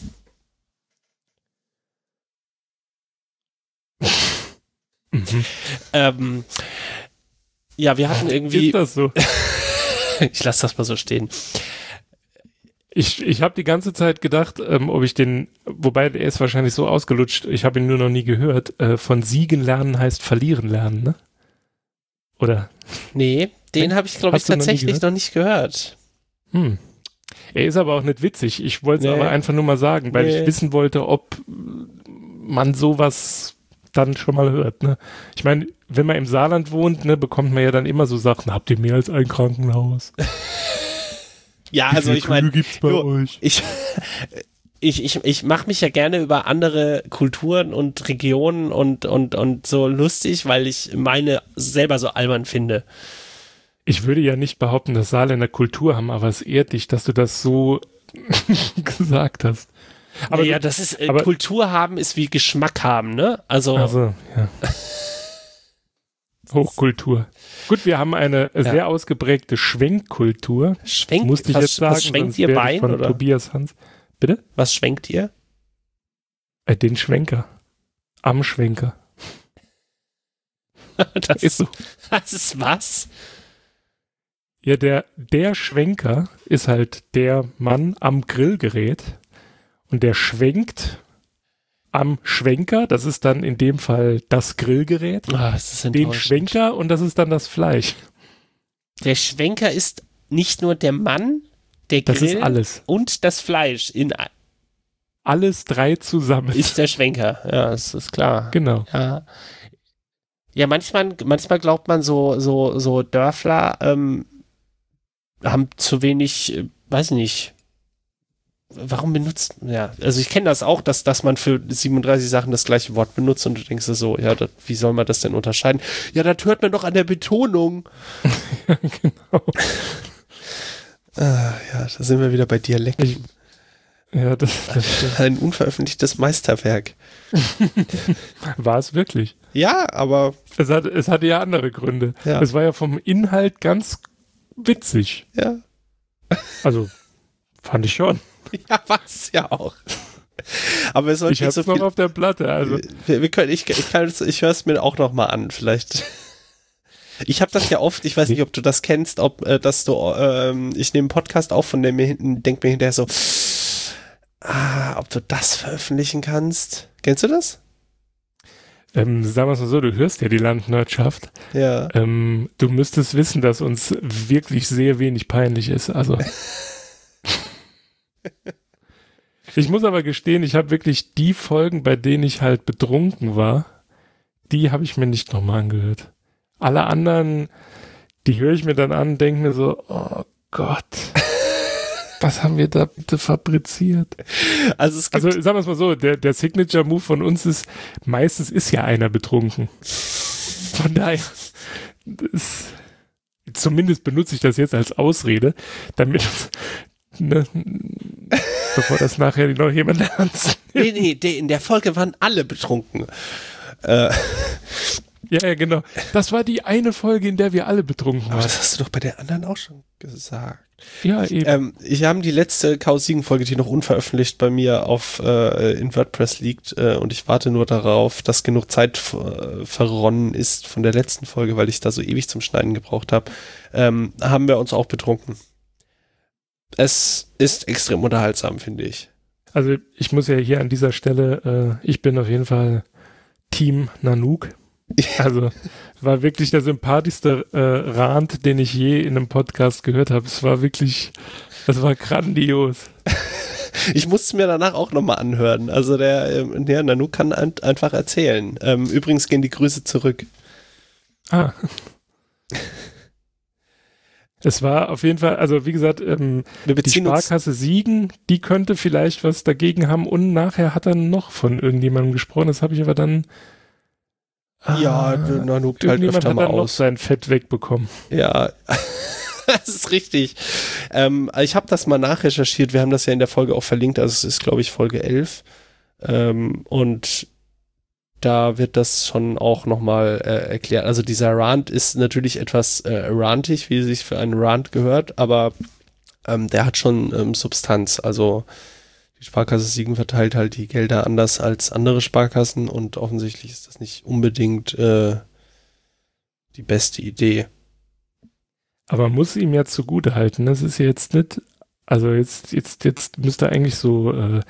mhm. ähm, ja, wir hatten irgendwie. Ist das so? ich lasse das mal so stehen. Ich, ich habe die ganze Zeit gedacht, ähm, ob ich den, wobei er ist wahrscheinlich so ausgelutscht, ich habe ihn nur noch nie gehört, äh, von Siegen lernen heißt verlieren lernen, ne? Oder? Nee, den habe ich, glaube ich, tatsächlich noch, noch, nicht gehört. Hm. Er ist aber auch nicht witzig. Ich wollte es nee. aber einfach nur mal sagen, weil nee. ich wissen wollte, ob man sowas dann schon mal hört. Ne? Ich meine, wenn man im Saarland wohnt, ne, bekommt man ja dann immer so Sachen, habt ihr mehr als ein Krankenhaus? Ja, also ich meine, ich, ich, ich, ich mache mich ja gerne über andere Kulturen und Regionen und, und, und so lustig, weil ich meine selber so albern finde. Ich würde ja nicht behaupten, dass Saarländer Kultur haben, aber es ehrt dich, dass du das so gesagt hast. Aber ja, das ist äh, aber, Kultur haben ist wie Geschmack haben, ne? Also, also ja. Hochkultur. Gut, wir haben eine ja. sehr ausgeprägte Schwenkkultur. Schwenk, Musste ich was, jetzt sagen. Was schwenkt ihr Bein? Von oder? Tobias Hans. Bitte? Was schwenkt ihr? Äh, den Schwenker. Am Schwenker. das ist so. Das ist was? Ja, der, der Schwenker ist halt der Mann am Grillgerät und der schwenkt am Schwenker, das ist dann in dem Fall das Grillgerät, ah, das den Schwenker und das ist dann das Fleisch. Der Schwenker ist nicht nur der Mann, der das Grill ist alles. und das Fleisch in alles drei zusammen. Ist der Schwenker, ja, das ist klar. Genau. Ja, ja manchmal, manchmal glaubt man so, so, so Dörfler ähm, haben zu wenig, äh, weiß nicht, warum benutzt, ja, also ich kenne das auch, dass, dass man für 37 Sachen das gleiche Wort benutzt und du denkst so, ja, das, wie soll man das denn unterscheiden? Ja, das hört man doch an der Betonung. genau. ah, ja, da sind wir wieder bei Dialekten. Ja, das, das Ein unveröffentlichtes Meisterwerk. War es wirklich? Ja, aber. Es, hat, es hatte ja andere Gründe. Ja. Es war ja vom Inhalt ganz witzig. Ja. Also, fand ich schon. Ja, was ja auch. Aber es sollte ich hab's so viel, noch auf der Platte. Also wir, wir können, ich, ich, ich höre es mir auch noch mal an. Vielleicht Ich habe das ja oft, ich weiß nicht, ob du das kennst, ob äh, dass du, ähm, ich nehme einen Podcast auf, von dem mir hinten, denk mir hinterher so, ah, ob du das veröffentlichen kannst. Kennst du das? Ähm, sagen wir es mal so, du hörst ja die Landwirtschaft. Ja. Ähm, du müsstest wissen, dass uns wirklich sehr wenig peinlich ist. Also. ich muss aber gestehen, ich habe wirklich die Folgen, bei denen ich halt betrunken war, die habe ich mir nicht nochmal angehört. Alle anderen, die höre ich mir dann an, denke mir so, oh Gott. Was haben wir da bitte fabriziert? Also, es gibt also sagen wir es mal so, der, der Signature-Move von uns ist, meistens ist ja einer betrunken. Von daher, das, zumindest benutze ich das jetzt als Ausrede, damit, ne, bevor das nachher noch jemand lernt. nee, nee, in der Folge waren alle betrunken. Äh, ja, ja, genau. Das war die eine Folge, in der wir alle betrunken waren. Aber das hast du doch bei der anderen auch schon gesagt. Ja, eben. Ähm, ich habe die letzte Chaos Siegen Folge, die noch unveröffentlicht bei mir auf äh, in WordPress liegt äh, und ich warte nur darauf, dass genug Zeit äh, verronnen ist von der letzten Folge, weil ich da so ewig zum Schneiden gebraucht habe. Ähm, haben wir uns auch betrunken. Es ist extrem unterhaltsam, finde ich. Also ich muss ja hier an dieser Stelle, äh, ich bin auf jeden Fall Team Nanook. Also war wirklich der sympathischste äh, Rand, den ich je in einem Podcast gehört habe. Es war wirklich, das war grandios. Ich musste es mir danach auch nochmal anhören. Also der, äh, der Nanook kann ein, einfach erzählen. Ähm, übrigens gehen die Grüße zurück. Ah. Es war auf jeden Fall, also wie gesagt, ähm, die Sparkasse Siegen, die könnte vielleicht was dagegen haben und nachher hat er noch von irgendjemandem gesprochen, das habe ich aber dann ja, ah, Nanook halt öfter mal aus. sein Fett wegbekommen. Ja, das ist richtig. Ähm, ich habe das mal nachrecherchiert, wir haben das ja in der Folge auch verlinkt, also es ist glaube ich Folge 11 ähm, und da wird das schon auch nochmal äh, erklärt. Also dieser Rant ist natürlich etwas äh, rantig, wie sich für einen Rant gehört, aber ähm, der hat schon ähm, Substanz. Also die Sparkasse Siegen verteilt halt die Gelder anders als andere Sparkassen und offensichtlich ist das nicht unbedingt äh, die beste Idee. Aber man muss ihm ja zugute halten, das ist jetzt nicht, also jetzt, jetzt, jetzt müsste eigentlich so äh,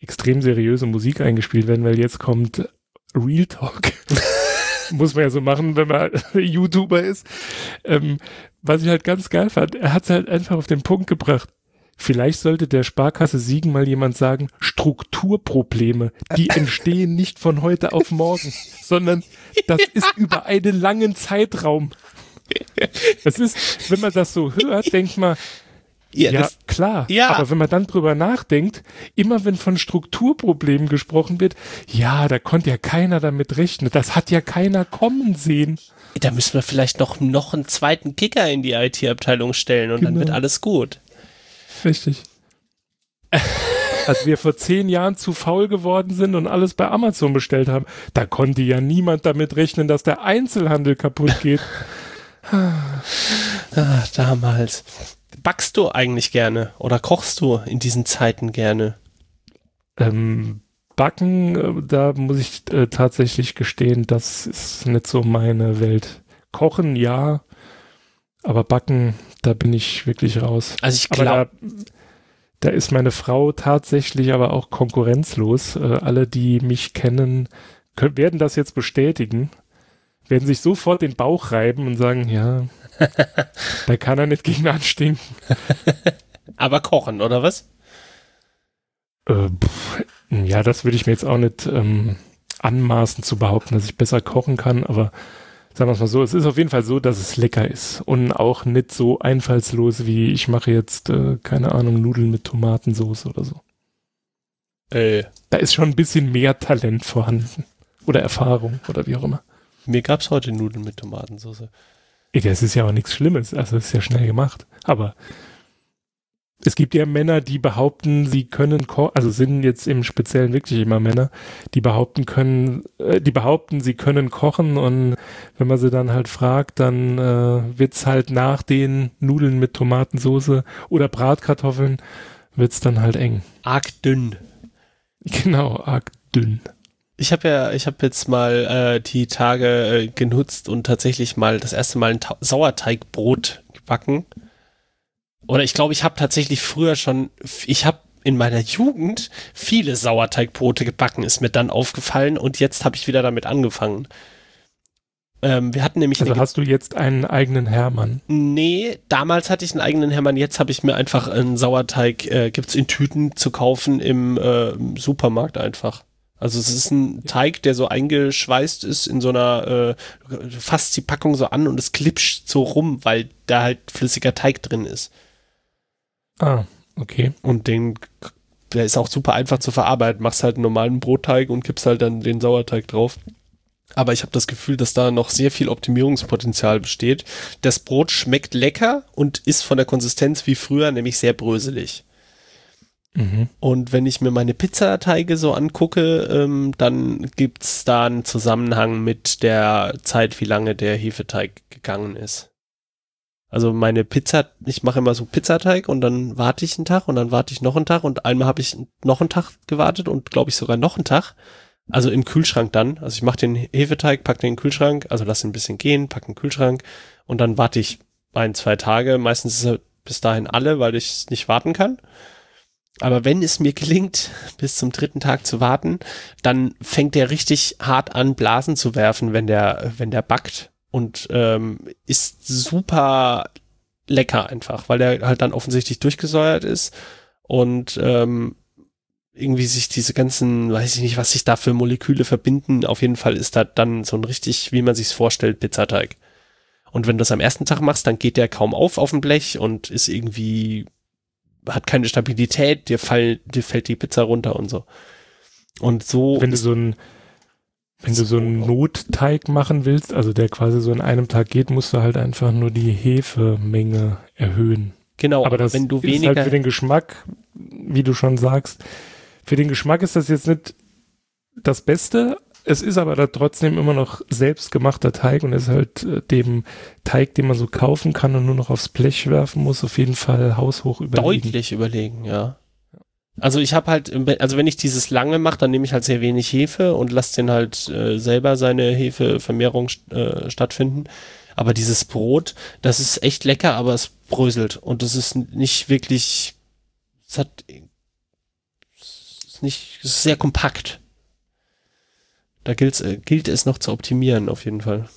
extrem seriöse Musik eingespielt werden, weil jetzt kommt Real Talk. Muss man ja so machen, wenn man YouTuber ist. Ähm, was ich halt ganz geil fand, er hat es halt einfach auf den Punkt gebracht. Vielleicht sollte der Sparkasse Siegen mal jemand sagen, Strukturprobleme, die entstehen nicht von heute auf morgen, sondern das ist über einen langen Zeitraum. Das ist, wenn man das so hört, denkt man, ja, ja das, klar. Ja. Aber wenn man dann drüber nachdenkt, immer wenn von Strukturproblemen gesprochen wird, ja, da konnte ja keiner damit rechnen. Das hat ja keiner kommen sehen. Da müssen wir vielleicht noch, noch einen zweiten Kicker in die IT-Abteilung stellen und genau. dann wird alles gut. Richtig. Als wir vor zehn Jahren zu faul geworden sind und alles bei Amazon bestellt haben, da konnte ja niemand damit rechnen, dass der Einzelhandel kaputt geht. ah, damals. Backst du eigentlich gerne oder kochst du in diesen Zeiten gerne? Ähm, backen, äh, da muss ich äh, tatsächlich gestehen, das ist nicht so meine Welt. Kochen, ja, aber backen, da bin ich wirklich raus. Also ich glaube, da, da, ist meine Frau tatsächlich aber auch konkurrenzlos. Äh, alle, die mich kennen, können, werden das jetzt bestätigen, werden sich sofort den Bauch reiben und sagen, ja, da kann er nicht gegen anstinken. Aber kochen, oder was? Äh, pff, ja, das würde ich mir jetzt auch nicht ähm, anmaßen zu behaupten, dass ich besser kochen kann, aber sagen wir es mal so, es ist auf jeden Fall so, dass es lecker ist und auch nicht so einfallslos wie ich mache jetzt, äh, keine Ahnung, Nudeln mit Tomatensauce oder so. Äh. Da ist schon ein bisschen mehr Talent vorhanden. Oder Erfahrung oder wie auch immer. Mir gab es heute Nudeln mit Tomatensauce. Das ist ja auch nichts Schlimmes, also ist ja schnell gemacht. Aber es gibt ja Männer, die behaupten, sie können kochen, also sind jetzt im Speziellen wirklich immer Männer, die behaupten können, äh, die behaupten, sie können kochen und wenn man sie dann halt fragt, dann äh, wird's halt nach den Nudeln mit Tomatensauce oder Bratkartoffeln wird's dann halt eng. Arg dünn. Genau, arg dünn. Ich habe ja, ich habe jetzt mal äh, die Tage äh, genutzt und tatsächlich mal das erste Mal ein Ta Sauerteigbrot gebacken. Oder ich glaube, ich habe tatsächlich früher schon, ich habe in meiner Jugend viele Sauerteigbrote gebacken, ist mir dann aufgefallen und jetzt habe ich wieder damit angefangen. Ähm, wir hatten nämlich. Also hast du jetzt einen eigenen Hermann? Nee, damals hatte ich einen eigenen Hermann, jetzt habe ich mir einfach einen Sauerteig, äh, gibt's in Tüten zu kaufen im äh, Supermarkt einfach. Also es ist ein Teig, der so eingeschweißt ist in so einer, äh, fasst die Packung so an und es klipscht so rum, weil da halt flüssiger Teig drin ist. Ah, okay. Und den, der ist auch super einfach zu verarbeiten. Machst halt einen normalen Brotteig und kippst halt dann den Sauerteig drauf. Aber ich habe das Gefühl, dass da noch sehr viel Optimierungspotenzial besteht. Das Brot schmeckt lecker und ist von der Konsistenz wie früher, nämlich sehr bröselig. Mhm. Und wenn ich mir meine Pizzateige so angucke, ähm, dann gibt's da einen Zusammenhang mit der Zeit, wie lange der Hefeteig gegangen ist. Also meine Pizza, ich mache immer so Pizzateig und dann warte ich einen Tag und dann warte ich noch einen Tag und einmal habe ich noch einen Tag gewartet und glaube ich sogar noch einen Tag. Also im Kühlschrank dann. Also ich mache den Hefeteig, pack den in den Kühlschrank, also lass ihn ein bisschen gehen, pack den Kühlschrank und dann warte ich ein, zwei Tage. Meistens ist er bis dahin alle, weil ich nicht warten kann. Aber wenn es mir gelingt, bis zum dritten Tag zu warten, dann fängt der richtig hart an, Blasen zu werfen, wenn der, wenn der backt. Und ähm, ist super lecker einfach, weil der halt dann offensichtlich durchgesäuert ist und ähm, irgendwie sich diese ganzen, weiß ich nicht, was sich da für Moleküle verbinden. Auf jeden Fall ist da dann so ein richtig, wie man sich's vorstellt, Pizzateig. Und wenn du das am ersten Tag machst, dann geht der kaum auf auf dem Blech und ist irgendwie hat keine Stabilität, dir, fall, dir fällt die Pizza runter und so. Und so. Wenn du so ein, wenn du so einen Notteig machen willst, also der quasi so in einem Tag geht, musst du halt einfach nur die Hefemenge erhöhen. Genau, aber, das wenn du weniger ist halt für den Geschmack, wie du schon sagst, für den Geschmack ist das jetzt nicht das Beste, es ist aber da trotzdem immer noch selbstgemachter Teig und ist halt äh, dem Teig, den man so kaufen kann und nur noch aufs Blech werfen muss, auf jeden Fall haushoch überlegen. Deutlich überlegen, ja. Also ich habe halt, also wenn ich dieses lange mache, dann nehme ich halt sehr wenig Hefe und lasse den halt äh, selber seine Hefevermehrung äh, stattfinden. Aber dieses Brot, das ist echt lecker, aber es bröselt und das ist nicht wirklich, es hat, es ist nicht, es ist sehr kompakt. Da gilt, äh, gilt es noch zu optimieren, auf jeden Fall.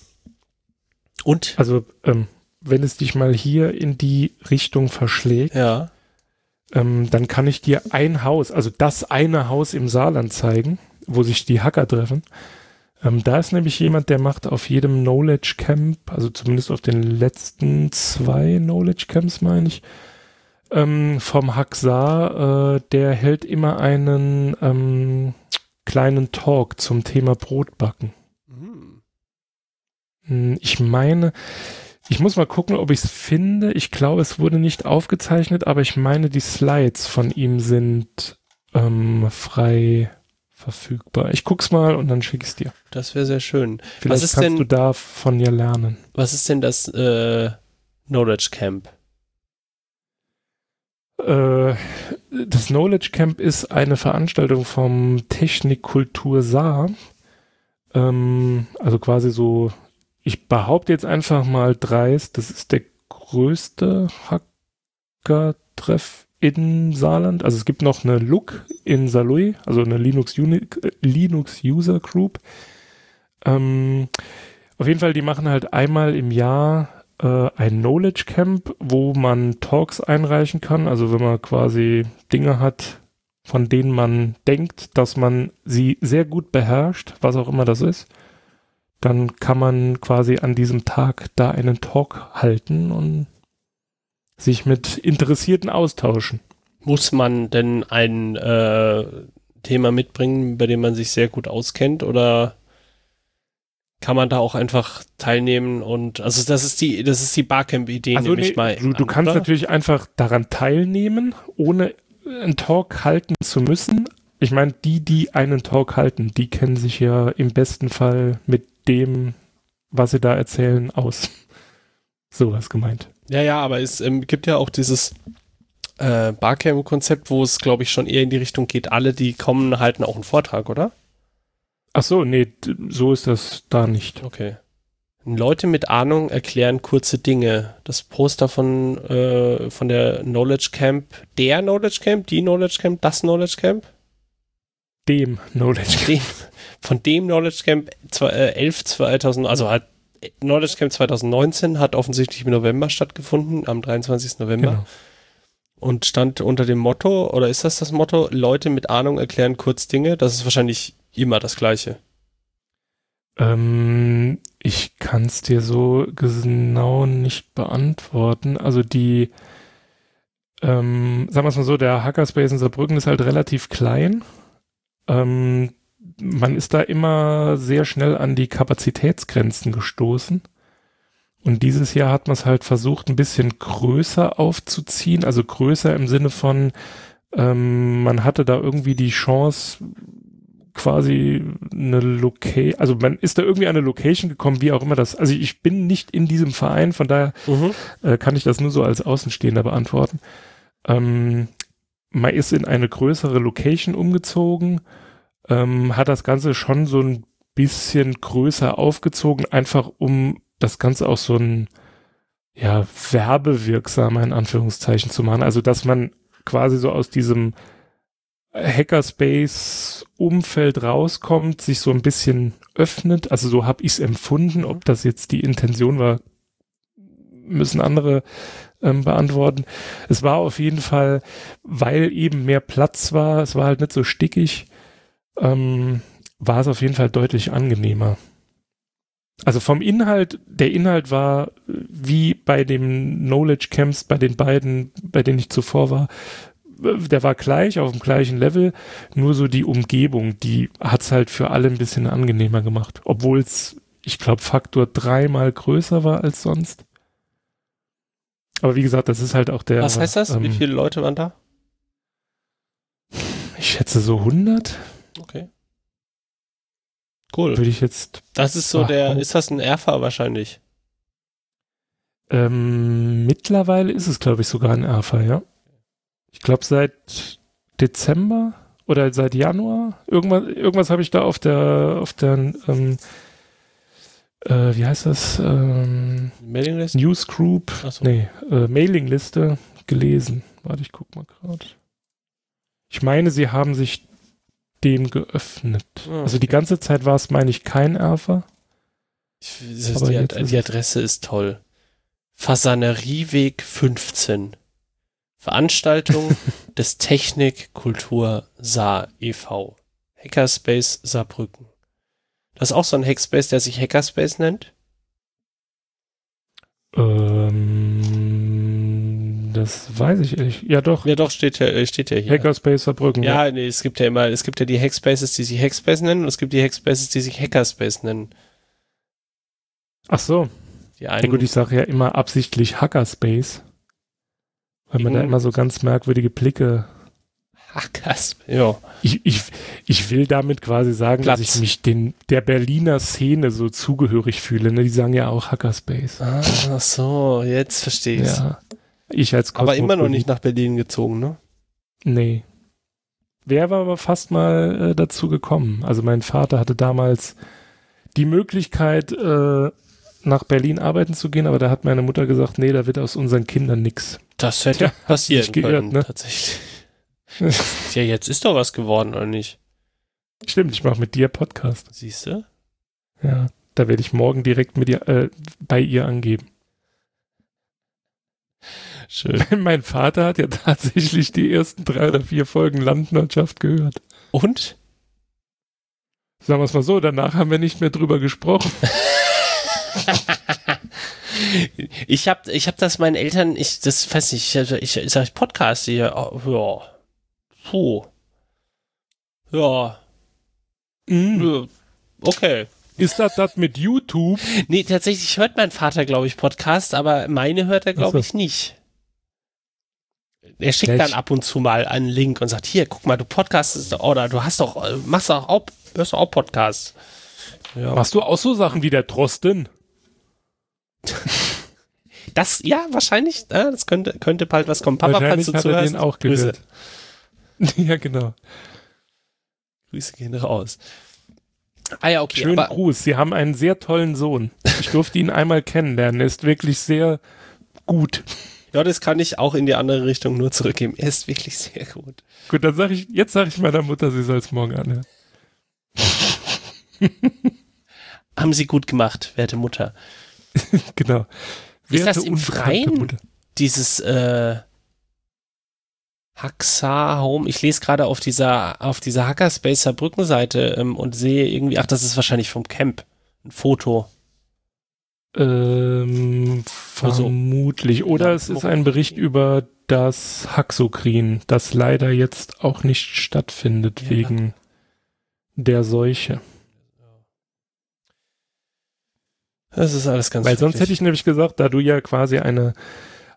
Und? Also, ähm, wenn es dich mal hier in die Richtung verschlägt, ja. ähm, dann kann ich dir ein Haus, also das eine Haus im Saarland zeigen, wo sich die Hacker treffen. Ähm, da ist nämlich jemand, der macht auf jedem Knowledge Camp, also zumindest auf den letzten zwei Knowledge Camps, meine ich, ähm, vom Hack Saar, äh, der hält immer einen, ähm, kleinen Talk zum Thema Brotbacken. Mhm. Ich meine, ich muss mal gucken, ob ich es finde. Ich glaube, es wurde nicht aufgezeichnet, aber ich meine, die Slides von ihm sind ähm, frei verfügbar. Ich guck's mal und dann schicke ich dir. Das wäre sehr schön. Vielleicht kannst denn, du da von dir lernen. Was ist denn das äh, Knowledge Camp? Äh, das Knowledge Camp ist eine Veranstaltung vom Technikkultur Saar. Ähm, also quasi so, ich behaupte jetzt einfach mal dreist, das ist der größte Hacker-Treff in Saarland. Also es gibt noch eine Look in Saarlouis, also eine Linux, Uni Linux User Group. Ähm, auf jeden Fall, die machen halt einmal im Jahr äh, ein Knowledge Camp, wo man Talks einreichen kann. Also wenn man quasi Dinge hat, von denen man denkt, dass man sie sehr gut beherrscht, was auch immer das ist, dann kann man quasi an diesem Tag da einen Talk halten und sich mit Interessierten austauschen. Muss man denn ein äh, Thema mitbringen, bei dem man sich sehr gut auskennt oder kann man da auch einfach teilnehmen und also das ist die das ist die Barcamp-Idee, also nehme nee, ich mal. Du, du kannst oder? natürlich einfach daran teilnehmen, ohne einen Talk halten zu müssen. Ich meine, die, die einen Talk halten, die kennen sich ja im besten Fall mit dem, was sie da erzählen, aus. Sowas gemeint. Ja, ja, aber es ähm, gibt ja auch dieses äh, Barcamp-Konzept, wo es, glaube ich, schon eher in die Richtung geht, alle, die kommen, halten auch einen Vortrag, oder? Ach so, nee, so ist das da nicht. Okay. Leute mit Ahnung erklären kurze Dinge. Das Poster von, äh, von der Knowledge Camp, der Knowledge Camp, die Knowledge Camp, das Knowledge Camp? Dem Knowledge Camp. Dem, von dem Knowledge Camp äh, 11 2000, also hat Knowledge Camp 2019 hat offensichtlich im November stattgefunden, am 23. November. Genau. Und stand unter dem Motto, oder ist das das Motto, Leute mit Ahnung erklären kurz Dinge? Das ist wahrscheinlich immer das Gleiche. Ähm, ich kann es dir so genau nicht beantworten. Also die, ähm, sagen wir es mal so, der Hackerspace in Saarbrücken ist halt relativ klein. Ähm, man ist da immer sehr schnell an die Kapazitätsgrenzen gestoßen. Und dieses Jahr hat man es halt versucht, ein bisschen größer aufzuziehen, also größer im Sinne von, ähm, man hatte da irgendwie die Chance, quasi eine Location, also man ist da irgendwie an eine Location gekommen, wie auch immer das, also ich bin nicht in diesem Verein, von daher mhm. äh, kann ich das nur so als Außenstehender beantworten. Ähm, man ist in eine größere Location umgezogen, ähm, hat das Ganze schon so ein bisschen größer aufgezogen, einfach um das Ganze auch so ein, ja, werbewirksamer in Anführungszeichen zu machen. Also, dass man quasi so aus diesem Hackerspace-Umfeld rauskommt, sich so ein bisschen öffnet. Also so habe ich es empfunden. Ob das jetzt die Intention war, müssen andere ähm, beantworten. Es war auf jeden Fall, weil eben mehr Platz war, es war halt nicht so stickig, ähm, war es auf jeden Fall deutlich angenehmer. Also vom Inhalt, der Inhalt war wie bei den Knowledge Camps, bei den beiden, bei denen ich zuvor war, der war gleich, auf dem gleichen Level, nur so die Umgebung, die hat's halt für alle ein bisschen angenehmer gemacht. Obwohl es, ich glaube, Faktor dreimal größer war als sonst. Aber wie gesagt, das ist halt auch der. Was heißt das? Ähm, wie viele Leute waren da? Ich schätze so 100. Okay. Cool. Würde ich jetzt. Das ist so der, ist das ein Erfa wahrscheinlich? Ähm, mittlerweile ist es, glaube ich, sogar ein Erfa, ja ich glaube seit Dezember oder seit Januar. Irgendwas, irgendwas habe ich da auf der, auf der, ähm, äh, wie heißt das? Ähm, Mailingliste? Newsgroup, so. nee, äh, Mailingliste gelesen. Warte, ich guck mal gerade. Ich meine, sie haben sich dem geöffnet. Oh, also die ganze Zeit war es, meine ich, kein Erfer. Die, die Adresse ist toll. Fasanerieweg 15. Veranstaltung des Technik Kultur Saar e.V. Hackerspace Saarbrücken. Das ist auch so ein Hackspace, der sich Hackerspace nennt? Ähm, das weiß ich ehrlich. Ja, doch. Ja, doch, steht ja, steht ja hier. Hackerspace Saarbrücken. Ja, ja, nee, es gibt ja immer, es gibt ja die Hackspaces, die sich Hackspace nennen und es gibt die Hackspaces, die sich Hackerspace nennen. Ach so. Die einen, ja gut, ich sage ja immer absichtlich Hackerspace. Weil man da immer so ganz merkwürdige Blicke. Hackers, ja. Ich, ich, ich will damit quasi sagen, Platz. dass ich mich den, der Berliner Szene so zugehörig fühle. Ne? Die sagen ja auch Hackerspace. Ah, ach so, jetzt verstehe ich's. Ja. Ich als Aber immer noch nicht nach Berlin gezogen, ne? Nee. Wer war aber fast mal äh, dazu gekommen. Also mein Vater hatte damals die Möglichkeit, äh, nach Berlin arbeiten zu gehen, aber da hat meine Mutter gesagt, nee, da wird aus unseren Kindern nix. Das hätte ja, passieren geirrt, können, ne? tatsächlich. ja, jetzt ist doch was geworden, oder nicht? Stimmt, ich mache mit dir Podcast. Siehst du? Ja, da werde ich morgen direkt mit ihr, äh, bei ihr angeben. Schön. Mein Vater hat ja tatsächlich die ersten drei oder vier Folgen Landwirtschaft gehört. Und? Sagen wir es mal so, danach haben wir nicht mehr drüber gesprochen. ich habe ich hab das meinen Eltern, ich das weiß nicht, ich, ich, ich sag Podcast hier, oh, ja. Puh. Ja. Mm. Okay. Ist das das mit YouTube? Nee, tatsächlich hört mein Vater, glaube ich, Podcast, aber meine hört er, glaube so. ich, nicht. Er schickt dann ab und zu mal einen Link und sagt, hier, guck mal, du podcastest oder du hast doch, machst doch auch, hörst auch Podcasts. Ja. Machst du auch so Sachen wie der Drosten? Das, ja, wahrscheinlich, äh, das könnte, könnte bald was kommen. Papa, falls du hat zuhörst, den auch Grüße. ja, genau. Grüße gehen raus. Ah ja, okay. Schönen Gruß. Sie haben einen sehr tollen Sohn. Ich durfte ihn einmal kennenlernen. Er ist wirklich sehr gut. Ja, das kann ich auch in die andere Richtung nur zurückgeben. Er ist wirklich sehr gut. Gut, dann sage ich, jetzt sage ich meiner Mutter, sie soll es morgen anhören. Haben Sie gut gemacht, werte Mutter. genau. Werte ist das im Freien? Dieses äh, Haxa Home. Ich lese gerade auf dieser auf dieser Hackerspacer Brückenseite ähm, und sehe irgendwie, ach, das ist wahrscheinlich vom Camp. Ein Foto. Ähm, vermutlich. Oder ja, es ist ein Bericht über das Haxokrin, das leider jetzt auch nicht stattfindet ja. wegen der Seuche. Das ist alles ganz Weil sonst hätte ich nämlich gesagt, da du ja quasi eine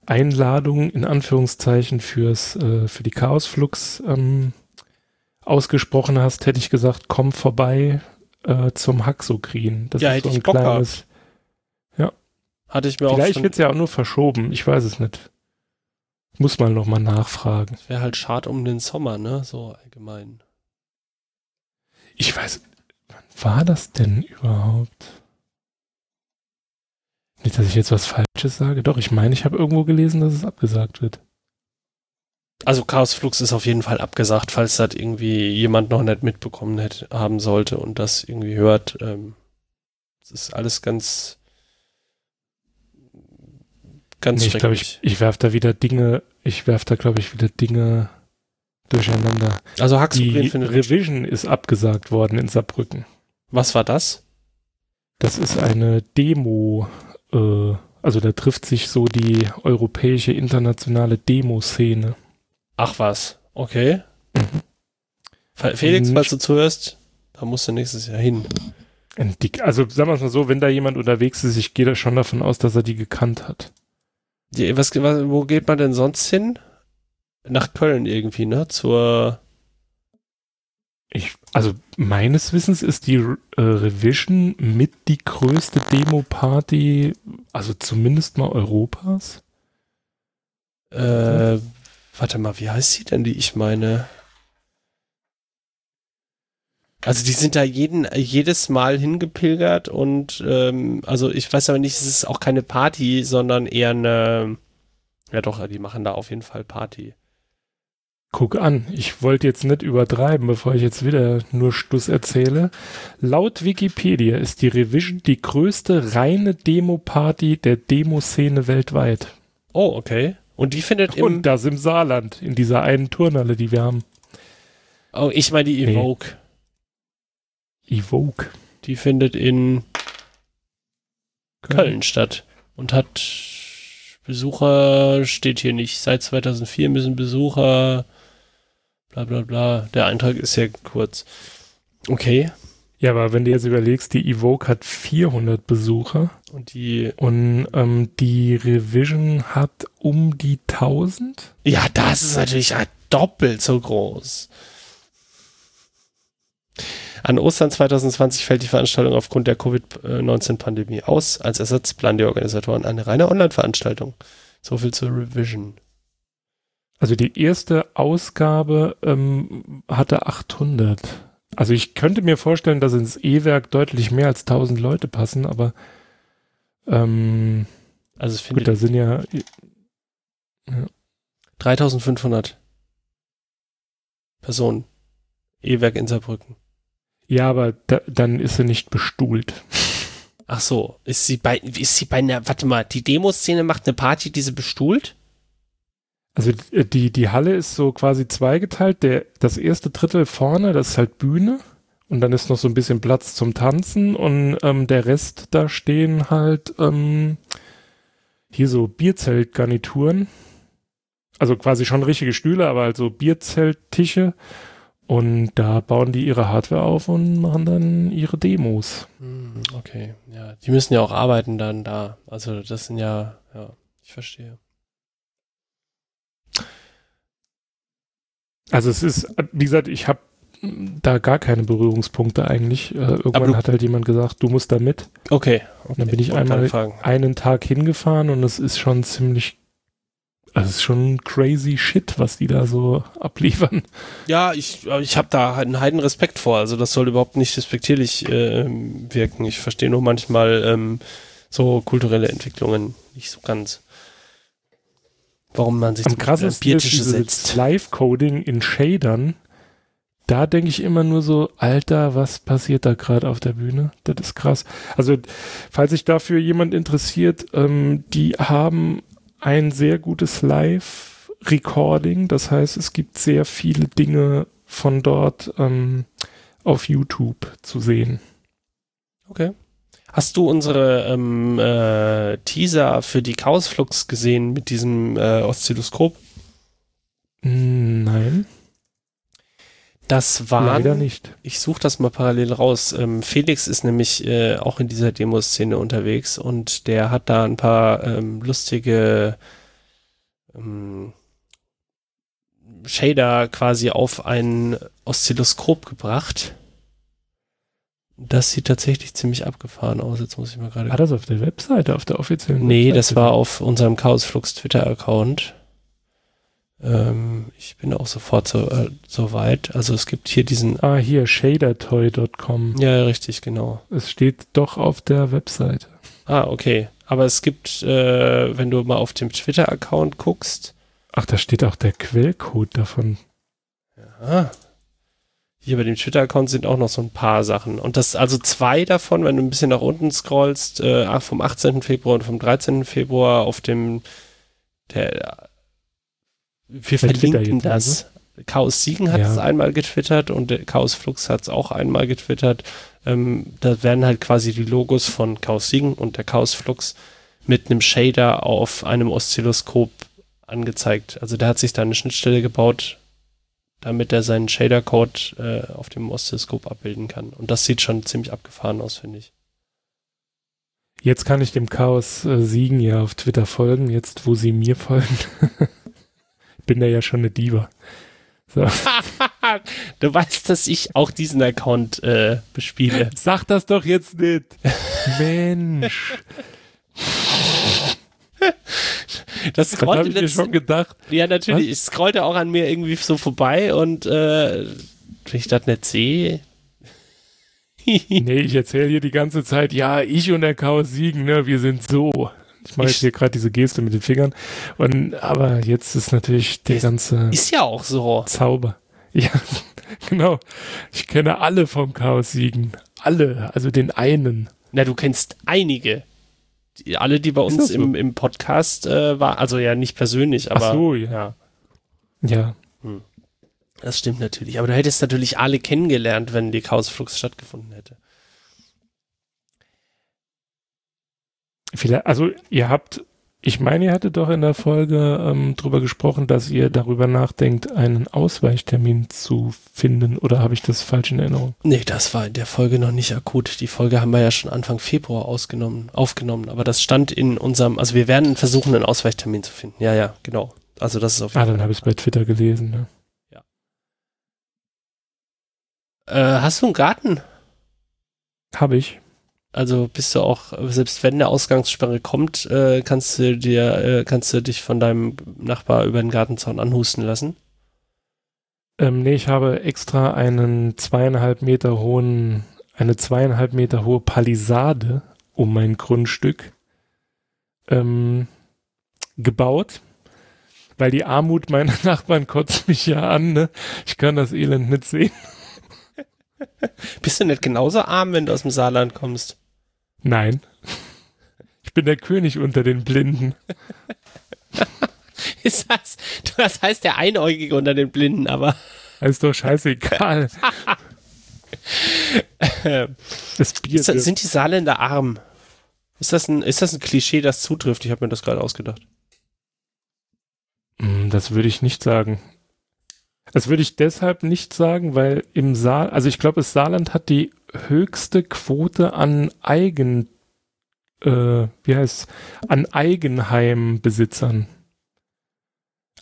Einladung in Anführungszeichen fürs äh, für die Chaosflux ähm, ausgesprochen hast, hätte ich gesagt, komm vorbei äh, zum Haxokrin. Das ja, ist so ein kleines, hatte ich mir Vielleicht wird es ja auch nur verschoben. Ich weiß es nicht. Muss man noch mal nachfragen. Wäre halt schade um den Sommer, ne? So allgemein. Ich weiß, wann war das denn überhaupt? Nicht, dass ich jetzt was Falsches sage. Doch, ich meine, ich habe irgendwo gelesen, dass es abgesagt wird. Also Chaosflux ist auf jeden Fall abgesagt, falls das irgendwie jemand noch nicht mitbekommen hätte, haben sollte und das irgendwie hört. Ähm, das ist alles ganz Ganz nee, ich glaube, ich, ich werfe da wieder Dinge, ich werfe da, glaube ich, wieder Dinge durcheinander. Also Die Revision ist abgesagt worden in Saarbrücken. Was war das? Das ist eine Demo, äh, also da trifft sich so die europäische internationale Demo-Szene. Ach was, okay. Mhm. Felix, falls du zuhörst, da musst du nächstes Jahr hin. Also sagen wir es mal so, wenn da jemand unterwegs ist, ich gehe da schon davon aus, dass er die gekannt hat. Die, was, was, wo geht man denn sonst hin? Nach Köln irgendwie, ne? Zur. Ich, also meines Wissens ist die äh, Revision mit die größte Demo-Party, also zumindest mal Europas. Äh, warte mal, wie heißt sie denn, die ich meine? Also die sind da jeden, jedes Mal hingepilgert und ähm, also ich weiß aber nicht, es ist auch keine Party, sondern eher eine, ja doch, die machen da auf jeden Fall Party. Guck an, ich wollte jetzt nicht übertreiben, bevor ich jetzt wieder nur Stuss erzähle. Laut Wikipedia ist die Revision die größte reine Demo-Party der Demoszene weltweit. Oh, okay. Und die findet im... Und das im Saarland, in dieser einen Turnhalle, die wir haben. Oh, ich meine die Evoke. Nee. Evoke. Die findet in Köln, Köln statt und hat Besucher, steht hier nicht. Seit 2004 müssen Besucher, bla bla bla. Der Eintrag ist ja kurz. Okay. Ja, aber wenn du jetzt überlegst, die Evoke hat 400 Besucher. Und die. Und ähm, die Revision hat um die 1000. Ja, das ist natürlich doppelt so groß. An Ostern 2020 fällt die Veranstaltung aufgrund der Covid-19-Pandemie aus. Als Ersatz planen die Organisatoren eine reine Online-Veranstaltung. So viel zur Revision. Also die erste Ausgabe ähm, hatte 800. Also ich könnte mir vorstellen, dass ins E-Werk deutlich mehr als 1000 Leute passen, aber ähm, also es findet gut, da sind ja, ja 3500 Personen. E-Werk in Saarbrücken. Ja, aber da, dann ist sie nicht bestuhlt. Ach so, ist sie bei, ist sie bei einer, warte mal, die Demoszene macht eine Party, die sie bestuhlt? Also äh, die, die Halle ist so quasi zweigeteilt. Der, das erste Drittel vorne, das ist halt Bühne. Und dann ist noch so ein bisschen Platz zum Tanzen. Und ähm, der Rest, da stehen halt ähm, hier so Bierzeltgarnituren. Also quasi schon richtige Stühle, aber halt so Bierzelttische. Und da bauen die ihre Hardware auf und machen dann ihre Demos. Hm, okay, ja. Die müssen ja auch arbeiten dann da. Also das sind ja, ja, ich verstehe. Also es ist, wie gesagt, ich habe da gar keine Berührungspunkte eigentlich. Äh, irgendwann hat halt jemand gesagt, du musst da mit. Okay. okay. dann bin ich einmal einen Tag hingefahren und es ist schon ziemlich das ist schon crazy shit, was die da so abliefern. Ja, ich, ich habe da einen heiden Respekt vor. Also das soll überhaupt nicht respektierlich äh, wirken. Ich verstehe nur manchmal ähm, so kulturelle Entwicklungen nicht so ganz. Warum man sich Am krassesten Biertische setzt. Live-Coding in Shadern. Da denke ich immer nur so, Alter, was passiert da gerade auf der Bühne? Das ist krass. Also, falls sich dafür jemand interessiert, ähm, die haben ein sehr gutes Live-Recording. Das heißt, es gibt sehr viele Dinge von dort ähm, auf YouTube zu sehen. Okay. Hast du unsere ähm, äh, Teaser für die Chaosflux gesehen mit diesem äh, Oszilloskop? Nein. Das war. Leider nicht. Ich suche das mal parallel raus. Ähm, Felix ist nämlich äh, auch in dieser Demoszene unterwegs und der hat da ein paar ähm, lustige ähm, Shader quasi auf ein Oszilloskop gebracht. Das sieht tatsächlich ziemlich abgefahren aus. Jetzt muss ich mal gerade. War das auf der Webseite, auf der offiziellen Nee, Webseite? das war auf unserem Chaosflux Twitter-Account. Ähm, ich bin auch sofort so, äh, so weit. Also es gibt hier diesen. Ah, hier, shadertoy.com. Ja, richtig, genau. Es steht doch auf der Webseite. Ah, okay. Aber es gibt, äh, wenn du mal auf dem Twitter-Account guckst. Ach, da steht auch der Quellcode davon. Ja. Hier bei dem Twitter-Account sind auch noch so ein paar Sachen. Und das, also zwei davon, wenn du ein bisschen nach unten scrollst, äh, vom 18. Februar und vom 13. Februar auf dem, der, wir verlinken das. Also? Chaos Siegen hat es einmal getwittert und Chaos Flux hat es auch einmal getwittert. Ähm, da werden halt quasi die Logos von Chaos Siegen und der Chaos Flux mit einem Shader auf einem Oszilloskop angezeigt. Also der hat sich da eine Schnittstelle gebaut, damit er seinen Shader-Code äh, auf dem Oszilloskop abbilden kann. Und das sieht schon ziemlich abgefahren aus, finde ich. Jetzt kann ich dem Chaos äh, Siegen ja auf Twitter folgen, jetzt wo sie mir folgen. bin da ja schon eine Diva. So. du weißt, dass ich auch diesen Account äh, bespiele. Sag das doch jetzt nicht. Mensch. Das scrollte ich mir schon gedacht. Ja, natürlich. Was? Ich scrollte auch an mir irgendwie so vorbei und äh, wenn ich das nicht sehe. nee, ich erzähle hier die ganze Zeit, ja, ich und der Chaos siegen, ne, wir sind so. Ich mache jetzt hier gerade diese Geste mit den Fingern. Und, aber jetzt ist natürlich der ganze. Ist ja auch so. Zauber. Ja, genau. Ich kenne alle vom Chaos siegen. Alle. Also den einen. Na, du kennst einige. Die, alle, die bei uns so? im, im Podcast äh, waren. Also ja, nicht persönlich, aber. Ach so, ja. Ja. ja. Hm. Das stimmt natürlich. Aber du hättest natürlich alle kennengelernt, wenn die Chaosflux stattgefunden hätte. Vielleicht, also ihr habt, ich meine, ihr hattet doch in der Folge ähm, drüber gesprochen, dass ihr darüber nachdenkt, einen Ausweichtermin zu finden, oder habe ich das falsch in Erinnerung? Nee, das war in der Folge noch nicht akut. Die Folge haben wir ja schon Anfang Februar ausgenommen, aufgenommen, aber das stand in unserem, also wir werden versuchen, einen Ausweichtermin zu finden. Ja, ja, genau. Also das ist auf jeden Ah, dann habe ich es bei Twitter gelesen, ne? Ja. Äh, hast du einen Garten? Habe ich. Also bist du auch, selbst wenn eine Ausgangssperre kommt, äh, kannst du dir, äh, kannst du dich von deinem Nachbar über den Gartenzaun anhusten lassen? Ähm, nee, ich habe extra einen zweieinhalb Meter hohen, eine zweieinhalb Meter hohe Palisade um mein Grundstück ähm, gebaut, weil die Armut meiner Nachbarn kotzt mich ja an. Ne? Ich kann das Elend nicht sehen. Bist du nicht genauso arm, wenn du aus dem Saarland kommst? Nein. Ich bin der König unter den Blinden. ist das, das heißt der Einäugige unter den Blinden, aber. Das ist doch scheißegal. das Bier das, sind die Saarländer arm? Ist das, ein, ist das ein Klischee, das zutrifft? Ich habe mir das gerade ausgedacht. Hm, das würde ich nicht sagen. Das würde ich deshalb nicht sagen, weil im Saal, also ich glaube, das Saarland hat die höchste Quote an Eigen, äh, wie heißt an Eigenheimbesitzern.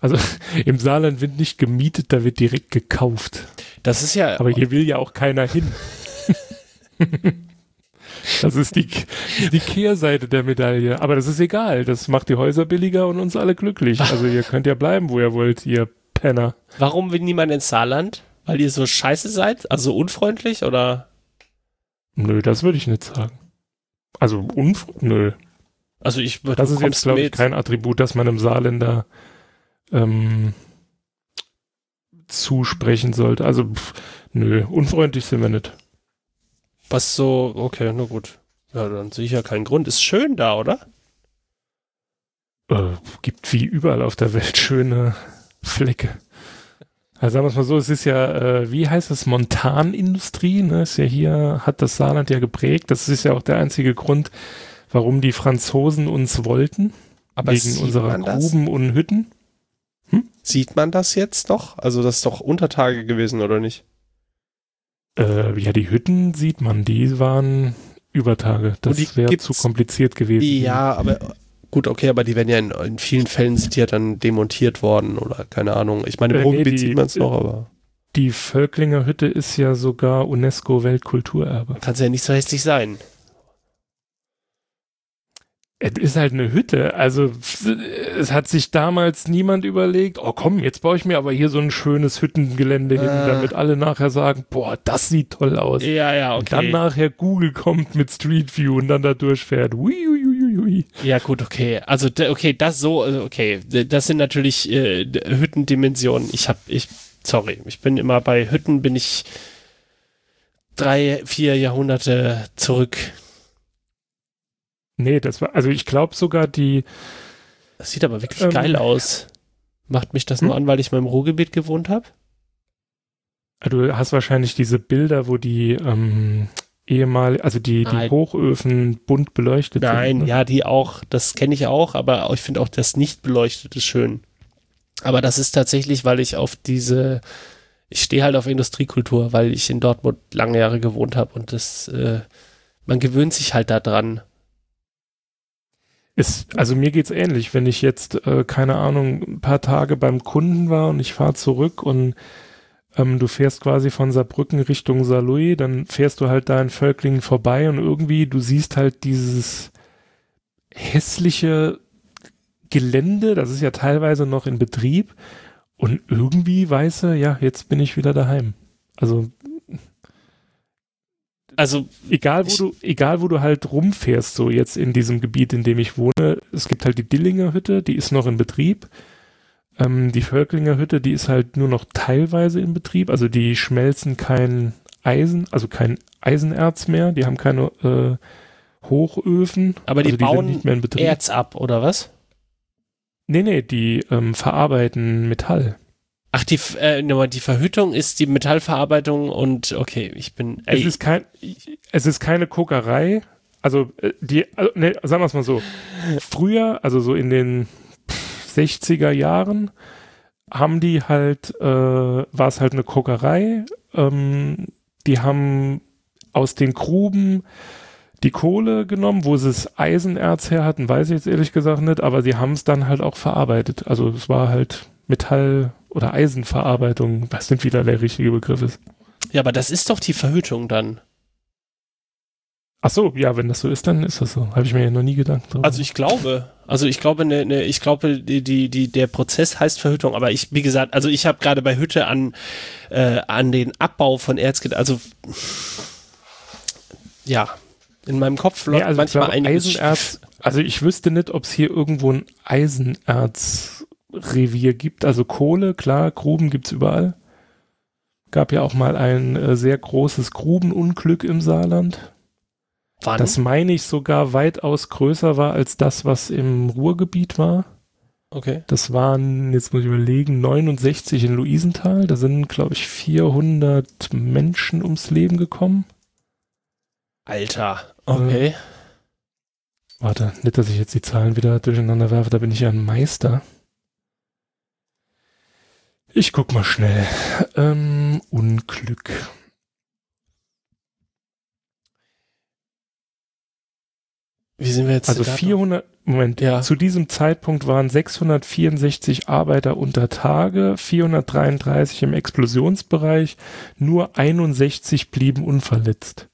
Also im Saarland wird nicht gemietet, da wird direkt gekauft. Das ist ja. Aber hier will ja auch keiner hin. Das ist die, die Kehrseite der Medaille. Aber das ist egal. Das macht die Häuser billiger und uns alle glücklich. Also ihr könnt ja bleiben, wo ihr wollt, ihr Penner. Warum will niemand ins Saarland? Weil ihr so scheiße seid? Also unfreundlich oder? Nö, das würde ich nicht sagen. Also unf nö. Also ich Das ist jetzt, glaube ich, kein Attribut, das man einem Saarländer ähm, zusprechen sollte. Also pff, nö, unfreundlich sind wir nicht. Was so, okay, na gut. Ja, dann sehe ich ja keinen Grund. Ist schön da, oder? Äh, gibt wie überall auf der Welt schöne Flecke. Also sagen wir es mal so, es ist ja, äh, wie heißt es, Montanindustrie, ne? Ist ja hier, hat das Saarland ja geprägt. Das ist ja auch der einzige Grund, warum die Franzosen uns wollten. Aber wegen unserer Gruben und Hütten. Hm? Sieht man das jetzt noch? Also das ist doch Untertage gewesen, oder nicht? Äh, ja, die Hütten sieht man, die waren Übertage. Das wäre zu kompliziert gewesen. Ja, aber gut, okay, aber die werden ja in, in, vielen Fällen sind die ja dann demontiert worden oder keine Ahnung. Ich meine, im äh, Ruhrgebiet nee, sieht man es noch, aber. Die Völklinger Hütte ist ja sogar UNESCO Weltkulturerbe. Kann ja nicht so hässlich sein. Es ist halt eine Hütte. Also es hat sich damals niemand überlegt, oh komm, jetzt baue ich mir aber hier so ein schönes Hüttengelände hin, ah. damit alle nachher sagen, boah, das sieht toll aus. Ja, ja, okay. Und dann nachher Google kommt mit Street View und dann da durchfährt. Ui, ui, ui, ui. Ja, gut, okay. Also okay, das so, also, okay, das sind natürlich äh, Hüttendimensionen. Ich habe, ich, sorry, ich bin immer bei Hütten, bin ich drei, vier Jahrhunderte zurück Nee, das war, also ich glaube sogar die. Das sieht aber wirklich ähm, geil aus. Macht mich das hm? nur an, weil ich mal im Ruhrgebiet gewohnt habe? Du hast wahrscheinlich diese Bilder, wo die ähm, ehemal, also die, die Hochöfen bunt beleuchtet Nein, sind. Nein, ne? ja, die auch, das kenne ich auch, aber ich finde auch das nicht beleuchtete schön. Aber das ist tatsächlich, weil ich auf diese, ich stehe halt auf Industriekultur, weil ich in Dortmund lange Jahre gewohnt habe und das, äh, man gewöhnt sich halt daran. Ist, also mir geht's ähnlich, wenn ich jetzt, äh, keine Ahnung, ein paar Tage beim Kunden war und ich fahre zurück und ähm, du fährst quasi von Saarbrücken Richtung Saarlouis, dann fährst du halt da in Völklingen vorbei und irgendwie, du siehst halt dieses hässliche Gelände, das ist ja teilweise noch in Betrieb und irgendwie weißt du, ja, jetzt bin ich wieder daheim. Also also egal wo du, egal wo du halt rumfährst, so jetzt in diesem Gebiet, in dem ich wohne, es gibt halt die Dillinger Hütte, die ist noch in Betrieb. Ähm, die Völklinger Hütte, die ist halt nur noch teilweise in Betrieb, also die schmelzen kein Eisen, also kein Eisenerz mehr, die haben keine äh, Hochöfen. Aber die, also die bauen nicht mehr in Betrieb. Erz ab, oder was? Nee, nee, die ähm, verarbeiten Metall. Ach, die, äh, die Verhütung ist die Metallverarbeitung und okay, ich bin. Ey. Es ist kein, es ist keine Kokerei. Also äh, die, also, ne, sagen wir es mal so. Früher, also so in den 60er Jahren, haben die halt, äh, war es halt eine Kokerei. Ähm, die haben aus den Gruben die Kohle genommen, wo sie das Eisenerz her hatten, weiß ich jetzt ehrlich gesagt nicht, aber sie haben es dann halt auch verarbeitet. Also es war halt Metall oder Eisenverarbeitung, was denn wieder der richtige Begriff ist. Ja, aber das ist doch die Verhütung dann. Ach so, ja, wenn das so ist, dann ist das so. Habe ich mir ja noch nie gedacht. Darüber. Also ich glaube, also ich glaube, ne, ne, ich glaube, die, die, die, der Prozess heißt Verhütung, aber ich, wie gesagt, also ich habe gerade bei Hütte an, äh, an den Abbau von Erz gedacht, also ja, in meinem Kopf läuft ja, also manchmal ein Eisenerz. Also ich wüsste nicht, ob es hier irgendwo ein Eisenerz Revier gibt. Also Kohle, klar, Gruben gibt's überall. Gab ja auch mal ein äh, sehr großes Grubenunglück im Saarland. Wann? Das meine ich sogar weitaus größer war als das, was im Ruhrgebiet war. Okay. Das waren, jetzt muss ich überlegen, 69 in Luisenthal. Da sind, glaube ich, 400 Menschen ums Leben gekommen. Alter, okay. Äh, warte, nicht, dass ich jetzt die Zahlen wieder durcheinander werfe, da bin ich ja ein Meister. Ich guck mal schnell. Ähm, Unglück. Wie sind wir jetzt? Also 400, Moment, ja. zu diesem Zeitpunkt waren 664 Arbeiter unter Tage, 433 im Explosionsbereich, nur 61 blieben unverletzt.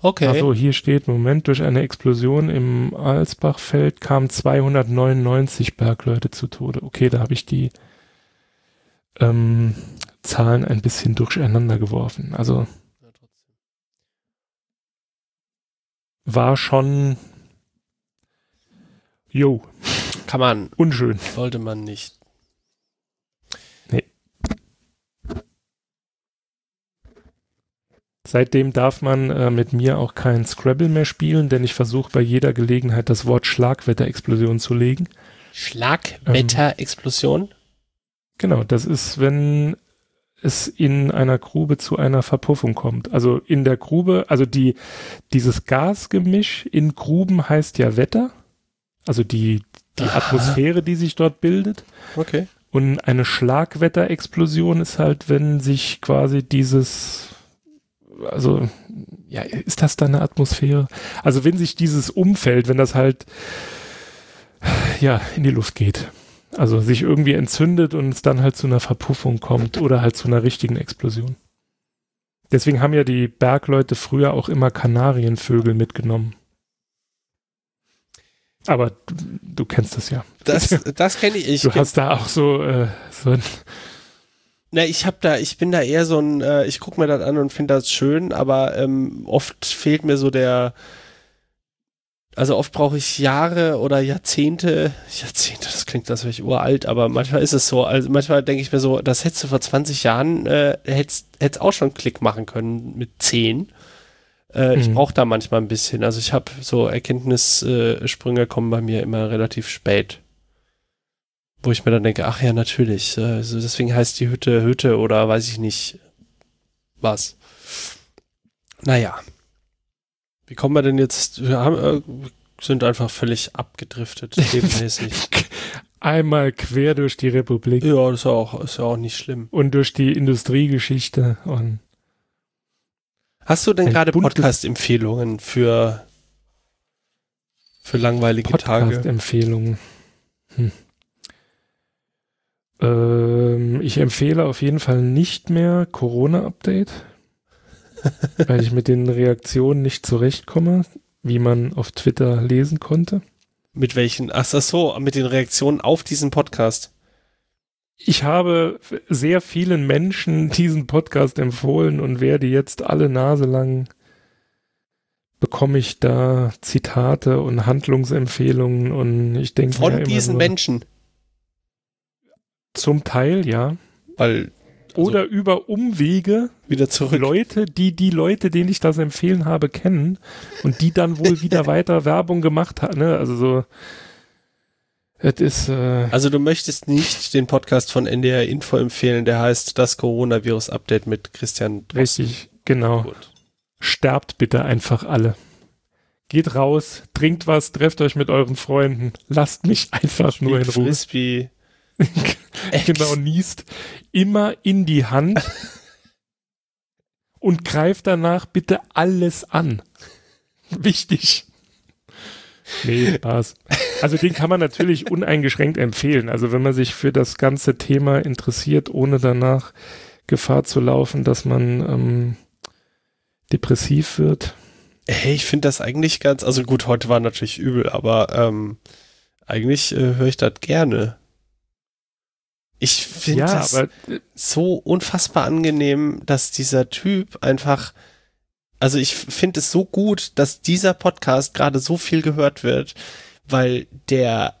Okay. Also hier steht, Moment, durch eine Explosion im Alsbachfeld kamen 299 Bergleute zu Tode. Okay, da habe ich die ähm, Zahlen ein bisschen durcheinander geworfen. Also war schon jo. Kann man. Unschön. Sollte man nicht. Seitdem darf man äh, mit mir auch kein Scrabble mehr spielen, denn ich versuche bei jeder Gelegenheit das Wort Schlagwetterexplosion zu legen. Schlagwetterexplosion? Ähm, genau, das ist, wenn es in einer Grube zu einer Verpuffung kommt. Also in der Grube, also die, dieses Gasgemisch in Gruben heißt ja Wetter. Also die, die Atmosphäre, die sich dort bildet. Okay. Und eine Schlagwetterexplosion ist halt, wenn sich quasi dieses also ja, ist das dann eine Atmosphäre? Also wenn sich dieses Umfeld, wenn das halt ja in die Luft geht, also sich irgendwie entzündet und es dann halt zu einer Verpuffung kommt oder halt zu einer richtigen Explosion. Deswegen haben ja die Bergleute früher auch immer Kanarienvögel mitgenommen. Aber du, du kennst das ja. Das, das kenne ich. Du hast da auch so, äh, so ein na, ich hab da, ich bin da eher so ein, äh, ich guck mir das an und finde das schön, aber ähm, oft fehlt mir so der, also oft brauche ich Jahre oder Jahrzehnte, Jahrzehnte, das klingt, das wäre ich uralt, aber manchmal ist es so, also manchmal denke ich mir so, das hättest du vor 20 Jahren, äh, hättest, hättest auch schon Klick machen können mit 10. Äh, mhm. Ich brauche da manchmal ein bisschen, also ich habe so Erkenntnissprünge kommen bei mir immer relativ spät wo ich mir dann denke, ach ja, natürlich. Also deswegen heißt die Hütte Hütte oder weiß ich nicht was. Naja. Wie kommen wir denn jetzt? Wir haben, äh, sind einfach völlig abgedriftet, themenmäßig. Einmal quer durch die Republik. Ja, das ist ja auch, ist ja auch nicht schlimm. Und durch die Industriegeschichte und Hast du denn gerade Podcast-Empfehlungen für, für langweilige Podcast Tage? Podcast-Empfehlungen. Hm. Ähm, ich empfehle auf jeden Fall nicht mehr Corona-Update, weil ich mit den Reaktionen nicht zurechtkomme, wie man auf Twitter lesen konnte. Mit welchen? Ach so, mit den Reaktionen auf diesen Podcast. Ich habe sehr vielen Menschen diesen Podcast empfohlen und werde jetzt alle Nase lang bekomme ich da Zitate und Handlungsempfehlungen und ich denke von diesen nur, Menschen zum Teil, ja. Weil. Also Oder über Umwege wieder zurück. Leute, die die Leute, denen ich das empfehlen habe, kennen und die dann wohl wieder weiter Werbung gemacht haben. Ne? Also so. Ist, äh also du möchtest nicht den Podcast von NDR Info empfehlen, der heißt das Coronavirus-Update mit Christian Drosten. Richtig, genau. Gut. Sterbt bitte einfach alle. Geht raus, trinkt was, trefft euch mit euren Freunden, lasst mich einfach nur in Ruhe. Frisbee. genau, niest immer in die Hand und greift danach bitte alles an. Wichtig. Nee, Spaß. Also den kann man natürlich uneingeschränkt empfehlen. Also wenn man sich für das ganze Thema interessiert, ohne danach Gefahr zu laufen, dass man ähm, depressiv wird. Hey, ich finde das eigentlich ganz, also gut, heute war natürlich übel, aber ähm, eigentlich äh, höre ich das gerne. Ich finde ja, das aber, so unfassbar angenehm, dass dieser Typ einfach, also ich finde es so gut, dass dieser Podcast gerade so viel gehört wird, weil der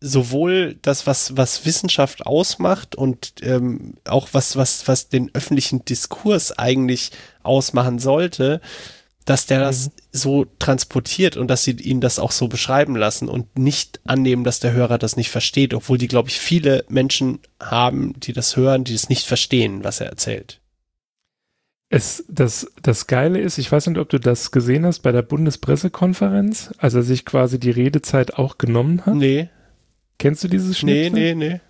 sowohl das, was, was Wissenschaft ausmacht und ähm, auch was, was, was den öffentlichen Diskurs eigentlich ausmachen sollte, dass der mhm. das so transportiert und dass sie ihn das auch so beschreiben lassen und nicht annehmen, dass der Hörer das nicht versteht, obwohl die, glaube ich, viele Menschen haben, die das hören, die es nicht verstehen, was er erzählt. Es, das, das Geile ist, ich weiß nicht, ob du das gesehen hast bei der Bundespressekonferenz, als er sich quasi die Redezeit auch genommen hat. Nee. Kennst du dieses Schnipsel? Nee, nee, nee.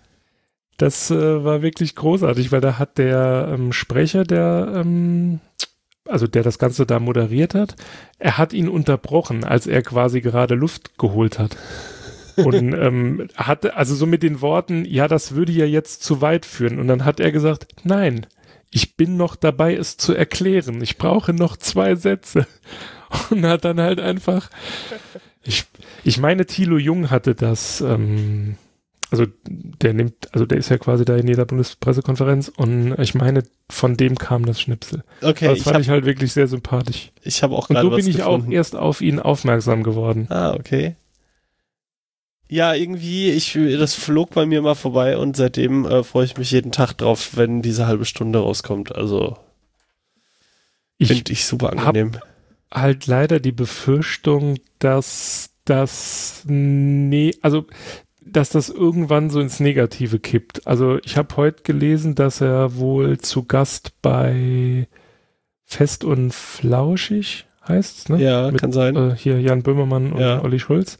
Das äh, war wirklich großartig, weil da hat der ähm, Sprecher der ähm, also der das Ganze da moderiert hat, er hat ihn unterbrochen, als er quasi gerade Luft geholt hat. Und ähm, hatte, also so mit den Worten, ja, das würde ja jetzt zu weit führen. Und dann hat er gesagt, nein, ich bin noch dabei, es zu erklären. Ich brauche noch zwei Sätze. Und hat dann halt einfach, ich, ich meine, Thilo Jung hatte das, ähm, also der nimmt, also der ist ja quasi da in jeder Bundespressekonferenz und ich meine, von dem kam das Schnipsel. Okay. Das fand hab, ich halt wirklich sehr sympathisch. Ich habe auch gerade Und so bin ich gefunden. auch erst auf ihn aufmerksam geworden. Ah, okay. Ja, irgendwie, ich, das flog bei mir mal vorbei und seitdem äh, freue ich mich jeden Tag drauf, wenn diese halbe Stunde rauskommt. Also finde ich super angenehm. Halt leider die Befürchtung, dass das nee, also dass das irgendwann so ins Negative kippt. Also ich habe heute gelesen, dass er wohl zu Gast bei Fest und Flauschig heißt's, ne? Ja, Mit, kann sein. Äh, hier Jan Böhmermann und ja. Olli Schulz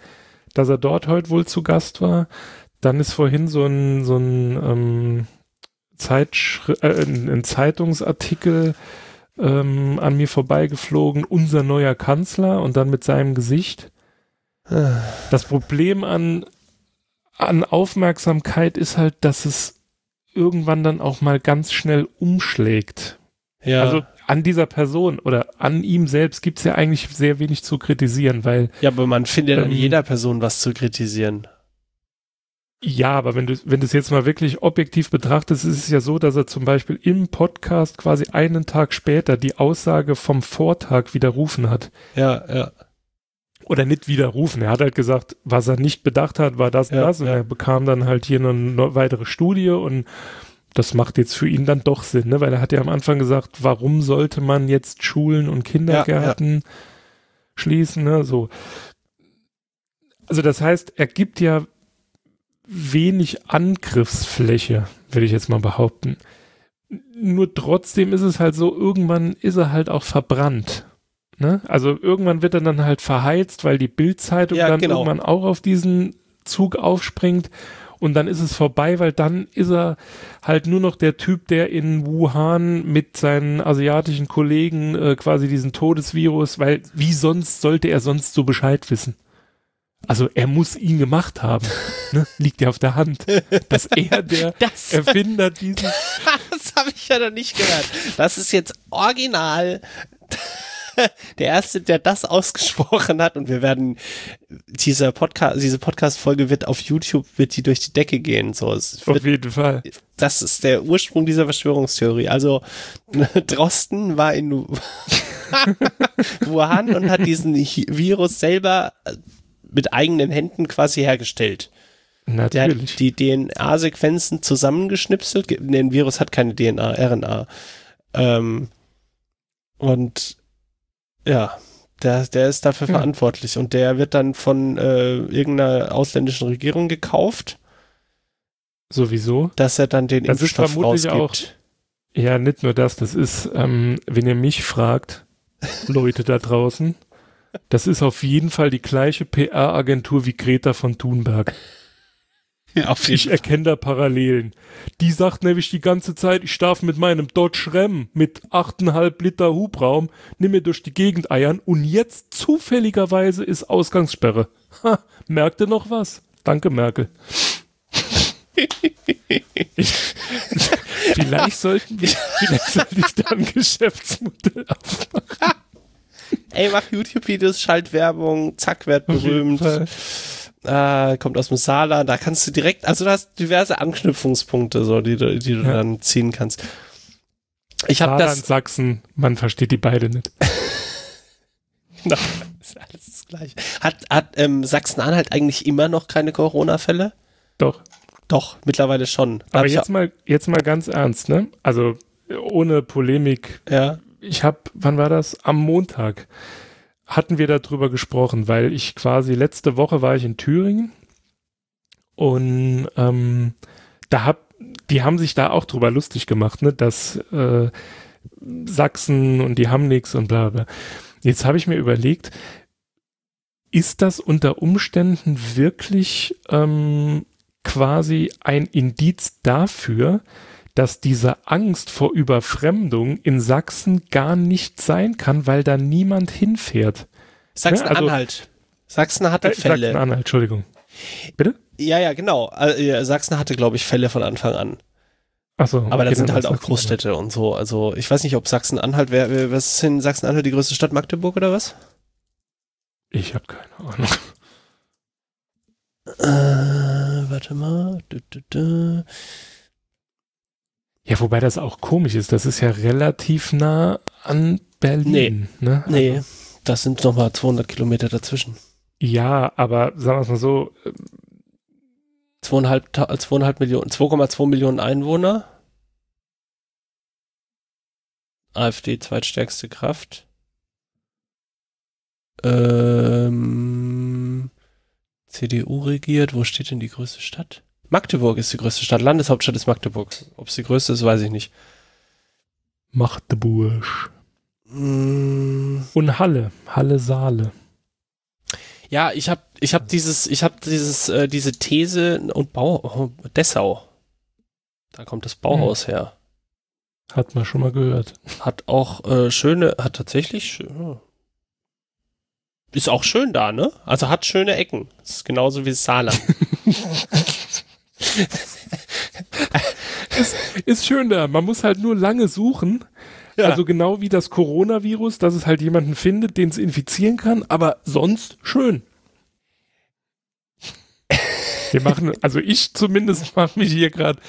dass er dort heute wohl zu Gast war. Dann ist vorhin so ein, so ein, ähm, Zeitschri äh, ein, ein Zeitungsartikel ähm, an mir vorbeigeflogen, unser neuer Kanzler und dann mit seinem Gesicht. Das Problem an, an Aufmerksamkeit ist halt, dass es irgendwann dann auch mal ganz schnell umschlägt. Ja. Also an dieser Person oder an ihm selbst gibt es ja eigentlich sehr wenig zu kritisieren, weil. Ja, aber man findet ähm, an jeder Person was zu kritisieren. Ja, aber wenn du, wenn du es jetzt mal wirklich objektiv betrachtest, ist es ja so, dass er zum Beispiel im Podcast quasi einen Tag später die Aussage vom Vortag widerrufen hat. Ja, ja. Oder nicht widerrufen. Er hat halt gesagt, was er nicht bedacht hat, war das und ja, das. Und ja. er bekam dann halt hier eine weitere Studie und das macht jetzt für ihn dann doch Sinn, ne? weil er hat ja am Anfang gesagt, warum sollte man jetzt Schulen und Kindergärten ja. schließen, ne? so. Also das heißt, er gibt ja wenig Angriffsfläche, würde ich jetzt mal behaupten. Nur trotzdem ist es halt so, irgendwann ist er halt auch verbrannt. Ne? Also irgendwann wird er dann halt verheizt, weil die Bildzeitung ja, dann genau. irgendwann auch auf diesen Zug aufspringt und dann ist es vorbei, weil dann ist er halt nur noch der Typ, der in Wuhan mit seinen asiatischen Kollegen äh, quasi diesen Todesvirus, weil wie sonst sollte er sonst so Bescheid wissen? Also er muss ihn gemacht haben. ne? Liegt ja auf der Hand. Dass er der das, Erfinder dieses. das habe ich ja noch nicht gehört. Das ist jetzt original der erste, der das ausgesprochen hat und wir werden dieser Podcast, diese Podcast-Folge wird auf YouTube wird die durch die Decke gehen. So, es auf jeden Fall. Das ist der Ursprung dieser Verschwörungstheorie. Also Drosten war in Wuhan und hat diesen Virus selber äh, mit eigenen Händen quasi hergestellt. Natürlich. Der hat die DNA-Sequenzen zusammengeschnipselt. Ein Virus hat keine DNA, RNA. Ähm, und ja, der, der ist dafür ja. verantwortlich und der wird dann von äh, irgendeiner ausländischen Regierung gekauft. Sowieso. Dass er dann den das Impfstoff rausgibt. Auch, ja, nicht nur das, das ist, ähm, wenn ihr mich fragt, Leute da draußen, das ist auf jeden Fall die gleiche PR-Agentur wie Greta von Thunberg. Ja, ich erkenne da Parallelen. Die sagt nämlich die ganze Zeit, ich darf mit meinem Dodge Ram mit 8,5 Liter Hubraum nimm mir durch die Gegend eiern und jetzt zufälligerweise ist Ausgangssperre. Ha, merkte noch was? Danke, Merkel. ich, vielleicht sollten wir, vielleicht sollte ich da ein Geschäftsmodell aufmachen. Ey, mach YouTube-Videos, Schaltwerbung, zack, werd berühmt äh, kommt aus dem Sala, da kannst du direkt, also du hast diverse Anknüpfungspunkte, so, die, die du ja. dann ziehen kannst. Ich habe das. Sachsen, man versteht die beide nicht. genau, ist alles das Gleiche. Hat, hat ähm, Sachsen-Anhalt eigentlich immer noch keine Corona-Fälle? Doch. Doch, mittlerweile schon. Aber jetzt mal, jetzt mal ganz ernst, ne? Also ohne Polemik. Ja. Ich habe, wann war das? Am Montag hatten wir darüber gesprochen, weil ich quasi letzte Woche war ich in Thüringen und ähm, da hab, die haben sich da auch drüber lustig gemacht, ne, dass äh, Sachsen und die haben nichts und bla bla. Jetzt habe ich mir überlegt, ist das unter Umständen wirklich ähm, quasi ein Indiz dafür, dass diese Angst vor Überfremdung in Sachsen gar nicht sein kann, weil da niemand hinfährt. Sachsen-Anhalt. Also, Sachsen hatte äh, Fälle. Sachsen-Anhalt, Entschuldigung. Bitte? Ja, ja, genau. Äh, Sachsen hatte, glaube ich, Fälle von Anfang an. Ach so, Aber das sind halt auch Großstädte und so. Also ich weiß nicht, ob Sachsen-Anhalt, wer, was ist in Sachsen-Anhalt die größte Stadt? Magdeburg oder was? Ich habe keine Ahnung. Äh, warte mal. Du, du, du. Ja, wobei das auch komisch ist. Das ist ja relativ nah an Berlin. Nee, ne? nee also, das sind nochmal 200 Kilometer dazwischen. Ja, aber sagen wir es mal so, Zweieinhalb, zweieinhalb Millionen, 2,2 Millionen Einwohner. AfD zweitstärkste Kraft. Ähm, CDU regiert. Wo steht denn die größte Stadt? Magdeburg ist die größte Stadt. Landeshauptstadt ist Magdeburg. Ob es die größte ist, weiß ich nicht. Magdeburg. Mm. Und Halle. Halle Saale. Ja, ich habe ich hab dieses, ich habe dieses, äh, diese These und Bau, oh, Dessau. Da kommt das Bauhaus hm. her. Hat man schon mal gehört. Hat auch äh, schöne, hat tatsächlich, ist auch schön da, ne? Also hat schöne Ecken. Das ist genauso wie Saarland. ist, ist schön da. Man muss halt nur lange suchen. Ja. Also genau wie das Coronavirus, dass es halt jemanden findet, den es infizieren kann, aber sonst schön. Wir machen, also ich zumindest mache mich hier gerade.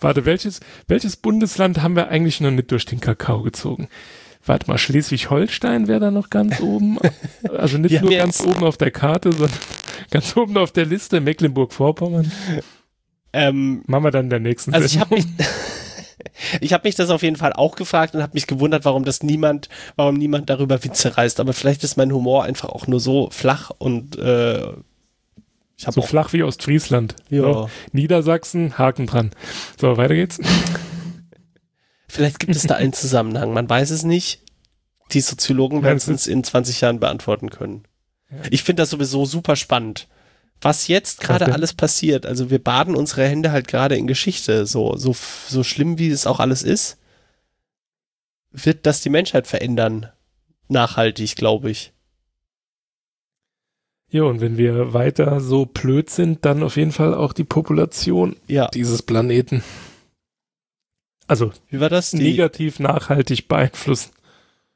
Warte, welches, welches Bundesland haben wir eigentlich noch nicht durch den Kakao gezogen? Warte mal, Schleswig-Holstein wäre da noch ganz oben. Also nicht nur ganz oben auf der Karte, sondern ganz oben auf der Liste, Mecklenburg-Vorpommern. Ähm, Machen wir dann in der nächsten Also ich habe mich, ich habe mich das auf jeden Fall auch gefragt und habe mich gewundert, warum das niemand, warum niemand darüber Witze reißt. Aber vielleicht ist mein Humor einfach auch nur so flach und äh, ich so flach wie Ostfriesland. Ja. So, Niedersachsen, Haken dran. So, weiter geht's. Vielleicht gibt es da einen Zusammenhang. Man weiß es nicht. Die Soziologen werden es uns in 20 Jahren beantworten können. Ich finde das sowieso super spannend was jetzt gerade alles passiert. Also wir baden unsere Hände halt gerade in Geschichte. So, so, so schlimm wie es auch alles ist, wird das die Menschheit verändern. Nachhaltig, glaube ich. Ja, und wenn wir weiter so blöd sind, dann auf jeden Fall auch die Population ja. dieses Planeten. Also, wie war das? Die, negativ nachhaltig beeinflussen.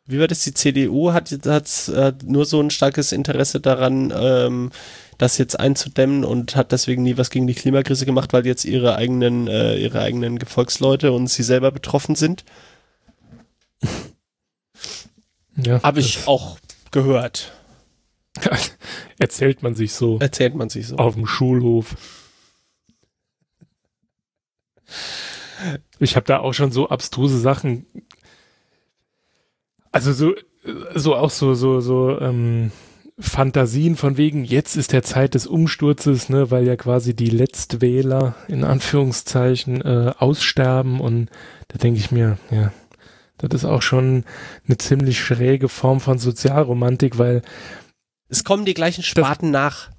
Wie war das? Die CDU hat, hat, hat nur so ein starkes Interesse daran, ähm, das jetzt einzudämmen und hat deswegen nie was gegen die Klimakrise gemacht, weil jetzt ihre eigenen, äh, ihre eigenen Gefolgsleute und sie selber betroffen sind. Ja, Habe ich auch gehört. Erzählt man sich so. Erzählt man sich so. Auf dem Schulhof. Ich habe da auch schon so abstruse Sachen. Also so, so auch so, so, so, ähm, Fantasien von wegen, jetzt ist der Zeit des Umsturzes, ne, weil ja quasi die Letztwähler in Anführungszeichen äh, aussterben und da denke ich mir, ja, das ist auch schon eine ziemlich schräge Form von Sozialromantik, weil es kommen die gleichen Sparten das,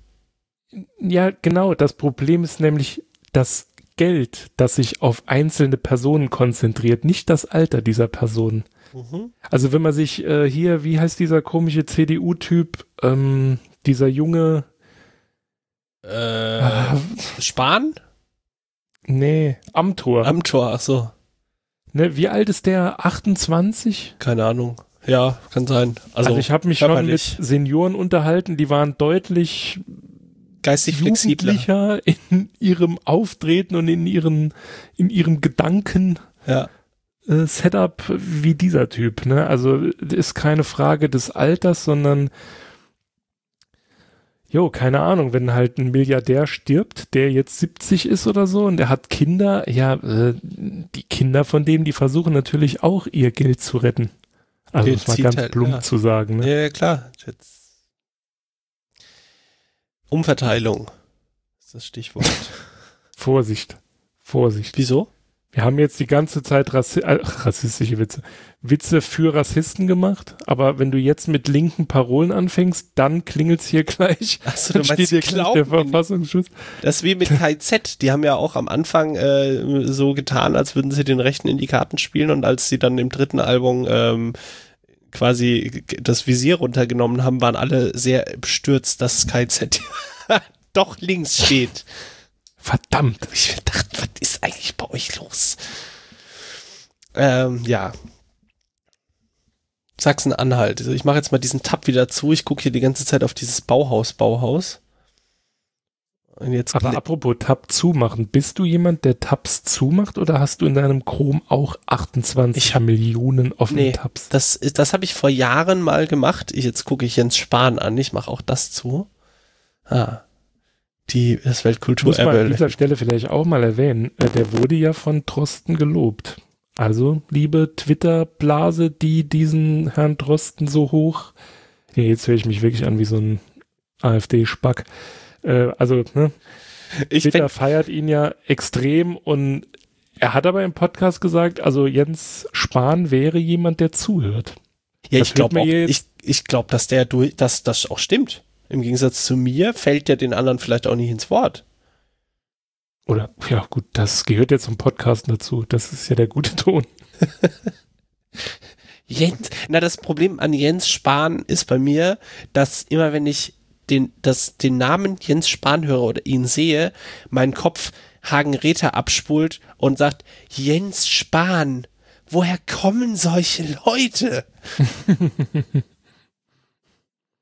nach. Ja, genau. Das Problem ist nämlich das Geld, das sich auf einzelne Personen konzentriert, nicht das Alter dieser Personen. Mhm. Also wenn man sich äh, hier, wie heißt dieser komische CDU-Typ, ähm, dieser junge äh, ah, Spahn? Nee, Amtor. Amtor, ach so. Ne, wie alt ist der? 28? Keine Ahnung. Ja, kann sein. Also, also ich habe mich schon mit Senioren unterhalten, die waren deutlich geistig flexibler in ihrem Auftreten und in ihren in ihrem Gedanken. Ja. Äh, Setup wie dieser Typ. Ne? Also ist keine Frage des Alters, sondern Jo, keine Ahnung, wenn halt ein Milliardär stirbt, der jetzt 70 ist oder so und der hat Kinder, ja, äh, die Kinder von dem, die versuchen natürlich auch ihr Geld zu retten. Also das mal ganz halt, plump ja. zu sagen. Ne? Ja, klar. Jetzt Umverteilung ist das Stichwort. Vorsicht. Vorsicht. Wieso? Wir haben jetzt die ganze Zeit Rassi äh, rassistische Witze, Witze für Rassisten gemacht, aber wenn du jetzt mit linken Parolen anfängst, dann klingelt's hier gleich. Achso, du meinst hier gleich der Verfassungsschutz. Das ist wie mit KZ, die haben ja auch am Anfang äh, so getan, als würden sie den Rechten in die Karten spielen und als sie dann im dritten Album ähm, quasi das Visier runtergenommen haben, waren alle sehr bestürzt, dass KZ doch links steht. Verdammt. Ich dachte, was ist eigentlich bei euch los? Ähm, ja. Sachsen-Anhalt. Also ich mache jetzt mal diesen Tab wieder zu. Ich gucke hier die ganze Zeit auf dieses Bauhaus, Bauhaus. Und jetzt Aber apropos Tab zumachen, bist du jemand, der Tabs zumacht oder hast du in deinem Chrome auch 28 ich hab, Millionen offene nee, Tabs? Das, das habe ich vor Jahren mal gemacht. Ich, jetzt gucke ich Jens Spahn an. Ich mache auch das zu. Ah. Die, das Weltkultur Muss man an dieser Stelle vielleicht auch mal erwähnen. Äh, der wurde ja von Drosten gelobt. Also, liebe Twitter-Blase, die diesen Herrn Drosten so hoch. Nee, jetzt höre ich mich wirklich an wie so ein AfD-Spack. Äh, also, ne? Ich Twitter feiert ihn ja extrem und er hat aber im Podcast gesagt, also Jens Spahn wäre jemand, der zuhört. Ja, das ich glaube ich, ich glaube, dass der durch, dass das auch stimmt. Im Gegensatz zu mir fällt der den anderen vielleicht auch nicht ins Wort. Oder, ja, gut, das gehört ja zum Podcast dazu. Das ist ja der gute Ton. Jens, na, das Problem an Jens Spahn ist bei mir, dass immer wenn ich den, das, den Namen Jens Spahn höre oder ihn sehe, mein Kopf Hagen Räther abspult und sagt, Jens Spahn, woher kommen solche Leute?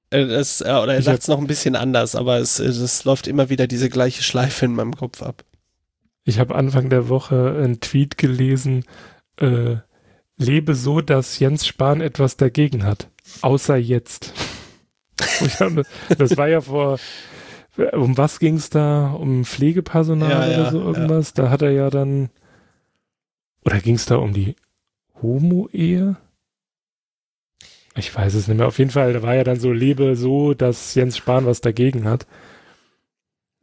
Äh, das, äh, oder er sagt es noch ein bisschen anders, aber es, es läuft immer wieder diese gleiche Schleife in meinem Kopf ab. Ich habe Anfang der Woche einen Tweet gelesen, äh, lebe so, dass Jens Spahn etwas dagegen hat, außer jetzt. das war ja vor, um was ging es da? Um Pflegepersonal ja, oder ja, so irgendwas? Ja. Da hat er ja dann, oder ging es da um die Homo-Ehe? Ich weiß es nicht mehr. Auf jeden Fall, da war ja dann so, lebe so, dass Jens Spahn was dagegen hat.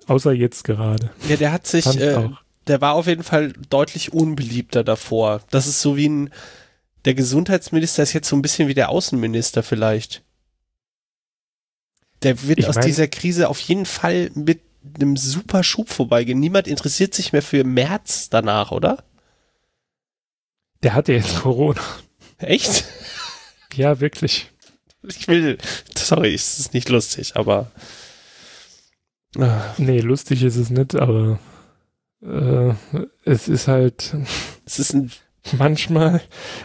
Außer jetzt gerade. Ja, der hat sich, äh, der war auf jeden Fall deutlich unbeliebter davor. Das ist so wie ein, der Gesundheitsminister ist jetzt so ein bisschen wie der Außenminister vielleicht. Der wird ich aus mein, dieser Krise auf jeden Fall mit einem super Schub vorbeigehen. Niemand interessiert sich mehr für März danach, oder? Der hatte jetzt Corona. Echt? Ja, wirklich. Ich will, sorry, es ist nicht lustig, aber. Ah. Nee, lustig ist es nicht, aber äh, es ist halt. Es ist ein Manchmal,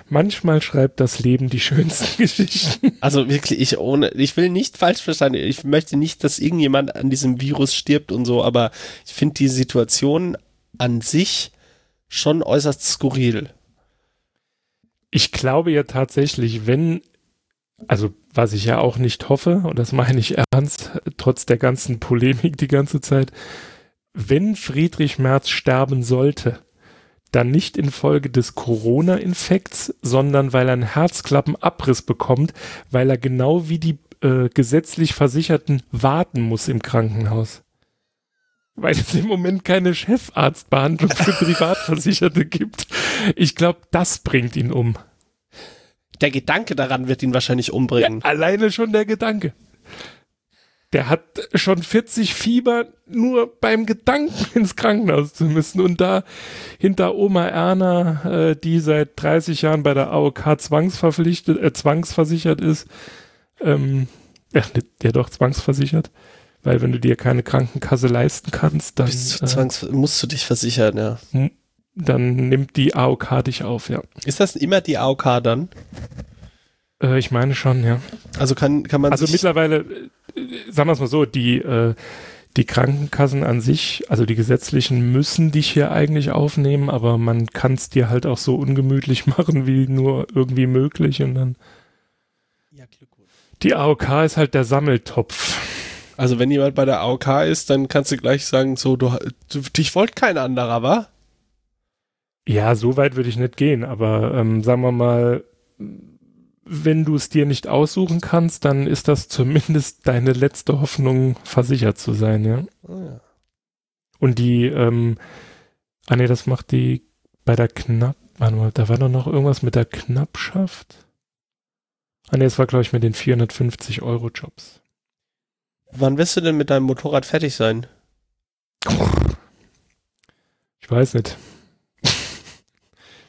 manchmal schreibt das Leben die schönsten Geschichten. Also wirklich, ich ohne, ich will nicht falsch verstanden, ich möchte nicht, dass irgendjemand an diesem Virus stirbt und so, aber ich finde die Situation an sich schon äußerst skurril. Ich glaube ja tatsächlich, wenn, also was ich ja auch nicht hoffe, und das meine ich ernst, trotz der ganzen Polemik die ganze Zeit, wenn Friedrich Merz sterben sollte, dann nicht infolge des Corona-Infekts, sondern weil er einen Herzklappenabriss bekommt, weil er genau wie die äh, gesetzlich Versicherten warten muss im Krankenhaus. Weil es im Moment keine Chefarztbehandlung für Privatversicherte gibt. Ich glaube, das bringt ihn um. Der Gedanke daran wird ihn wahrscheinlich umbringen. Ja, alleine schon der Gedanke. Der hat schon 40 Fieber nur beim Gedanken ins Krankenhaus zu müssen und da hinter Oma Erna, äh, die seit 30 Jahren bei der AOK zwangsverpflichtet, äh, zwangsversichert ist, ähm, ja, der doch zwangsversichert, weil wenn du dir keine Krankenkasse leisten kannst, dann du zwangs äh, musst du dich versichern, ja. Dann nimmt die AOK dich auf, ja. Ist das immer die AOK dann? Äh, ich meine schon, ja. Also kann, kann man. Also mittlerweile, äh, sagen wir es mal so, die, äh, die Krankenkassen an sich, also die gesetzlichen, müssen dich hier eigentlich aufnehmen, aber man kann es dir halt auch so ungemütlich machen, wie nur irgendwie möglich und dann. Ja, Glückwunsch. Die AOK ist halt der Sammeltopf. Also wenn jemand bei der AOK ist, dann kannst du gleich sagen, so, du, du dich wollt kein anderer, wa? Ja, so weit würde ich nicht gehen, aber ähm, sagen wir mal, wenn du es dir nicht aussuchen kannst, dann ist das zumindest deine letzte Hoffnung, versichert zu sein, ja. Oh ja. Und die, ähm, ah nee, das macht die bei der Knapp, warte mal, da war doch noch irgendwas mit der Knappschaft. Ah nee, das war, glaube ich, mit den 450 Euro Jobs. Wann wirst du denn mit deinem Motorrad fertig sein? Ich weiß nicht.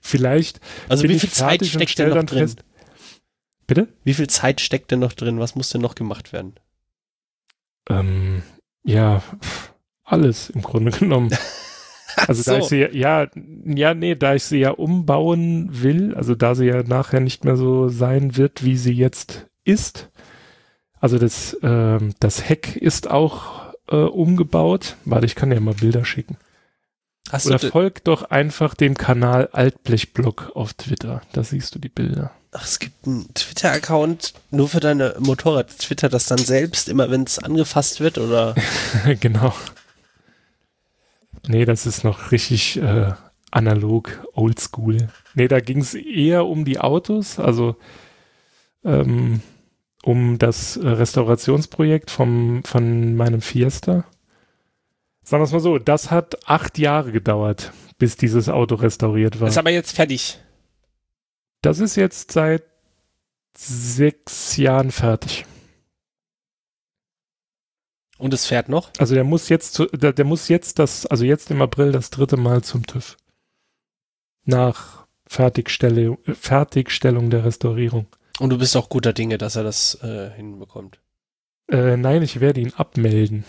Vielleicht. Also wie viel Zeit steckt denn noch drin? Fest, Bitte? Wie viel Zeit steckt denn noch drin? Was muss denn noch gemacht werden? Ähm, ja, alles im Grunde genommen. Also so. da ich sie ja, ja, nee, da ich sie ja umbauen will, also da sie ja nachher nicht mehr so sein wird, wie sie jetzt ist. Also das, äh, das Heck ist auch äh, umgebaut. Warte, ich kann dir mal Bilder schicken. Hast Oder folgt doch einfach dem Kanal Altblechblock auf Twitter. Da siehst du die Bilder. Ach, es gibt einen Twitter-Account nur für deine Motorrad. Twitter das dann selbst, immer wenn es angefasst wird, oder? genau. Nee, das ist noch richtig äh, analog, oldschool. Nee, da ging es eher um die Autos, also ähm, um das äh, Restaurationsprojekt vom, von meinem Fiesta. Sagen wir es mal so, das hat acht Jahre gedauert, bis dieses Auto restauriert war. Ist aber jetzt fertig. Das ist jetzt seit sechs Jahren fertig. Und es fährt noch? Also der muss jetzt, zu, der, der, muss jetzt das, also jetzt im April das dritte Mal zum TÜV. Nach Fertigstelle, Fertigstellung der Restaurierung. Und du bist auch guter Dinge, dass er das äh, hinbekommt. Äh, nein, ich werde ihn abmelden.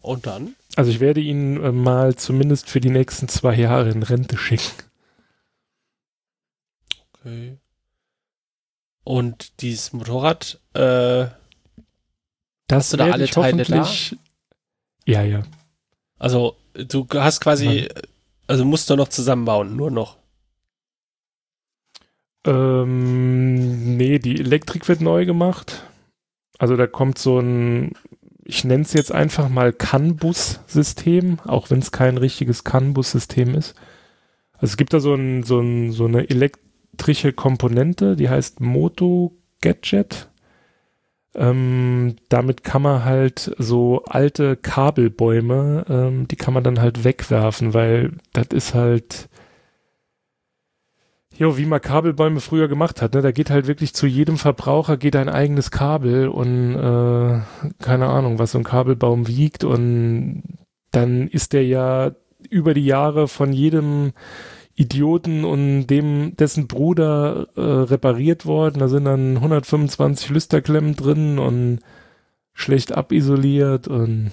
Und dann? Also ich werde ihn äh, mal zumindest für die nächsten zwei Jahre in Rente schicken. Okay. Und dieses Motorrad, äh, das Hast du da alle Teile da? Ja, ja. Also du hast quasi, also musst du noch zusammenbauen, nur noch. Ähm, nee, die Elektrik wird neu gemacht. Also da kommt so ein, ich nenne es jetzt einfach mal CAN-Bus-System, auch wenn es kein richtiges CAN-Bus-System ist. Also es gibt da so, ein, so, ein, so eine elektrische Komponente, die heißt Moto Gadget. Ähm, damit kann man halt so alte Kabelbäume, ähm, die kann man dann halt wegwerfen, weil das ist halt, jo, wie man Kabelbäume früher gemacht hat, ne? Da geht halt wirklich zu jedem Verbraucher geht ein eigenes Kabel und äh, keine Ahnung, was so ein Kabelbaum wiegt und dann ist der ja über die Jahre von jedem Idioten und dem dessen Bruder äh, repariert worden. Da sind dann 125 Lüsterklemmen drin und schlecht abisoliert und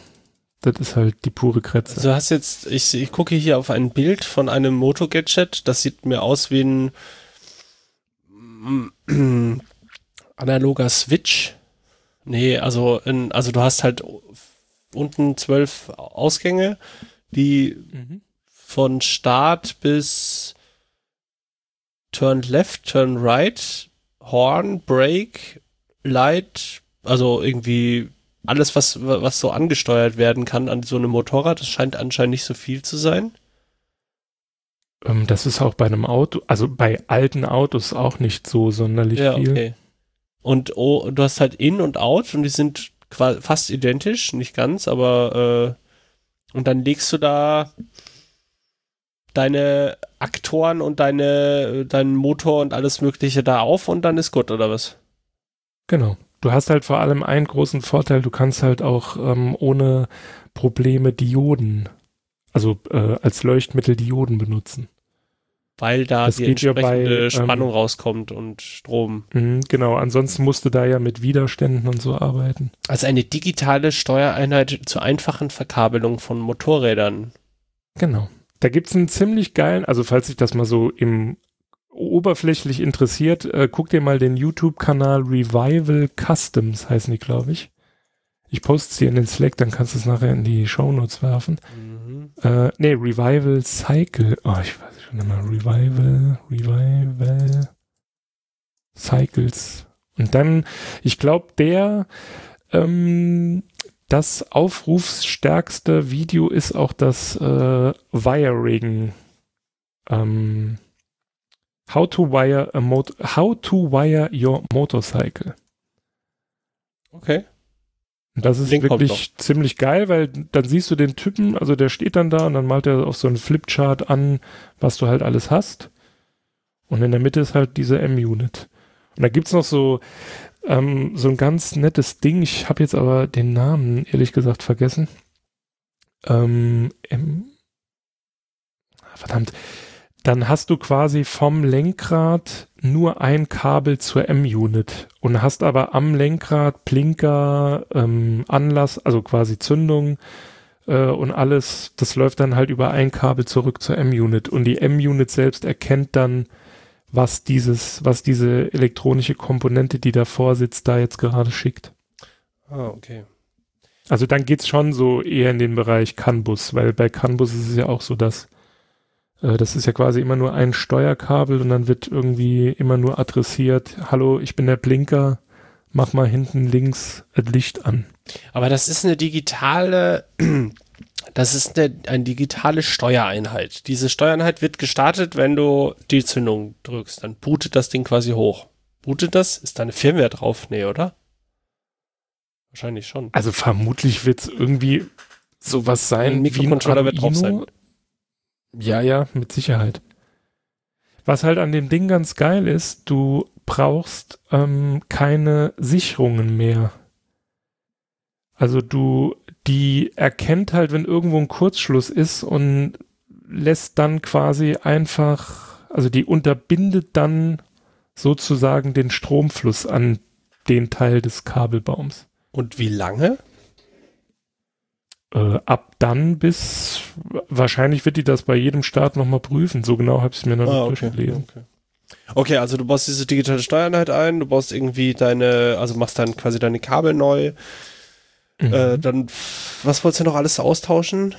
das ist halt die pure Kretze. Also du hast jetzt, ich, ich gucke hier auf ein Bild von einem Moto-Gadget, das sieht mir aus wie ein analoger Switch. Nee, also, in, also du hast halt unten zwölf Ausgänge, die mhm von Start bis Turn Left, Turn Right, Horn, Brake, Light, also irgendwie alles, was, was so angesteuert werden kann an so einem Motorrad, das scheint anscheinend nicht so viel zu sein. Ähm, das ist auch bei einem Auto, also bei alten Autos auch nicht so sonderlich ja, viel. Okay. Und oh, du hast halt In und Out und die sind fast identisch, nicht ganz, aber äh, und dann legst du da deine Aktoren und deine, deinen Motor und alles Mögliche da auf und dann ist gut, oder was? Genau. Du hast halt vor allem einen großen Vorteil, du kannst halt auch ähm, ohne Probleme Dioden, also äh, als Leuchtmittel Dioden benutzen. Weil da das die entsprechende bei, Spannung ähm, rauskommt und Strom. Mh, genau, ansonsten musst du da ja mit Widerständen und so arbeiten. Also eine digitale Steuereinheit zur einfachen Verkabelung von Motorrädern. Genau. Da gibt es einen ziemlich geilen, also falls sich das mal so im oberflächlich interessiert, äh, guck dir mal den YouTube-Kanal Revival Customs, heißen die, glaube ich. Ich poste es dir in den Slack, dann kannst du es nachher in die Show Notes werfen. Mhm. Äh, nee, Revival Cycle. Oh, ich weiß schon immer. Revival, Revival Cycles. Und dann, ich glaube, der ähm, das aufrufsstärkste Video ist auch das äh, Wiring. Ähm, how to wire a mot How to wire your motorcycle. Okay. das ist Link wirklich ziemlich geil, weil dann siehst du den Typen, also der steht dann da und dann malt er auf so einen Flipchart an, was du halt alles hast. Und in der Mitte ist halt diese M-Unit. Und da gibt's noch so ähm, so ein ganz nettes Ding. Ich habe jetzt aber den Namen ehrlich gesagt vergessen. Ähm, M verdammt. Dann hast du quasi vom Lenkrad nur ein Kabel zur M-Unit und hast aber am Lenkrad Blinker, ähm, Anlass, also quasi Zündung, äh, und alles, das läuft dann halt über ein Kabel zurück zur M-Unit und die M-Unit selbst erkennt dann, was dieses, was diese elektronische Komponente, die davor sitzt, da jetzt gerade schickt. Ah, okay. Also dann geht's schon so eher in den Bereich CAN-Bus, weil bei CAN-Bus ist es ja auch so, dass das ist ja quasi immer nur ein Steuerkabel und dann wird irgendwie immer nur adressiert, hallo, ich bin der Blinker, mach mal hinten links das Licht an. Aber das ist eine digitale, das ist eine, eine digitale Steuereinheit. Diese Steuereinheit wird gestartet, wenn du die Zündung drückst. Dann bootet das Ding quasi hoch. Bootet das? Ist da eine Firmware drauf? Nee, oder? Wahrscheinlich schon. Also vermutlich wird es irgendwie sowas sein. Ein Mikrocontroller wird drauf sein. Ja, ja, mit Sicherheit. Was halt an dem Ding ganz geil ist, du brauchst ähm, keine Sicherungen mehr. Also du, die erkennt halt, wenn irgendwo ein Kurzschluss ist und lässt dann quasi einfach, also die unterbindet dann sozusagen den Stromfluss an den Teil des Kabelbaums. Und wie lange? Äh, ab dann bis, wahrscheinlich wird die das bei jedem Start nochmal prüfen. So genau habe ich es mir noch ah, nicht okay, durchgelesen. Okay. okay, also du baust diese digitale Steuereinheit ein, du baust irgendwie deine, also machst dann quasi deine Kabel neu. Mhm. Äh, dann, was wolltest du noch alles austauschen?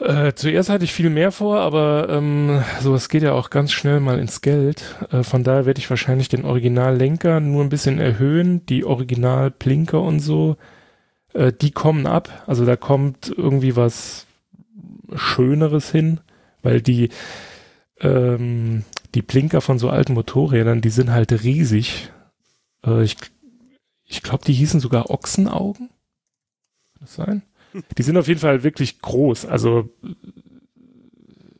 Äh, zuerst hatte ich viel mehr vor, aber ähm, sowas geht ja auch ganz schnell mal ins Geld. Äh, von daher werde ich wahrscheinlich den Originallenker nur ein bisschen erhöhen, die Originalplinker und so, äh, die kommen ab. Also da kommt irgendwie was Schöneres hin, weil die ähm, die Blinker von so alten Motorrädern, die sind halt riesig. Äh, ich ich glaube, die hießen sogar Ochsenaugen. Kann das sein? Die sind auf jeden Fall wirklich groß. Also,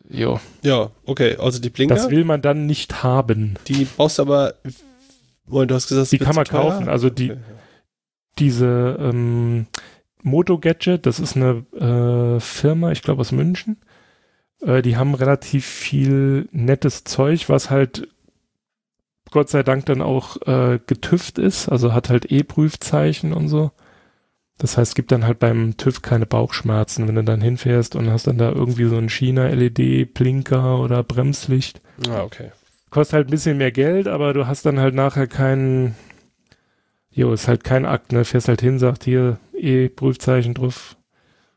ja. Ja, okay. Also die Blinker. Das will man dann nicht haben. Die brauchst du aber, du hast gesagt, die kann man kaufen. Also die, okay. Diese ähm, Moto Gadget, das ist eine äh, Firma, ich glaube aus München. Äh, die haben relativ viel nettes Zeug, was halt Gott sei Dank dann auch äh, getüft ist, also hat halt E-Prüfzeichen und so. Das heißt, es gibt dann halt beim TÜV keine Bauchschmerzen, wenn du dann hinfährst und hast dann da irgendwie so ein China-LED-Blinker oder Bremslicht. Ah, okay. Kostet halt ein bisschen mehr Geld, aber du hast dann halt nachher keinen, jo, ist halt kein Akt, ne? Fährst halt hin, sagt hier E-Prüfzeichen drauf.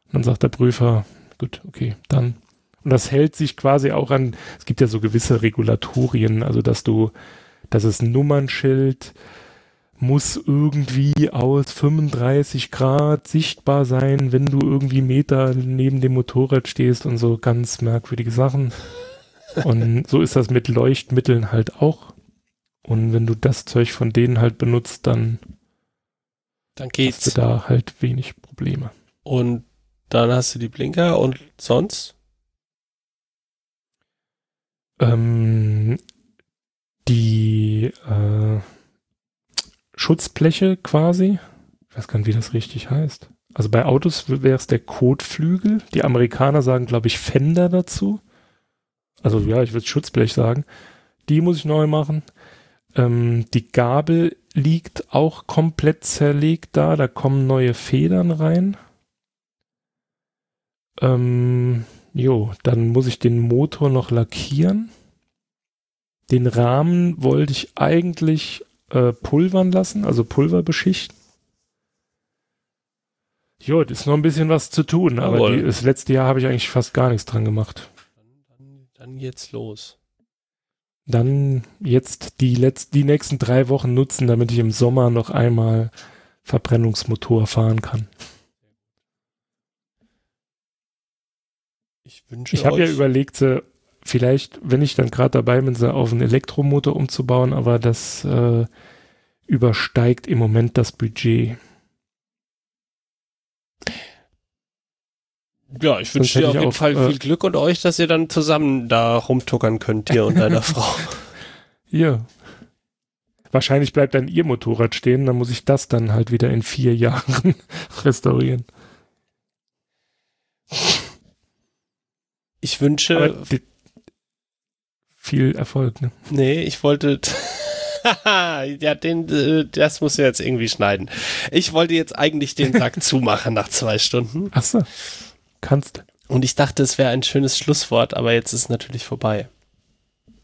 Und dann sagt der Prüfer, gut, okay, dann. Und das hält sich quasi auch an, es gibt ja so gewisse Regulatorien, also dass du, dass es Nummernschild, muss irgendwie aus 35 Grad sichtbar sein, wenn du irgendwie Meter neben dem Motorrad stehst und so ganz merkwürdige Sachen. Und so ist das mit Leuchtmitteln halt auch. Und wenn du das Zeug von denen halt benutzt, dann, dann geht's. hast du da halt wenig Probleme. Und dann hast du die Blinker und sonst? Ähm, die äh, Schutzbleche quasi. Ich weiß gar nicht, wie das richtig heißt. Also bei Autos wäre es der Kotflügel. Die Amerikaner sagen, glaube ich, Fender dazu. Also ja, ich würde Schutzblech sagen. Die muss ich neu machen. Ähm, die Gabel liegt auch komplett zerlegt da. Da kommen neue Federn rein. Ähm, jo, dann muss ich den Motor noch lackieren. Den Rahmen wollte ich eigentlich äh, pulvern lassen, also Pulver beschichten. Jo, das ist noch ein bisschen was zu tun, aber die, das letzte Jahr habe ich eigentlich fast gar nichts dran gemacht. Dann, dann, dann jetzt los. Dann jetzt die, letz die nächsten drei Wochen nutzen, damit ich im Sommer noch einmal Verbrennungsmotor fahren kann. Ich wünsche Ich habe ja überlegt, vielleicht, wenn ich dann gerade dabei bin, sie auf einen Elektromotor umzubauen, aber das äh, übersteigt im Moment das Budget. Ja, ich wünsche dir auf jeden auch, Fall äh, viel Glück und euch, dass ihr dann zusammen da rumtuckern könnt, dir und deiner Frau. Ja. Wahrscheinlich bleibt dann ihr Motorrad stehen, dann muss ich das dann halt wieder in vier Jahren restaurieren. Ich wünsche viel Erfolg, ne? Nee, ich wollte ja, den, äh, das muss du jetzt irgendwie schneiden. Ich wollte jetzt eigentlich den Sack zumachen nach zwei Stunden. Ach so. Kannst. Und ich dachte, es wäre ein schönes Schlusswort, aber jetzt ist es natürlich vorbei.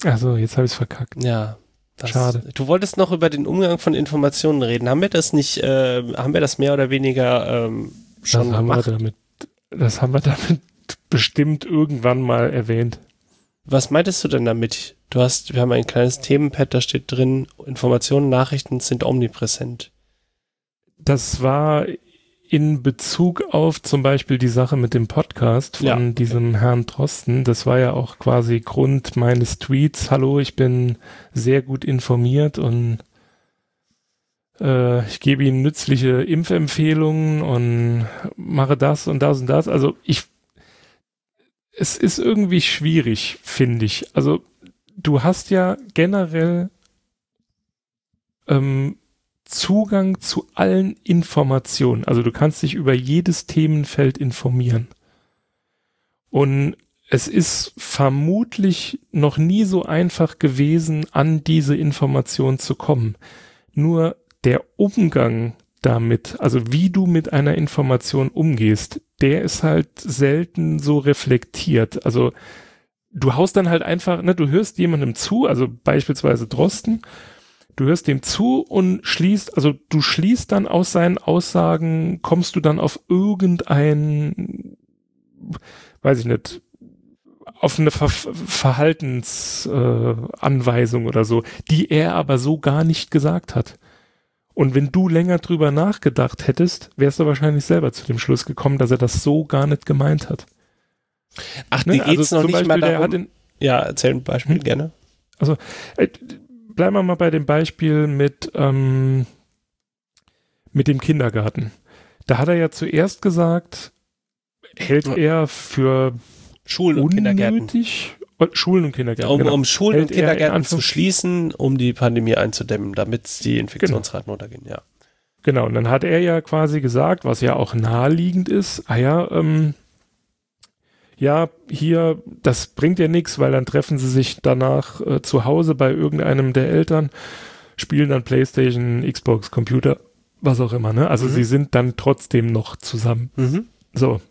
Also jetzt habe ich es verkackt. Ja. Das, Schade. Du wolltest noch über den Umgang von Informationen reden. Haben wir das nicht, äh, haben wir das mehr oder weniger ähm, schon das haben gemacht? Wir damit, das haben wir damit bestimmt irgendwann mal erwähnt. Was meintest du denn damit? Du hast, wir haben ein kleines Themenpad, da steht drin, Informationen, Nachrichten sind omnipräsent. Das war in Bezug auf zum Beispiel die Sache mit dem Podcast von ja. diesem Herrn Drosten, das war ja auch quasi Grund meines Tweets. Hallo, ich bin sehr gut informiert und äh, ich gebe Ihnen nützliche Impfempfehlungen und mache das und das und das. Also ich, es ist irgendwie schwierig, finde ich. Also du hast ja generell ähm, Zugang zu allen Informationen. Also du kannst dich über jedes Themenfeld informieren. Und es ist vermutlich noch nie so einfach gewesen, an diese Information zu kommen. Nur der Umgang damit, also wie du mit einer Information umgehst, der ist halt selten so reflektiert. Also du haust dann halt einfach, ne, du hörst jemandem zu, also beispielsweise Drosten, Du hörst dem zu und schließt, also du schließt dann aus seinen Aussagen, kommst du dann auf irgendein, weiß ich nicht, auf eine Ver Verhaltensanweisung äh, oder so, die er aber so gar nicht gesagt hat. Und wenn du länger drüber nachgedacht hättest, wärst du wahrscheinlich selber zu dem Schluss gekommen, dass er das so gar nicht gemeint hat. Ach, ne? geht's also noch nicht Beispiel, mal darum. In, ja, erzähl ein Beispiel hm? gerne. Also, äh, bleiben wir mal bei dem Beispiel mit, ähm, mit dem Kindergarten. Da hat er ja zuerst gesagt, hält er für Schulen und Kindergärten. Oh, Schulen und Kindergärten. Um, genau. um Schulen hält und Kindergärten zu schließen, um die Pandemie einzudämmen, damit die Infektionsraten genau. runtergehen, ja. Genau, und dann hat er ja quasi gesagt, was ja auch naheliegend ist, ah ja, ähm, ja, hier, das bringt ja nichts, weil dann treffen sie sich danach äh, zu Hause bei irgendeinem der Eltern, spielen dann Playstation, Xbox, Computer, was auch immer, ne? Also mhm. sie sind dann trotzdem noch zusammen. Mhm. So.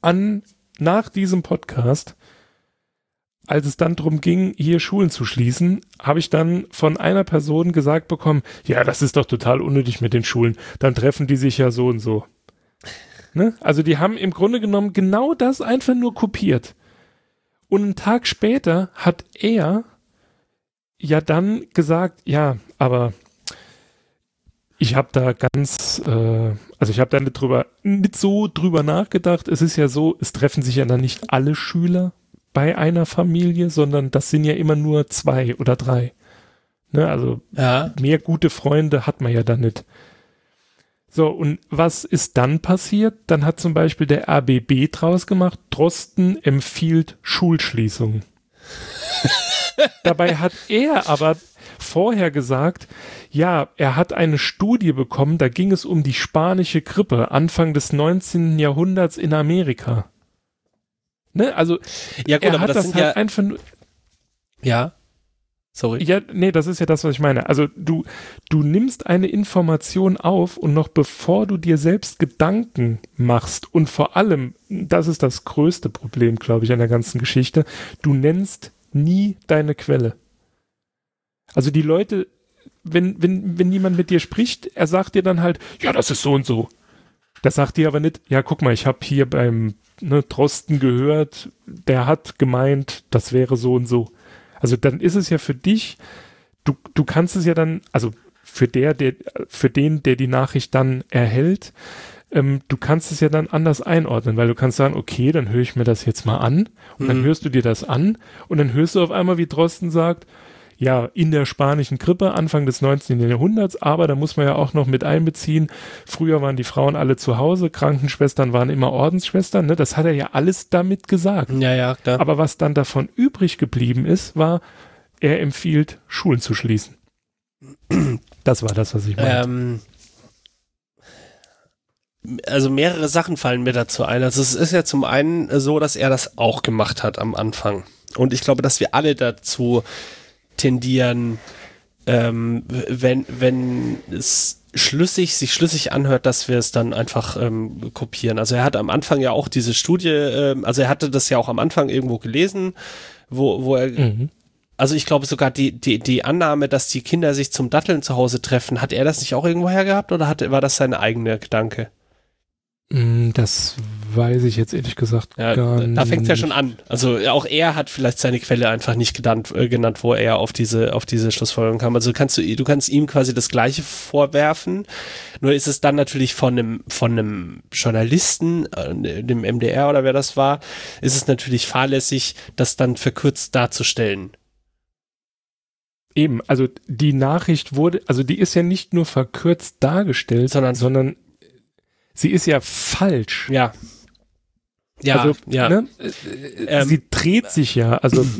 An, nach diesem Podcast, als es dann darum ging, hier Schulen zu schließen, habe ich dann von einer Person gesagt bekommen, ja, das ist doch total unnötig mit den Schulen. Dann treffen die sich ja so und so. Ne? Also die haben im Grunde genommen genau das einfach nur kopiert. Und einen Tag später hat er ja dann gesagt, ja, aber ich habe da ganz, äh, also ich habe da nicht drüber, nicht so drüber nachgedacht. Es ist ja so, es treffen sich ja dann nicht alle Schüler bei einer Familie, sondern das sind ja immer nur zwei oder drei. Ne, also ja. mehr gute Freunde hat man ja dann nicht. So, und was ist dann passiert? Dann hat zum Beispiel der RBB draus gemacht, Drosten empfiehlt Schulschließung. Dabei hat er aber vorher gesagt, ja, er hat eine Studie bekommen, da ging es um die spanische Grippe Anfang des 19. Jahrhunderts in Amerika. Ne? Also, ja, gut, er hat das, das halt ja einfach nur. Ja. Sorry. Ja, nee, das ist ja das, was ich meine. Also du, du nimmst eine Information auf und noch bevor du dir selbst Gedanken machst und vor allem, das ist das größte Problem, glaube ich, an der ganzen Geschichte, du nennst nie deine Quelle. Also die Leute, wenn, wenn, wenn jemand mit dir spricht, er sagt dir dann halt, ja, das ist so und so. Das sagt dir aber nicht, ja, guck mal, ich habe hier beim ne, Drosten gehört, der hat gemeint, das wäre so und so. Also dann ist es ja für dich, du, du kannst es ja dann, also für der, der, für den, der die Nachricht dann erhält, ähm, du kannst es ja dann anders einordnen, weil du kannst sagen, okay, dann höre ich mir das jetzt mal an und mhm. dann hörst du dir das an und dann hörst du auf einmal, wie Drosten sagt, ja, in der spanischen Grippe Anfang des 19. Jahrhunderts, aber da muss man ja auch noch mit einbeziehen, früher waren die Frauen alle zu Hause, Krankenschwestern waren immer Ordensschwestern, ne? das hat er ja alles damit gesagt. Ja, ja, klar. Aber was dann davon übrig geblieben ist, war, er empfiehlt, Schulen zu schließen. Das war das, was ich meine. Ähm, also mehrere Sachen fallen mir dazu ein. Also es ist ja zum einen so, dass er das auch gemacht hat am Anfang. Und ich glaube, dass wir alle dazu tendieren, ähm, wenn, wenn es schlüssig, sich schlüssig anhört, dass wir es dann einfach ähm, kopieren. Also er hat am Anfang ja auch diese Studie, ähm, also er hatte das ja auch am Anfang irgendwo gelesen, wo, wo er, mhm. also ich glaube sogar die, die, die Annahme, dass die Kinder sich zum Datteln zu Hause treffen, hat er das nicht auch irgendwo her gehabt oder hat, war das seine eigene Gedanke? Mm, das weiß ich jetzt ehrlich gesagt ja, gar nicht. Da fängt es ja schon an. Also auch er hat vielleicht seine Quelle einfach nicht genannt, äh, genannt, wo er auf diese, auf diese Schlussfolgerung kam. Also kannst du, du kannst ihm quasi das Gleiche vorwerfen. Nur ist es dann natürlich von einem, von einem Journalisten, äh, dem MDR oder wer das war, ist es natürlich fahrlässig, das dann verkürzt darzustellen. Eben, also die Nachricht wurde, also die ist ja nicht nur verkürzt dargestellt, sondern, sondern sie ist ja falsch. Ja. Ja, also, ja. Ne? Ähm, sie dreht sich ja, also.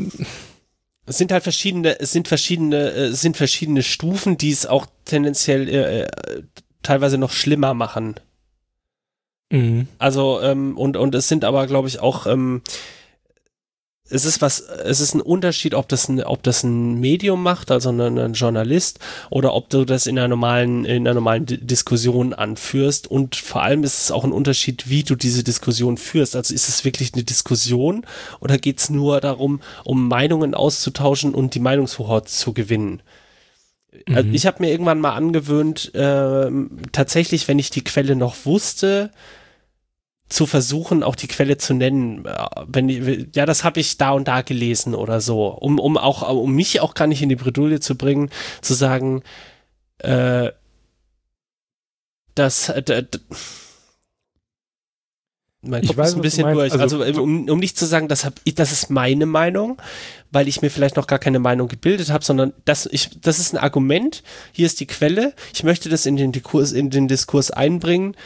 Es sind halt verschiedene, es sind verschiedene, es sind verschiedene Stufen, die es auch tendenziell äh, äh, teilweise noch schlimmer machen. Mhm. Also, ähm, und, und es sind aber, glaube ich, auch, ähm, es ist was, es ist ein Unterschied, ob das ein, ob das ein Medium macht, also ein, ein Journalist, oder ob du das in einer normalen, in einer normalen D Diskussion anführst. Und vor allem ist es auch ein Unterschied, wie du diese Diskussion führst. Also ist es wirklich eine Diskussion oder geht es nur darum, um Meinungen auszutauschen und die Meinungshoheit zu gewinnen? Also mhm. ich habe mir irgendwann mal angewöhnt, äh, tatsächlich, wenn ich die Quelle noch wusste, zu versuchen, auch die Quelle zu nennen. Äh, wenn ja, das habe ich da und da gelesen oder so, um, um auch, um mich auch gar nicht in die Bredouille zu bringen, zu sagen, äh, das, äh, mein Kopf weiß, ist ein bisschen durch. Also, also um, um nicht zu sagen, das, hab ich, das ist meine Meinung, weil ich mir vielleicht noch gar keine Meinung gebildet habe, sondern das, ich, das ist ein Argument, hier ist die Quelle, ich möchte das in den Diskurs, in den Diskurs einbringen,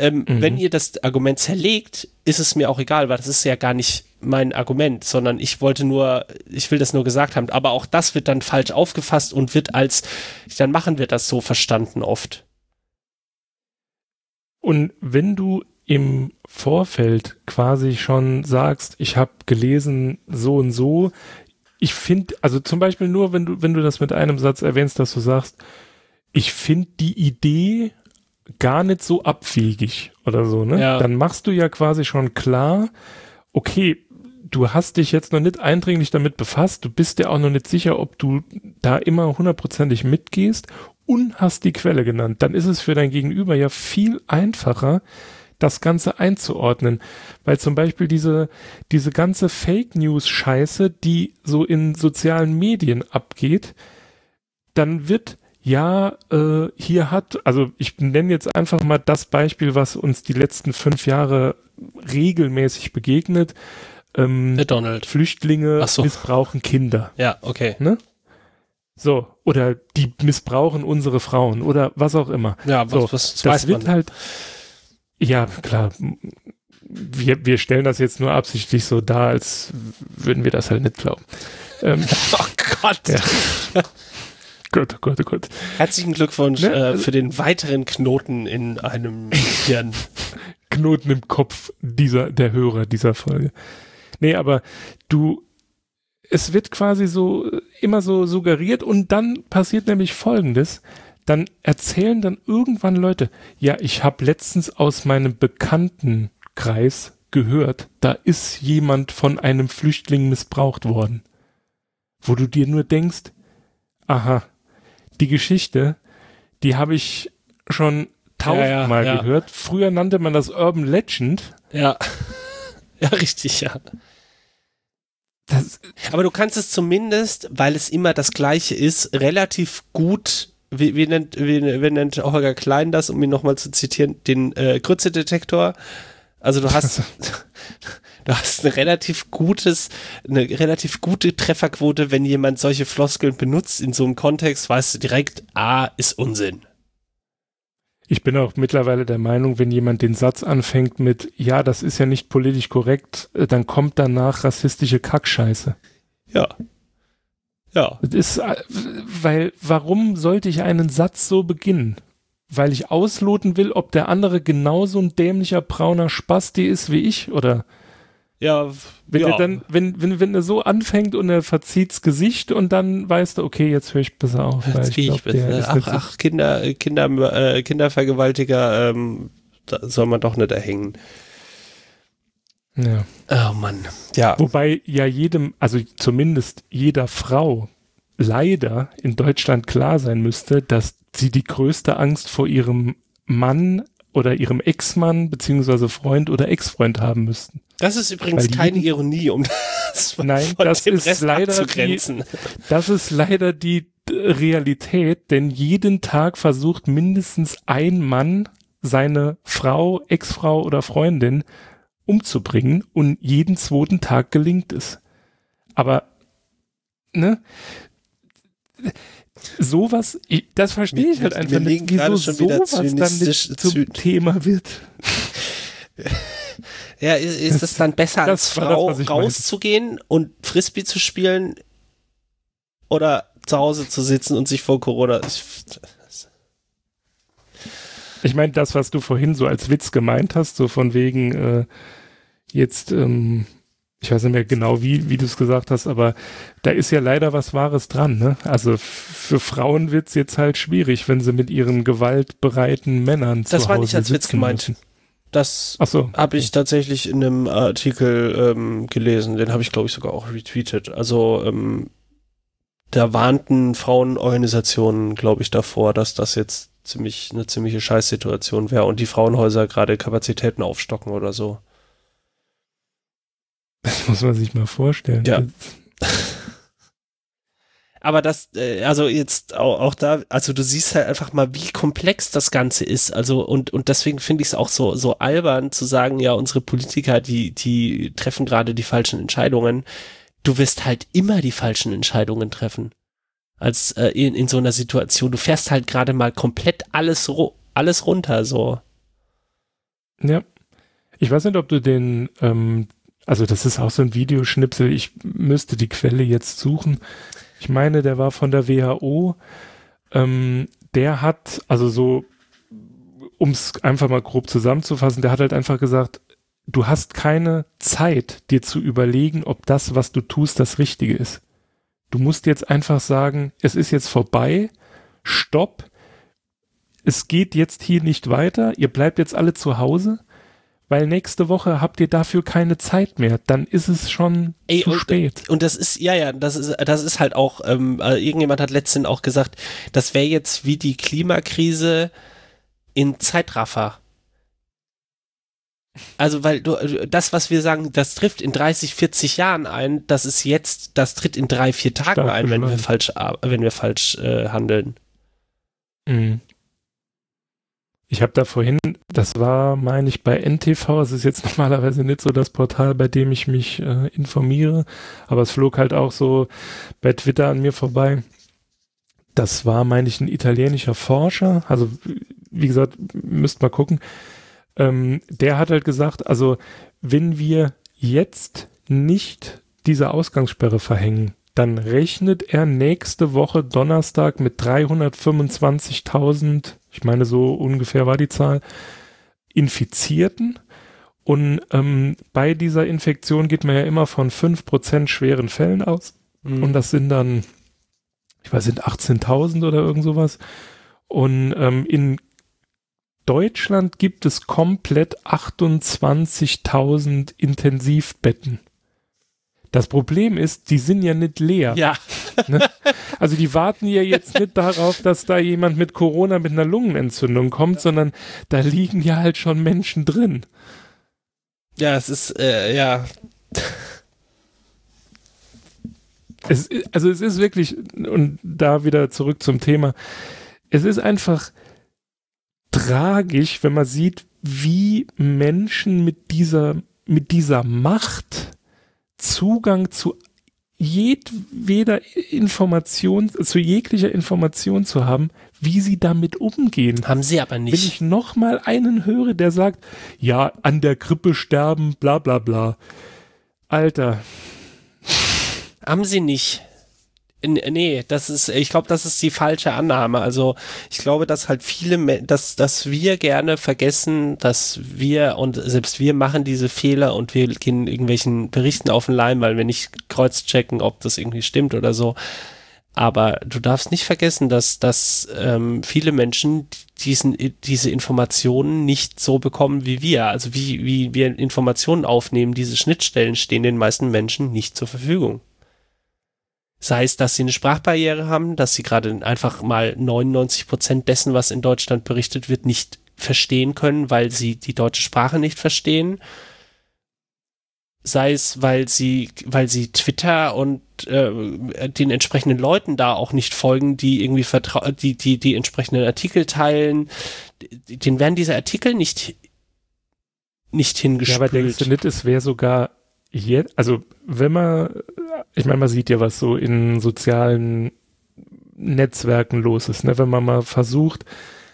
ähm, mhm. wenn ihr das Argument zerlegt, ist es mir auch egal, weil das ist ja gar nicht mein Argument, sondern ich wollte nur, ich will das nur gesagt haben. Aber auch das wird dann falsch aufgefasst und wird als, dann machen wir das so verstanden oft. Und wenn du im Vorfeld quasi schon sagst, ich habe gelesen so und so, ich finde, also zum Beispiel nur, wenn du, wenn du das mit einem Satz erwähnst, dass du sagst, ich finde die Idee gar nicht so abwegig oder so, ne? Ja. Dann machst du ja quasi schon klar, okay, du hast dich jetzt noch nicht eindringlich damit befasst, du bist dir auch noch nicht sicher, ob du da immer hundertprozentig mitgehst und hast die Quelle genannt. Dann ist es für dein Gegenüber ja viel einfacher, das Ganze einzuordnen. Weil zum Beispiel diese, diese ganze Fake News Scheiße, die so in sozialen Medien abgeht, dann wird ja, äh, hier hat, also ich nenne jetzt einfach mal das Beispiel, was uns die letzten fünf Jahre regelmäßig begegnet. Ähm, Donald. Flüchtlinge so. missbrauchen Kinder. Ja, okay. Ne? So, oder die missbrauchen unsere Frauen oder was auch immer. Ja, was, so, was das weiß wird man. halt. Ja, klar. Wir, wir stellen das jetzt nur absichtlich so dar, als würden wir das halt nicht glauben. Ähm, oh Gott. Ja. Gott, Gott, oh Gott. Herzlichen Glückwunsch ne? äh, für den weiteren Knoten in einem Hirn. Knoten im Kopf dieser, der Hörer dieser Folge. Nee, aber du, es wird quasi so, immer so suggeriert und dann passiert nämlich Folgendes. Dann erzählen dann irgendwann Leute, ja, ich habe letztens aus meinem Bekanntenkreis gehört, da ist jemand von einem Flüchtling missbraucht worden. Wo du dir nur denkst, aha, die Geschichte, die habe ich schon tausendmal ja, ja, gehört. Früher nannte man das Urban Legend. Ja. Ja, richtig, ja. Das, aber du kannst es zumindest, weil es immer das Gleiche ist, relativ gut, wie, wie, nennt, wie, wie nennt Holger Klein das, um ihn nochmal zu zitieren, den äh, Grütze-Detektor. Also du hast, du hast ein relativ gutes, eine relativ gute Trefferquote, wenn jemand solche Floskeln benutzt in so einem Kontext, weißt du direkt, A ist Unsinn. Ich bin auch mittlerweile der Meinung, wenn jemand den Satz anfängt mit, ja, das ist ja nicht politisch korrekt, äh, dann kommt danach rassistische Kackscheiße. Ja. Ja. Das ist, äh, weil, warum sollte ich einen Satz so beginnen? Weil ich ausloten will, ob der andere genauso ein dämlicher brauner Spasti ist wie ich, oder? Ja, wenn ja. er dann, wenn, wenn, wenn er so anfängt und er verzieht's Gesicht und dann weißt du, okay, jetzt höre ich besser auf. Weil ich glaub, ich ach, ach, Kinder, Kinder, äh, Kindervergewaltiger, ähm, da soll man doch nicht erhängen. Ja. Oh Mann. Ja. Wobei ja jedem, also zumindest jeder Frau leider in Deutschland klar sein müsste, dass sie die größte Angst vor ihrem Mann oder ihrem Ex-Mann beziehungsweise Freund oder Ex-Freund haben müssten. Das ist übrigens Weil keine Ironie, um das Nein, das ist Rest leider die, das ist leider die Realität, denn jeden Tag versucht mindestens ein Mann seine Frau, Ex-Frau oder Freundin umzubringen und jeden zweiten Tag gelingt es. Aber, ne? Sowas, das verstehe ich halt einfach nicht, wieso sowas dann zum Thema wird. Ja, ist, ist es dann besser als Frau das, rauszugehen meinte. und Frisbee zu spielen oder zu Hause zu sitzen und sich vor Corona. Ich, ich meine, das, was du vorhin so als Witz gemeint hast, so von wegen äh, jetzt, ähm, ich weiß nicht mehr genau, wie, wie du es gesagt hast, aber da ist ja leider was Wahres dran. Ne? Also für Frauen wird es jetzt halt schwierig, wenn sie mit ihren gewaltbereiten Männern das zu Hause Das war nicht als Witz gemeint. Müssen. Das so. habe ich tatsächlich in einem Artikel ähm, gelesen. Den habe ich, glaube ich, sogar auch retweetet. Also ähm, da warnten Frauenorganisationen, glaube ich, davor, dass das jetzt ziemlich eine ziemliche Scheißsituation wäre und die Frauenhäuser gerade Kapazitäten aufstocken oder so. Das muss man sich mal vorstellen. Ja. Aber das, äh, also jetzt auch, auch, da, also du siehst halt einfach mal, wie komplex das Ganze ist. Also und und deswegen finde ich es auch so so albern zu sagen, ja, unsere Politiker, die die treffen gerade die falschen Entscheidungen. Du wirst halt immer die falschen Entscheidungen treffen. Als äh, in, in so einer Situation, du fährst halt gerade mal komplett alles alles runter so. Ja. Ich weiß nicht, ob du den ähm, also das ist auch so ein Videoschnipsel. Ich müsste die Quelle jetzt suchen. Ich meine, der war von der WHO. Ähm, der hat, also so, um es einfach mal grob zusammenzufassen, der hat halt einfach gesagt, du hast keine Zeit, dir zu überlegen, ob das, was du tust, das Richtige ist. Du musst jetzt einfach sagen, es ist jetzt vorbei, stopp, es geht jetzt hier nicht weiter, ihr bleibt jetzt alle zu Hause weil nächste Woche habt ihr dafür keine Zeit mehr. Dann ist es schon Ey, zu und, spät. Und das ist, ja, ja, das ist, das ist halt auch, ähm, äh, irgendjemand hat letztens auch gesagt, das wäre jetzt wie die Klimakrise in Zeitraffer. Also, weil du, äh, das, was wir sagen, das trifft in 30, 40 Jahren ein, das ist jetzt, das tritt in drei, vier Tagen Stark ein, wenn wir falsch, wenn wir falsch äh, handeln. Mhm. Ich habe da vorhin, das war, meine ich, bei NTV, es ist jetzt normalerweise nicht so das Portal, bei dem ich mich äh, informiere, aber es flog halt auch so bei Twitter an mir vorbei. Das war, meine ich, ein italienischer Forscher, also wie gesagt, müsst mal gucken. Ähm, der hat halt gesagt, also wenn wir jetzt nicht diese Ausgangssperre verhängen, dann rechnet er nächste Woche Donnerstag mit 325.000 ich meine, so ungefähr war die Zahl, Infizierten. Und ähm, bei dieser Infektion geht man ja immer von 5% schweren Fällen aus. Mhm. Und das sind dann, ich weiß, sind 18.000 oder irgend sowas. Und ähm, in Deutschland gibt es komplett 28.000 Intensivbetten. Das Problem ist, die sind ja nicht leer. Ja. Ne? Also die warten ja jetzt nicht darauf, dass da jemand mit Corona mit einer Lungenentzündung kommt, sondern da liegen ja halt schon Menschen drin. Ja, es ist, äh, ja. Es, also es ist wirklich, und da wieder zurück zum Thema, es ist einfach tragisch, wenn man sieht, wie Menschen mit dieser, mit dieser Macht Zugang zu jedweder Information, zu jeglicher Information zu haben, wie sie damit umgehen. Haben sie aber nicht. Wenn ich nochmal einen höre, der sagt, ja, an der Grippe sterben, bla bla bla. Alter. Haben sie nicht. Nee, das ist, ich glaube, das ist die falsche Annahme. Also ich glaube, dass halt viele, dass, dass wir gerne vergessen, dass wir und selbst wir machen diese Fehler und wir gehen irgendwelchen Berichten auf den Leim, weil wir nicht kreuzchecken, ob das irgendwie stimmt oder so. Aber du darfst nicht vergessen, dass, dass ähm, viele Menschen diesen, diese Informationen nicht so bekommen wie wir. Also wie, wie wir Informationen aufnehmen, diese Schnittstellen stehen den meisten Menschen nicht zur Verfügung. Sei es, dass sie eine Sprachbarriere haben, dass sie gerade einfach mal 99 Prozent dessen, was in Deutschland berichtet wird, nicht verstehen können, weil sie die deutsche Sprache nicht verstehen. Sei es, weil sie, weil sie Twitter und äh, den entsprechenden Leuten da auch nicht folgen, die irgendwie vertra die, die, die entsprechenden Artikel teilen. Den werden diese Artikel nicht, nicht hingespült. Ja, aber denkst du nicht, es wäre sogar jetzt, also wenn man ich meine, man sieht ja, was so in sozialen Netzwerken los ist, ne? wenn man mal versucht,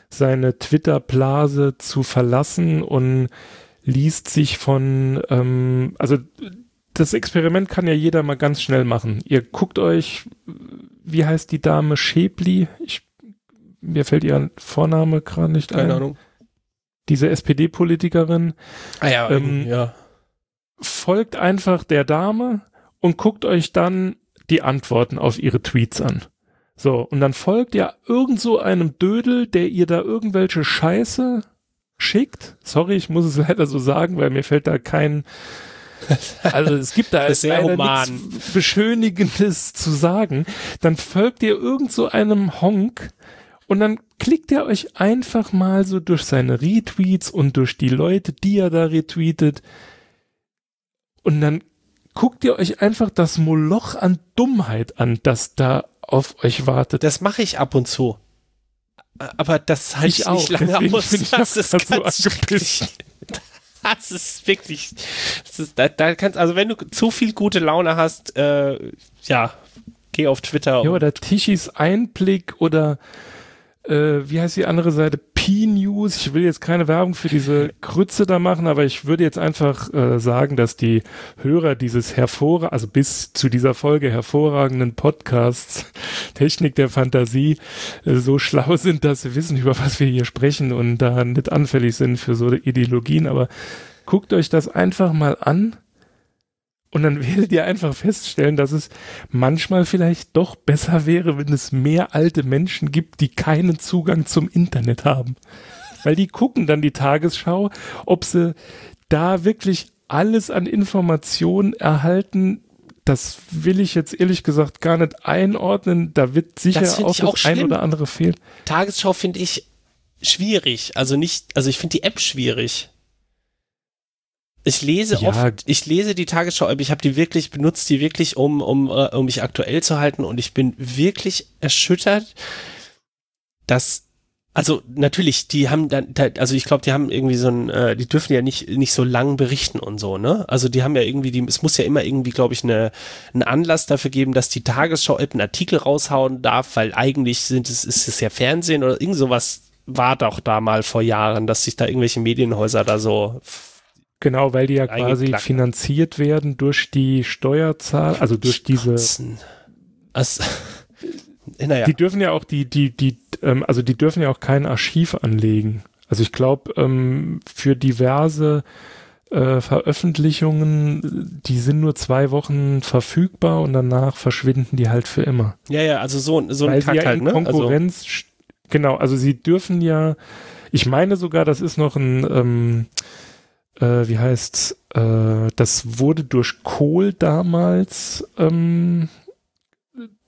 seine Twitter-Blase zu verlassen und liest sich von, ähm, also das Experiment kann ja jeder mal ganz schnell machen. Ihr guckt euch, wie heißt die Dame Schäbli? Ich, mir fällt ihr Vorname gerade nicht Keine ein. Keine Ahnung. Diese SPD-Politikerin. Ah ja, ähm, ja. Folgt einfach der Dame und guckt euch dann die Antworten auf ihre Tweets an. So, und dann folgt ihr irgend so einem Dödel, der ihr da irgendwelche Scheiße schickt. Sorry, ich muss es leider so sagen, weil mir fällt da kein, also es gibt da sehr nichts Beschönigendes zu sagen. Dann folgt ihr irgend so einem Honk und dann klickt ihr euch einfach mal so durch seine Retweets und durch die Leute, die er da retweetet. Und dann guckt ihr euch einfach das Moloch an Dummheit an, das da auf euch wartet. Das mache ich ab und zu. Aber das halte ich, ich nicht lange aus. Das ist ganz so Das ist wirklich, das ist, da, da kannst, also wenn du zu viel gute Laune hast, äh, ja, geh auf Twitter. Ja, oder Tischis Einblick oder äh, wie heißt die andere Seite? P-News. Ich will jetzt keine Werbung für diese Krütze da machen, aber ich würde jetzt einfach äh, sagen, dass die Hörer dieses hervorragenden, also bis zu dieser Folge hervorragenden Podcasts Technik der Fantasie äh, so schlau sind, dass sie wissen, über was wir hier sprechen und da nicht anfällig sind für so Ideologien. Aber guckt euch das einfach mal an und dann werdet ihr einfach feststellen, dass es manchmal vielleicht doch besser wäre, wenn es mehr alte Menschen gibt, die keinen Zugang zum Internet haben. Weil die gucken dann die Tagesschau, ob sie da wirklich alles an Informationen erhalten, das will ich jetzt ehrlich gesagt gar nicht einordnen. Da wird sicher auch das auch ein oder andere fehlen. Tagesschau finde ich schwierig. Also nicht, also ich finde die App schwierig. Ich lese ja. oft, ich lese die Tagesschau, aber ich habe die wirklich, benutzt die wirklich, um, um, uh, um mich aktuell zu halten und ich bin wirklich erschüttert, dass, also natürlich, die haben dann, also ich glaube, die haben irgendwie so ein, äh, die dürfen ja nicht, nicht so lang berichten und so, ne? Also die haben ja irgendwie, die, es muss ja immer irgendwie, glaube ich, eine, einen Anlass dafür geben, dass die Tagesschau einen Artikel raushauen darf, weil eigentlich sind es, ist es ja Fernsehen oder irgend sowas war doch da mal vor Jahren, dass sich da irgendwelche Medienhäuser da so Genau, weil die ja quasi finanziert werden durch die Steuerzahl, also durch diese. Also, naja. Die dürfen ja auch die, die, die, ähm, also die dürfen ja auch kein Archiv anlegen. Also ich glaube, ähm, für diverse äh, Veröffentlichungen, die sind nur zwei Wochen verfügbar und danach verschwinden die halt für immer. Ja, ja, also so, so ein Kack ja halt, ne? Konkurrenz, also. genau, also sie dürfen ja, ich meine sogar, das ist noch ein, ähm, äh, wie heißt äh, das wurde durch Kohl damals ähm,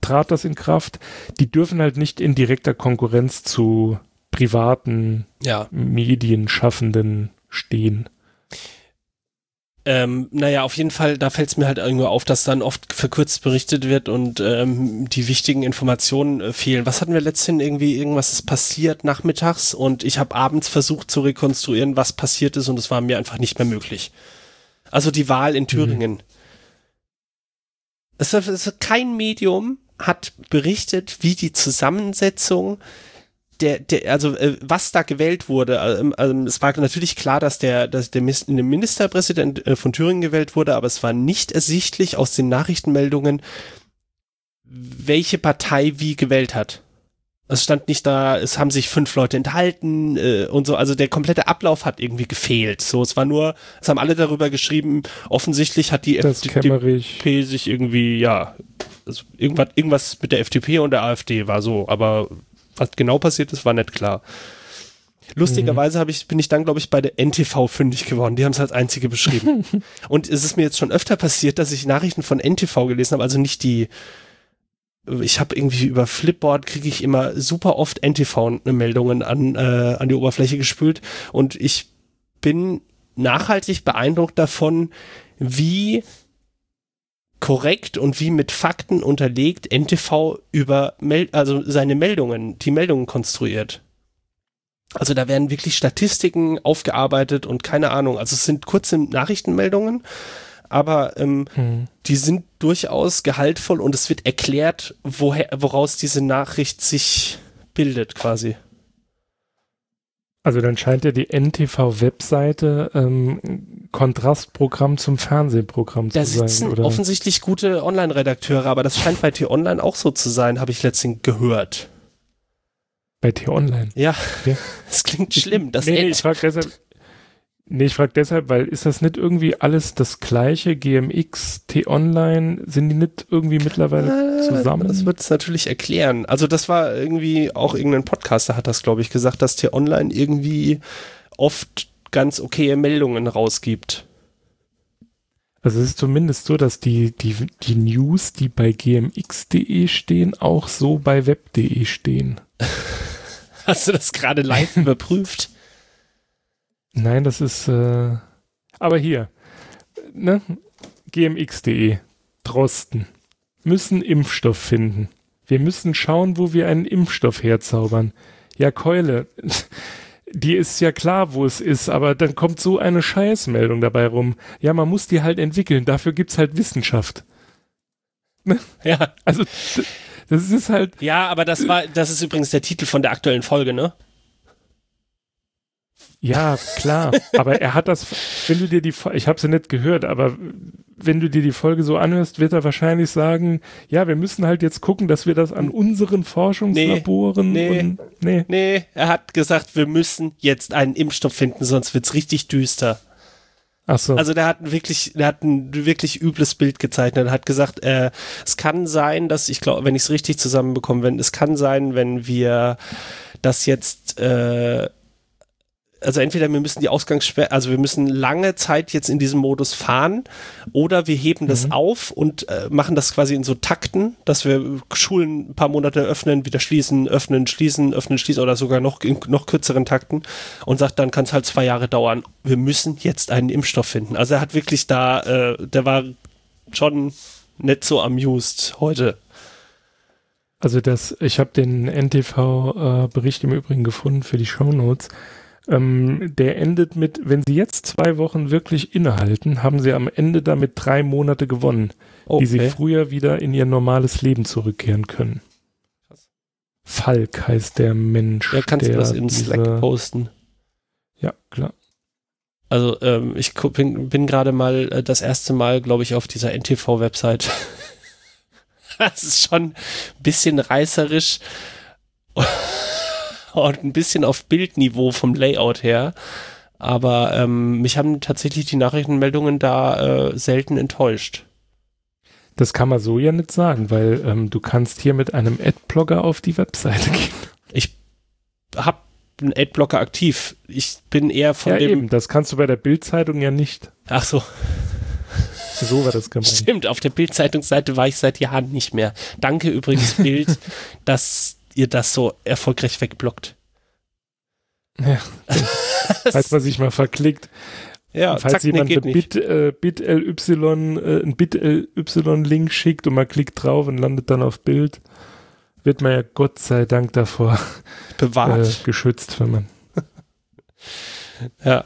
trat das in Kraft. Die dürfen halt nicht in direkter Konkurrenz zu privaten ja. Medienschaffenden stehen. Ähm, naja, auf jeden Fall, da fällt es mir halt irgendwo auf, dass dann oft verkürzt berichtet wird und ähm, die wichtigen Informationen äh, fehlen. Was hatten wir letztens irgendwie, irgendwas ist passiert nachmittags und ich habe abends versucht zu rekonstruieren, was passiert ist und es war mir einfach nicht mehr möglich. Also die Wahl in mhm. Thüringen. Mhm. Es, es, kein Medium hat berichtet, wie die Zusammensetzung der, der, also äh, was da gewählt wurde, ähm, ähm, es war natürlich klar, dass der, dass der Ministerpräsident äh, von Thüringen gewählt wurde, aber es war nicht ersichtlich aus den Nachrichtenmeldungen, welche Partei wie gewählt hat. Es stand nicht da, es haben sich fünf Leute enthalten äh, und so. Also der komplette Ablauf hat irgendwie gefehlt. So, es war nur, es haben alle darüber geschrieben. Offensichtlich hat die das FDP sich irgendwie, ja, also irgendwas, irgendwas mit der FDP und der AfD war so. Aber was genau passiert ist, war nicht klar. Lustigerweise mhm. ich, bin ich dann, glaube ich, bei der NTV fündig geworden. Die haben es als einzige beschrieben. und es ist mir jetzt schon öfter passiert, dass ich Nachrichten von NTV gelesen habe, also nicht die ich habe irgendwie über Flipboard kriege ich immer super oft NTV-Meldungen an, äh, an die Oberfläche gespült und ich bin nachhaltig beeindruckt davon, wie korrekt und wie mit Fakten unterlegt NTV über Mel also seine Meldungen, die Meldungen konstruiert. Also da werden wirklich Statistiken aufgearbeitet und keine Ahnung. Also es sind kurze Nachrichtenmeldungen, aber ähm, hm. die sind durchaus gehaltvoll und es wird erklärt, woher, woraus diese Nachricht sich bildet quasi. Also dann scheint ja die NTV-Webseite ähm, Kontrastprogramm zum Fernsehprogramm da zu sein. Da sitzen oder? offensichtlich gute Online-Redakteure, aber das scheint bei T-Online auch so zu sein, habe ich letztens gehört. Bei T-Online? Ja, ja, das klingt schlimm. Das nee, nee, ich frage deshalb, Nee, ich frage deshalb, weil ist das nicht irgendwie alles das gleiche? GMX, T-Online, sind die nicht irgendwie mittlerweile zusammen? Das wird es natürlich erklären. Also das war irgendwie, auch irgendein Podcaster hat das, glaube ich, gesagt, dass T-Online irgendwie oft ganz okaye Meldungen rausgibt. Also es ist zumindest so, dass die, die, die News, die bei gmx.de stehen, auch so bei web.de stehen. Hast du das gerade live überprüft? Nein, das ist. Äh, aber hier, ne? gmx.de, Drosten, müssen Impfstoff finden. Wir müssen schauen, wo wir einen Impfstoff herzaubern. Ja, Keule, die ist ja klar, wo es ist, aber dann kommt so eine Scheißmeldung dabei rum. Ja, man muss die halt entwickeln, dafür gibt's halt Wissenschaft. Ne? Ja. Also, das ist halt. Ja, aber das war, das ist übrigens der Titel von der aktuellen Folge, ne? Ja, klar. aber er hat das, wenn du dir die, ich habe sie nicht gehört, aber wenn du dir die Folge so anhörst, wird er wahrscheinlich sagen, ja, wir müssen halt jetzt gucken, dass wir das an unseren Forschungslaboren nee, nee, nee. nee, er hat gesagt, wir müssen jetzt einen Impfstoff finden, sonst wird's richtig düster. Ach so. Also der hat wirklich, der hat ein wirklich übles Bild gezeichnet. Er hat gesagt, äh, es kann sein, dass ich glaube, wenn ich es richtig zusammenbekomme, wenn es kann sein, wenn wir das jetzt äh, also entweder wir müssen die Ausgangssperre, also wir müssen lange Zeit jetzt in diesem Modus fahren oder wir heben das mhm. auf und äh, machen das quasi in so Takten, dass wir Schulen ein paar Monate öffnen, wieder schließen, öffnen, schließen, öffnen, schließen oder sogar noch in noch kürzeren Takten und sagt, dann kann es halt zwei Jahre dauern. Wir müssen jetzt einen Impfstoff finden. Also er hat wirklich da, äh, der war schon nicht so amused heute. Also das, ich habe den NTV-Bericht äh, im Übrigen gefunden für die Show Notes. Ähm, der endet mit, wenn Sie jetzt zwei Wochen wirklich innehalten, haben Sie am Ende damit drei Monate gewonnen, okay. die Sie früher wieder in Ihr normales Leben zurückkehren können. Krass. Falk heißt der Mensch. Ja, kannst du das in Slack posten? Ja, klar. Also ähm, ich bin, bin gerade mal äh, das erste Mal, glaube ich, auf dieser NTV-Website. das ist schon ein bisschen reißerisch und ein bisschen auf Bildniveau vom Layout her. Aber ähm, mich haben tatsächlich die Nachrichtenmeldungen da äh, selten enttäuscht. Das kann man so ja nicht sagen, weil ähm, du kannst hier mit einem Adblocker auf die Webseite gehen. Ich habe einen Adblocker aktiv. Ich bin eher von ja, dem. Eben, das kannst du bei der Bildzeitung ja nicht. Ach so. So war das gemeint. Stimmt, auf der Bildzeitungsseite war ich seit Jahren nicht mehr. Danke übrigens, Bild, dass ihr das so erfolgreich wegblockt. Ja, falls man sich mal verklickt. Ja, falls zack, jemand nee, ein Bit, äh, Bit LY, äh, ein Bit LY-Link schickt und man klickt drauf und landet dann auf Bild, wird man ja Gott sei Dank davor bewahrt, äh, geschützt, wenn man. ja.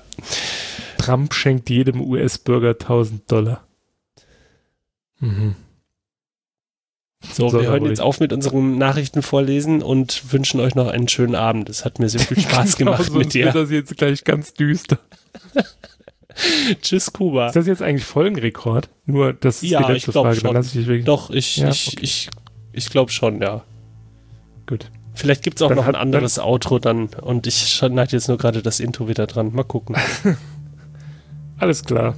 Trump schenkt jedem US-Bürger 1000 Dollar. Mhm. So, so wir hören jetzt auf mit unserem Nachrichtenvorlesen und wünschen euch noch einen schönen Abend. Es hat mir sehr viel Spaß genau, gemacht mit dir. Wird das jetzt gleich ganz düster. Tschüss, Kuba. Ist das jetzt eigentlich Folgenrekord? Nur, das ist ja, die letzte Frage. Schon. Dann lass ich dich Doch, ich, ja, ich, okay. ich Ich glaube schon, ja. Gut. Vielleicht gibt es auch dann noch ein anderes Outro dann und ich schneide jetzt nur gerade das Intro wieder dran. Mal gucken. Alles klar.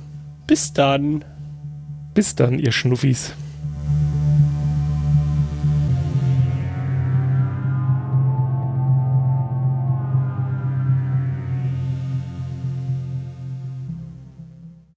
Bis dann. Bis dann, ihr Schnuffis.